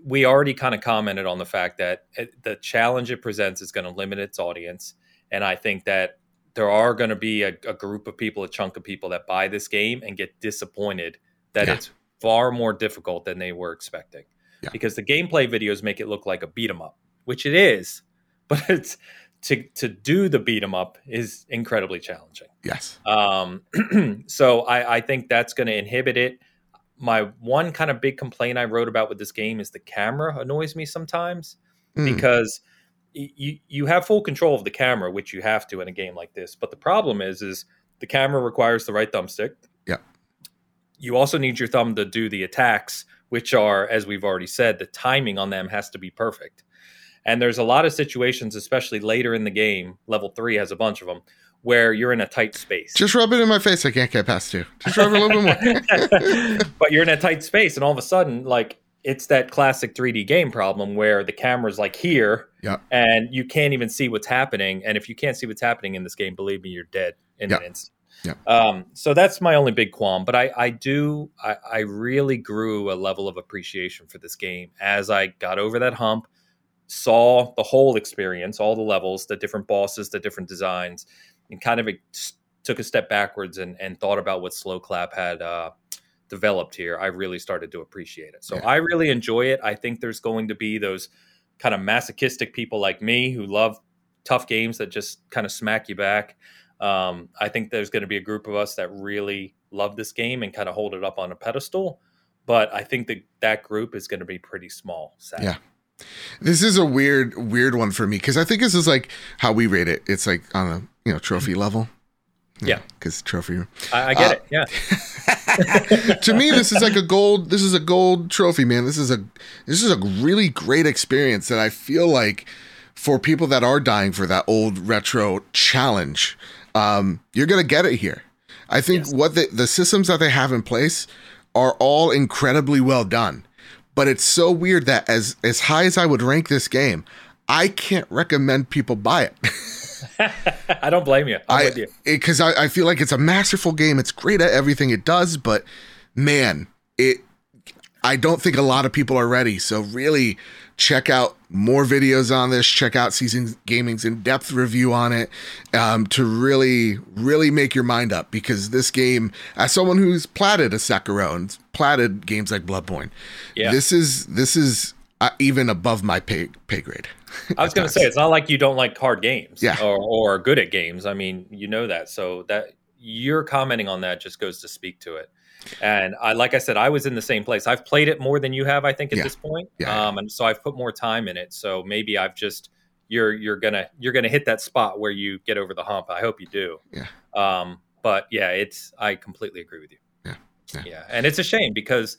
we already kind of commented on the fact that it, the challenge it presents is going to limit its audience. And I think that there are going to be a, a group of people, a chunk of people that buy this game and get disappointed that Yeah. it's far more difficult than they were expecting. Yeah. Because the gameplay videos make it look like a beat 'em up, which it is, but it's to to do the beat 'em up is incredibly challenging. Yes. Um, so I, I think that's going to inhibit it. My one kind of big complaint I wrote about with this game is the camera annoys me sometimes Mm. because you you have full control of the camera, which you have to in a game like this. But the problem is, is the camera requires the right thumbstick. Yeah. You also need your thumb to do the attacks, which are, as we've already said, the timing on them has to be perfect. And there's a lot of situations, especially later in the game, level three has a bunch of them, where you're in a tight space. Just rub it in my face. I can't get past you. Just rub it a little bit more. but you're in a tight space, and all of a sudden, like it's that classic 3D game problem where the camera's like here, Yeah. and you can't even see what's happening. And if you can't see what's happening in this game, believe me, you're dead in an instant. Yeah. Um, so that's my only big qualm. But I, I do, I, I really grew a level of appreciation for this game as I got over that hump, saw the whole experience, all the levels, the different bosses, the different designs, and kind of took a step backwards and, and thought about what Slow Clap had uh, developed here. I really started to appreciate it. So Yeah. I really enjoy it. I think there's going to be those kind of masochistic people like me who love tough games that just kind of smack you back. Um, I think there's going to be a group of us that really love this game and kind of hold it up on a pedestal. But I think that that group is going to be pretty small. Sadly. Yeah. This is a weird, weird one for me because I think this is like how we rate it. It's like on a you know trophy level. Yeah. because trophy. I, I get Uh, it. Yeah. to me, this is like a gold. This is a gold trophy, man. This is a this is a really great experience that I feel like for people that are dying for that old retro challenge, um, you're gonna get it here. I think Yes. what the the systems that they have in place are all incredibly well done. But it's so weird that as as high as I would rank this game, I can't recommend people buy it. I don't blame you. I'm I with you. because I, I feel like it's a masterful game. It's great at everything it does, but man, it I don't think a lot of people are ready. So really check out more videos on this. Check out Seasoned Gaming's in-depth review on it um, to really, really make your mind up. Because this game, as someone who's platted a Sekiro and platted games like Bloodborne, Yeah. this is this is uh, even above my pay pay grade. I was going to say it's not like you don't like hard games, Yeah. or or are good at games. I mean, you know that. So that you're commenting on that just goes to speak to it. And I, like I said, I was in the same place. I've played it more than you have, I think, at Yeah. this point. Yeah. Um, and so I've put more time in it. So maybe I've just you're you're gonna you're gonna hit that spot where you get over the hump. I hope you do. Yeah. Um, but yeah, it's I completely agree with you. Yeah. Yeah. Yeah, and it's a shame because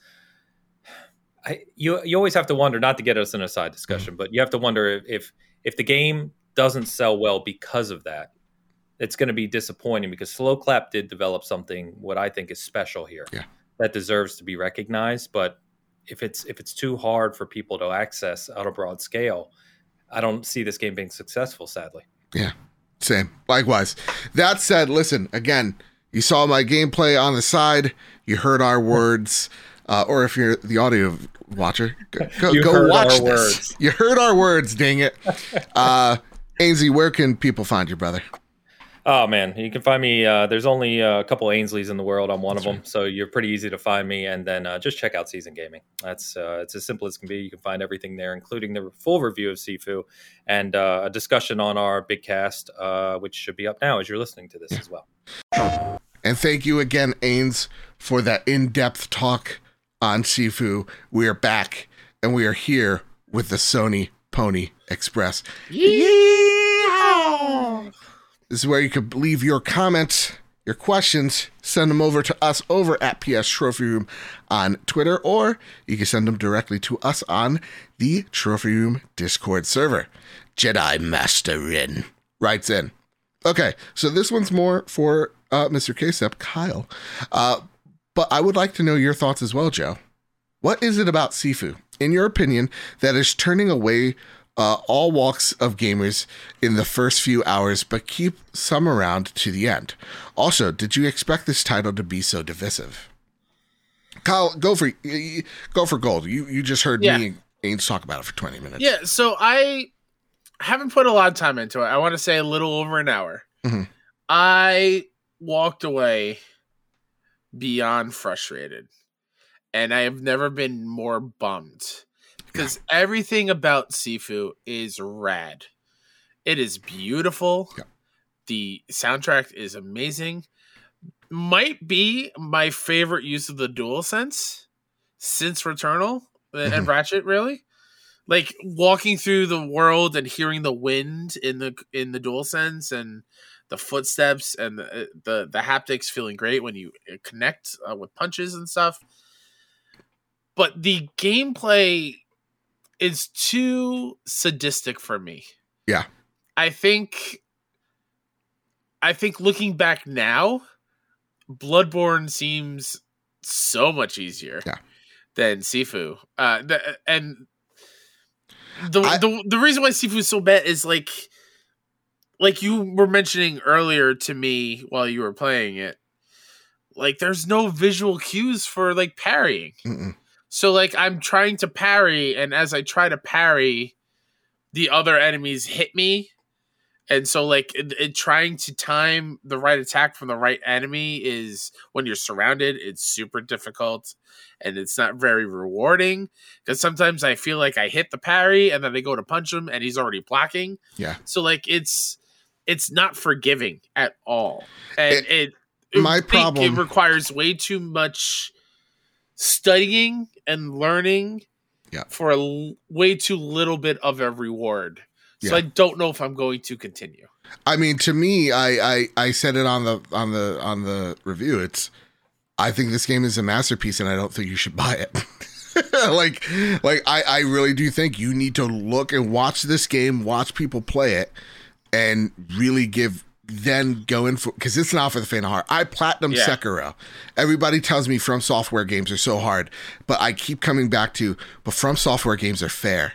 I, you you always have to wonder not to get us in a side discussion, but you have to wonder if, if the game doesn't sell well because of that, it's going to be disappointing because Slow Clap did develop something what I think is special here Yeah. that deserves to be recognized. But if it's if it's too hard for people to access on a broad scale, I don't see this game being successful. Sadly, Yeah. Same. Likewise. That said, listen, again, you saw my gameplay on the side. You heard our words. Uh, or if you're the audio watcher, go, go, You go heard watch our this. words. You heard our words, dang it. Uh, Ainsley, where can people find you, brother? Oh man, you can find me. Uh, there's only uh, a couple Ainsleys in the world. I'm one of them, so you're pretty easy to find me. And then uh, just check out Seasoned Gaming. That's uh, it's as simple as can be. You can find everything there, including the full review of Sifu and uh, a discussion on our big cast, uh, which should be up now as you're listening to this as well. And thank you again, Ains, for that in depth talk on Sifu. We are back and we are here with the Sony Pony Express. This is where you could leave your comments, your questions, send them over to us over at PS Trophy Room on Twitter, or you can send them directly to us on the Trophy Room Discord server. Jedi Master Rin writes in. Okay, so this one's more for uh, Mr. Ksep, Kyle. Uh, but I would like to know your thoughts as well, Joe. What is it about Sifu, in your opinion, that is turning away uh, all walks of gamers in the first few hours, but keep some around to the end? Also, did you expect this title to be so divisive? Kyle, go for go for gold. You you just heard Yeah. me and Ains talk about it for twenty minutes. Yeah, so I haven't put a lot of time into it. I want to say a little over an hour. Mhm. I walked away beyond frustrated, and I have never been more bummed because everything about Sifu is rad. It is beautiful. Yeah. The soundtrack is amazing. Might be my favorite use of the dual sense since Returnal and Mhm. Ratchet, really like walking through the world and hearing the wind in the in the dual sense and the footsteps and the the, the haptics feeling great when you uh, connect uh, with punches and stuff but the gameplay is too sadistic for me Yeah. i think i think looking back now bloodborne seems so much easier Yeah. than sifu uh th- and the, I- the the reason why Sifu is so bad is like like you were mentioning earlier to me while you were playing it. Like there's no visual cues for like parrying. Mm-mm. So like I'm trying to parry and as I try to parry the other enemies hit me. And so like it, it trying to time the right attack from the right enemy is when you're surrounded it's super difficult and it's not very rewarding because sometimes I feel like I hit the parry and then they go to punch him and he's already blocking. Yeah. So like it's it's not forgiving at all. And It- it, my I problem- it requires way too much studying and learning Yeah. for a l- way too little bit of a reward. So Yeah. I don't know if I'm going to continue. I mean, to me, I, I I said it on the on the on the review. It's I think this game is a masterpiece, and I don't think you should buy it. like like I I really do think you need to look and watch this game, watch people play it, and really give then go in for because it's not for the faint of heart. I platinum Yeah. Sekiro. Everybody tells me from software games are so hard, but I keep coming back to but from software games are fair.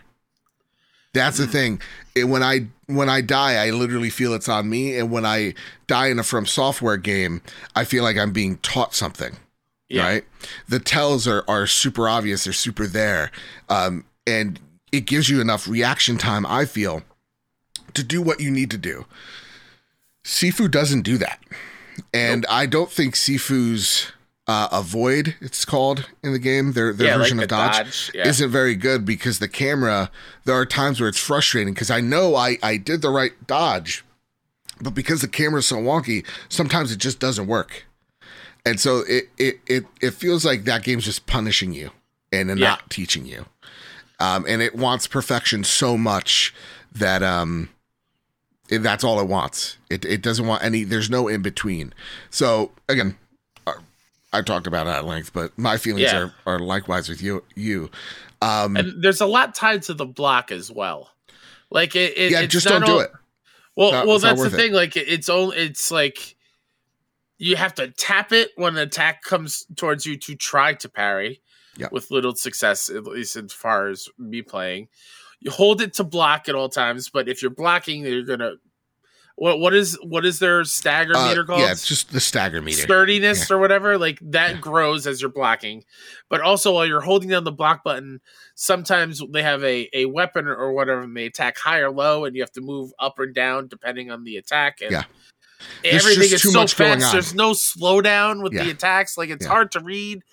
That's the thing. It, when I when I die, I literally feel it's on me, and when I die in a From Software game, I feel like I'm being taught something. Yeah. Right? The tells are are super obvious. They're super there, um, and it gives you enough reaction time. I feel to do what you need to do. Sifu doesn't do that, and I don't think Sifu's uh, avoid it's called in the game. Their their Yeah, like version the of dodge, dodge, yeah. isn't very good because the camera there are times where it's frustrating because I know I I did the right dodge but because the camera's so wonky sometimes it just doesn't work. And so it it it, it feels like that game's just punishing you and Yeah. not teaching you. Um and it wants perfection so much that um it, that's all it wants it it doesn't want any there's no in between so again uh, I talked about it at length, but my feelings Yeah. are, are likewise with you. You, um, and there's a lot tied to the block as well. Like it, it yeah, it's just not don't do it. Well, Not- well, that's the it. thing. Like it's only it's like you have to tap it when an attack comes towards you to try to parry. Yeah. With little success, at least as far as me playing. You hold it to block at all times, but if you're blocking, you're gonna. What what is what is their stagger Uh, meter called? yeah, it's just the stagger meter. sturdiness or whatever like that grows as you're blocking but also while you're holding down the block button sometimes they have a, a weapon or whatever and they attack high or low and you have to move up or down depending on the attack and Yeah. There's everything is so fast there's no slowdown with the attacks like it's Yeah. hard to read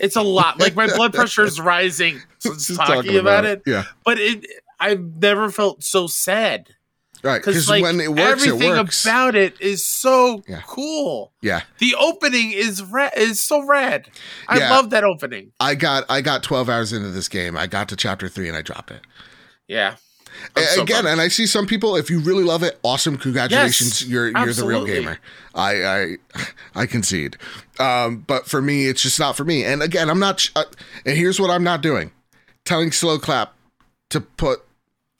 it's a lot like my blood pressure is rising since Just talking, about, it. Yeah, but it i've never felt so sad right. because like when it works, it everything works. about it is so Yeah. cool yeah, the opening is red is so red. I Yeah. love that opening. I got I got 12 hours into this game. I got to chapter three and I dropped it. Yeah. I'm A- so Again, bummed. and I see some people. If you really love it, awesome! Congratulations, Yes, you're you're the real gamer. I I I concede. Um, but for me, it's just not for me. And again, I'm not. Uh, and here's what I'm not doing: telling Slow Clap to put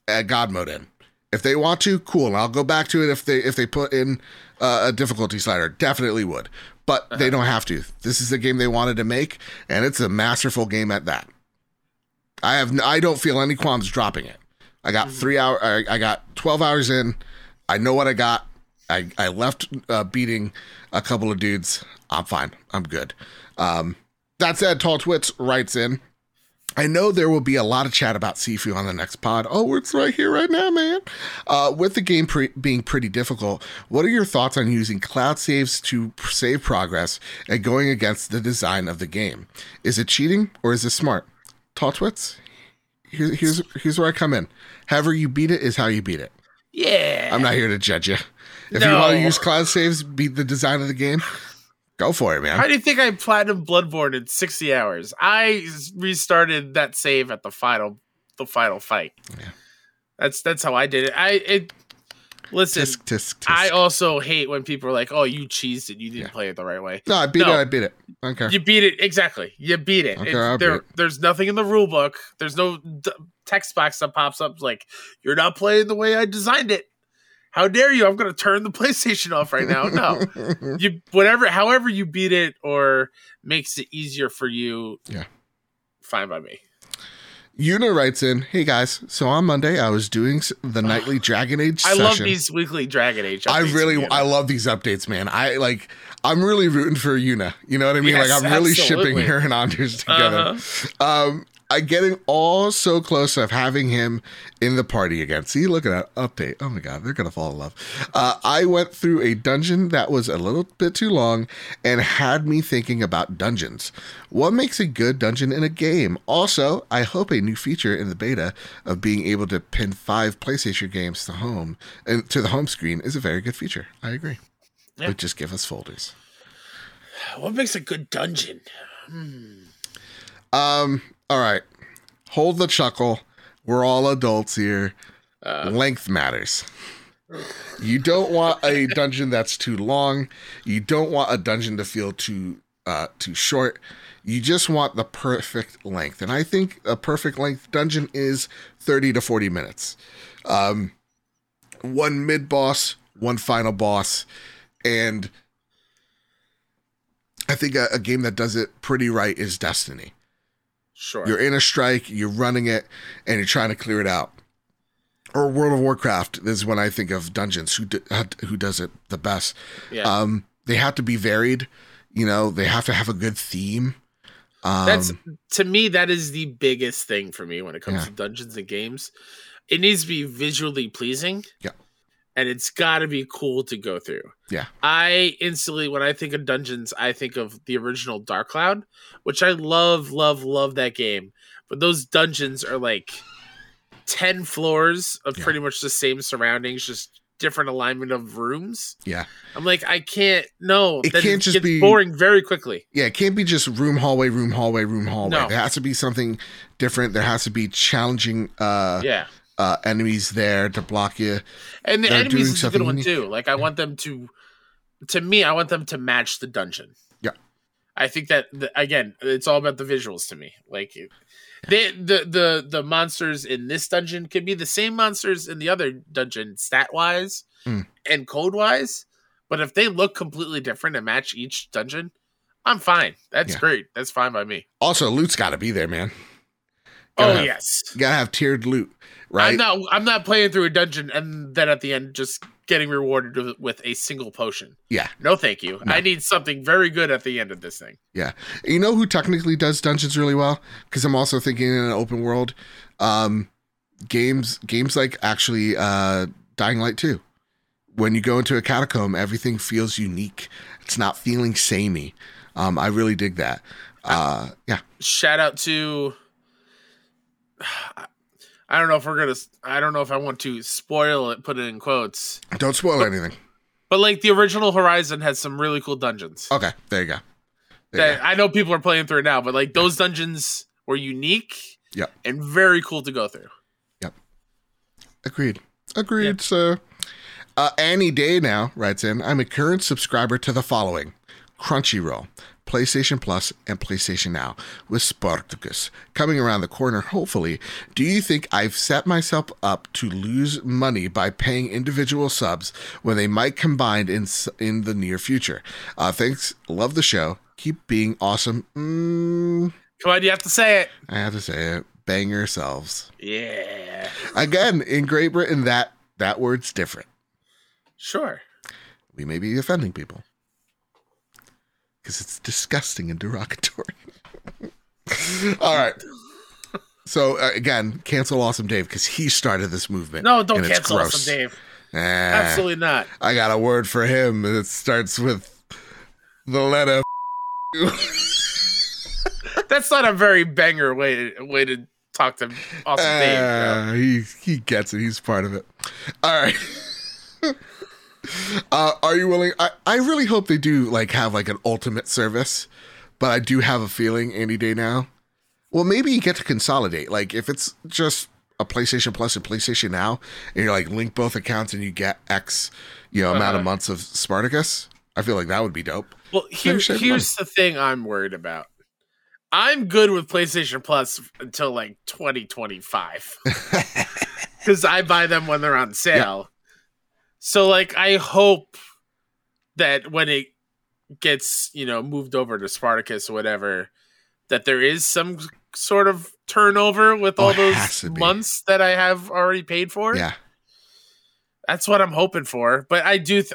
a God mode in. If they want to, cool. I'll go back to it if they if they put in uh, a difficulty slider. Definitely would. But Uh-huh. they don't have to. This is the game they wanted to make, and it's a masterful game at that. I have n- I don't feel any qualms dropping it. I got three hour. I, I got twelve hours in. I know what I got. I I left uh, beating a couple of dudes. I'm fine. I'm good. Um, that said, Tall Twits writes in. I know there will be a lot of chat about Sifu on the next pod. Oh, it's right here, right now, man. Uh, with the game pre- being pretty difficult, what are your thoughts on using cloud saves to save progress and going against the design of the game? Is it cheating or is it smart? Tall Twits, here, here's here's where I come in. However you beat it is how you beat it. Yeah. I'm not here to judge you. If you want to use cloud saves, beat the design of the game, go for it, man. How do you think I platinum Bloodborne in 60 hours? I restarted that save at the final the final fight. Yeah. That's that's how I did it. I it listen, Tisk, tisk, tisk. I also hate when people are like, "Oh, you cheesed it. You didn't play it the right way." no, I beat No. it. I beat it. Okay. You beat it exactly. You beat it. Okay, there, beat it. there's nothing in the rule book. There's no d- text box that pops up like you're not playing the way I designed it. How dare you? I'm going to turn the PlayStation off right now. No, you whatever, however you beat it or makes it easier for you. Yeah. fine by me. Una writes in, "Hey guys, so on Monday I was doing the nightly Dragon Age I session. love these weekly Dragon Age. I really. I love these updates, man. I like, I'm really rooting for Una. You know what I mean? Yes, like, I'm really shipping her and Anders together. Uh-huh. Um, I'm getting all so close of having him in the party again. See, look at that update. Oh my god, they're gonna fall in love. Uh, I went through a dungeon that was a little bit too long and had me thinking about dungeons. What makes a good dungeon in a game? Also, I hope a new feature in the beta of being able to pin five PlayStation games to home and to the home screen is a very good feature. I agree. Yeah. But just give us folders. What makes a good dungeon? Um, all right. Hold the chuckle. We're all adults here. Uh, Length matters. You don't want a dungeon that's too long. You don't want a dungeon to feel too uh too short. You just want the perfect length. And I think a perfect length dungeon is 30 to 40 minutes. Um one mid boss, one final boss, and I think a, a game that does it pretty right is Destiny. Sure. You're in a strike, you're running it, and you're trying to clear it out. or World of Warcraft is when I think of dungeons. Who do, who does it the best? Yeah. Um, they have to be varied. You know, they have to have a good theme. Um, That's to me that is the biggest thing for me when it comes Yeah. to dungeons and games. It needs to be visually pleasing. Yeah. And it's got to be cool to go through. Yeah. I instantly when I think of dungeons, I think of the original Dark Cloud, which I love love love that game. But those dungeons are like 10 floors of Yeah. pretty much the same surroundings, just different alignment of rooms. yeah, I'm like I can't no, It that can't just gets be- boring very quickly. yeah. It can't be just room hallway, room hallway, room hallway. No. There has to be something different. There has to be challenging uh, Yeah. Uh, enemies there to block you. And the they're doing enemies is a good one too. Like I want them to, to me, I want them to match the dungeon. Yeah. I think that the, again, it's all about the visuals to me. Like they, the the the monsters in this dungeon could be the same monsters in the other dungeon, stat wise Mm. and code wise. But if they look completely different and match each dungeon, I'm fine. That's Yeah. great. That's fine by me. Also, loot's got to be there, man. Gotta Oh have- yes. You gotta have tiered loot, right? I'm not. I'm not playing through a dungeon and then at the end just getting rewarded with, a single potion. Yeah. No, thank you. No. I need something very good at the end of this thing. Yeah. You know who technically does dungeons really well? Because I'm also thinking in an open world, um, games games like actually uh, Dying Light 2. When you go into a catacomb, everything feels unique. It's not feeling samey. Um, I really dig that. Uh, yeah, Shout out to. I don't know if we're gonna. I don't know if I want to spoil it. Put it in quotes. don't spoil anything. But like the original Horizon has some really cool dungeons. Okay, there you go. There you that I know people are playing through it now, but like those dungeons were unique. Yep. And very cool to go through. Yep. Agreed. Agreed, sir. Uh, Annie Day now writes in I'm a current subscriber to the following Crunchyroll, PlayStation Plus, and PlayStation Now with Spartacus coming around the corner, hopefully. Do you think I've set myself up to lose money by paying individual subs when they might combine in, in the near future? Uh, thanks. Love the show. Keep being awesome. Mm, Come on, you have to say it. I have to say it. Bang yourselves. Yeah. Again, in Great Britain, that, that word's different. Sure. we may be offending people because it's disgusting and derogatory. All right. So uh, again, cancel Awesome Dave because he started this movement. No, don't cancel. Awesome Dave. Absolutely not. I got a word for him. and It starts with the letter. That's not a very banger way to, way to talk to Awesome Dave. bro. Uh, he he gets it. He's part of it. All right. uh, are you willing? I, I really hope they do like have like an ultimate service, but I do have a feeling any day now. Well, maybe you get to consolidate. Like if it's just a PlayStation Plus and PlayStation Now, and you're like link both accounts and you get X, you know, amount of Uh-huh. months of Spartacus. I feel like that would be dope. Well, here, here's the thing I'm worried about. I'm good with PlayStation Plus until like 2025 because I buy them when they're on sale. So, like, I hope that when it gets, you know, moved over to Spartacus or whatever, that there is some sort of turnover with Oh, all those has to be. months that I have already paid for. yeah. That's what I'm hoping for. But I do, th-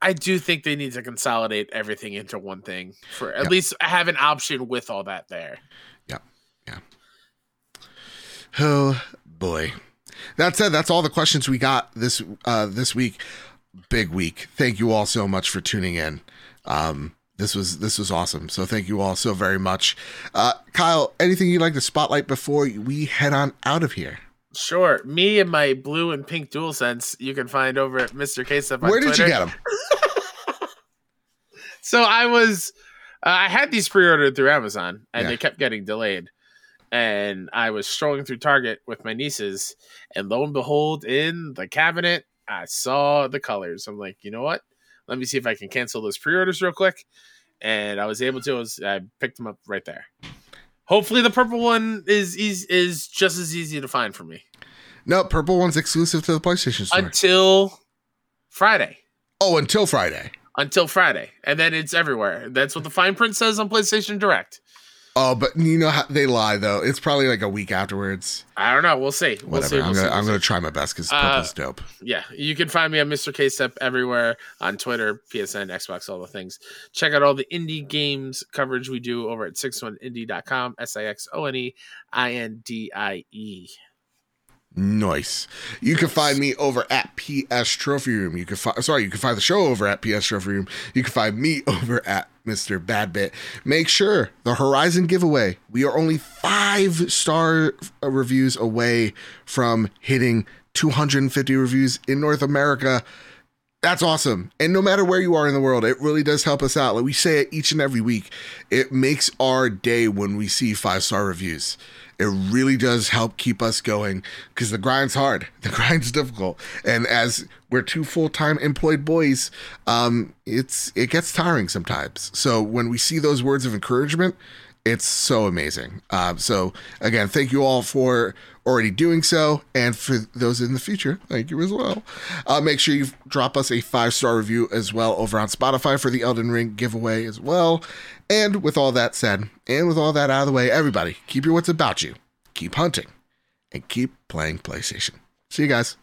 I do think they need to consolidate everything into one thing for at Yeah. least have an option with all that there. Yeah. Yeah. Oh boy. That said, that's all the questions we got this uh this week. Big week. Thank you all so much for tuning in. Um this was this was awesome. So thank you all so very much. Uh Kyle, anything you'd like to spotlight before we head on out of here? Sure, me and my blue and pink DualSense you can find over at Mr. K-Stuff Where did Twitter. you get them? So I was, uh, I had these pre-ordered through Amazon, and Yeah. they kept getting delayed. And I was strolling through Target with my nieces, and lo and behold, in the cabinet, I saw the colors. I'm like, you know what? Let me see if I can cancel those pre-orders real quick. And I was able to. I, was, I picked them up right there. Hopefully, the purple one is is is just as easy to find for me No, purple one's exclusive to the PlayStation Store. until Friday. oh, until Friday. Until Friday, and then it's everywhere. That's what the fine print says on PlayStation Direct. Oh, but you know how they lie though. It's probably like a week afterwards. I don't know. We'll see. We'll Whatever. see. I'm see. gonna We'll I'm see. gonna try my best because Uh, purple's dope. Yeah, you can find me on Mr. K Step everywhere on Twitter, PSN, Xbox, all the things. Check out all the indie games coverage we do over at 61indie.com, S I X O N E I N D I E. Nice. You can find me over at PS Trophy Room. You can find sorry, you can find the show over at PS Trophy Room. You can find me over at Mr. Badbit. Make sure the Horizon giveaway. We are only five star uh, reviews away from hitting 250 reviews in North America. That's awesome. And no matter where you are in the world, it really does help us out. Like we say it each and every week. It makes our day when we see five star reviews. It really does help keep us going because the grind's hard. The grind's difficult. And as we're two full time employed boys, um, it's it gets tiring sometimes. So when we see those words of encouragement, it's so amazing. Um, so again, thank you all for already doing so, and for those in the future, thank you as well. Uh, make sure you drop us a five star review as well over on Spotify for the Elden Ring giveaway as well. And with all that said, and with all that out of the way, everybody keep your wits about you, keep hunting, and keep playing PlayStation. See you guys.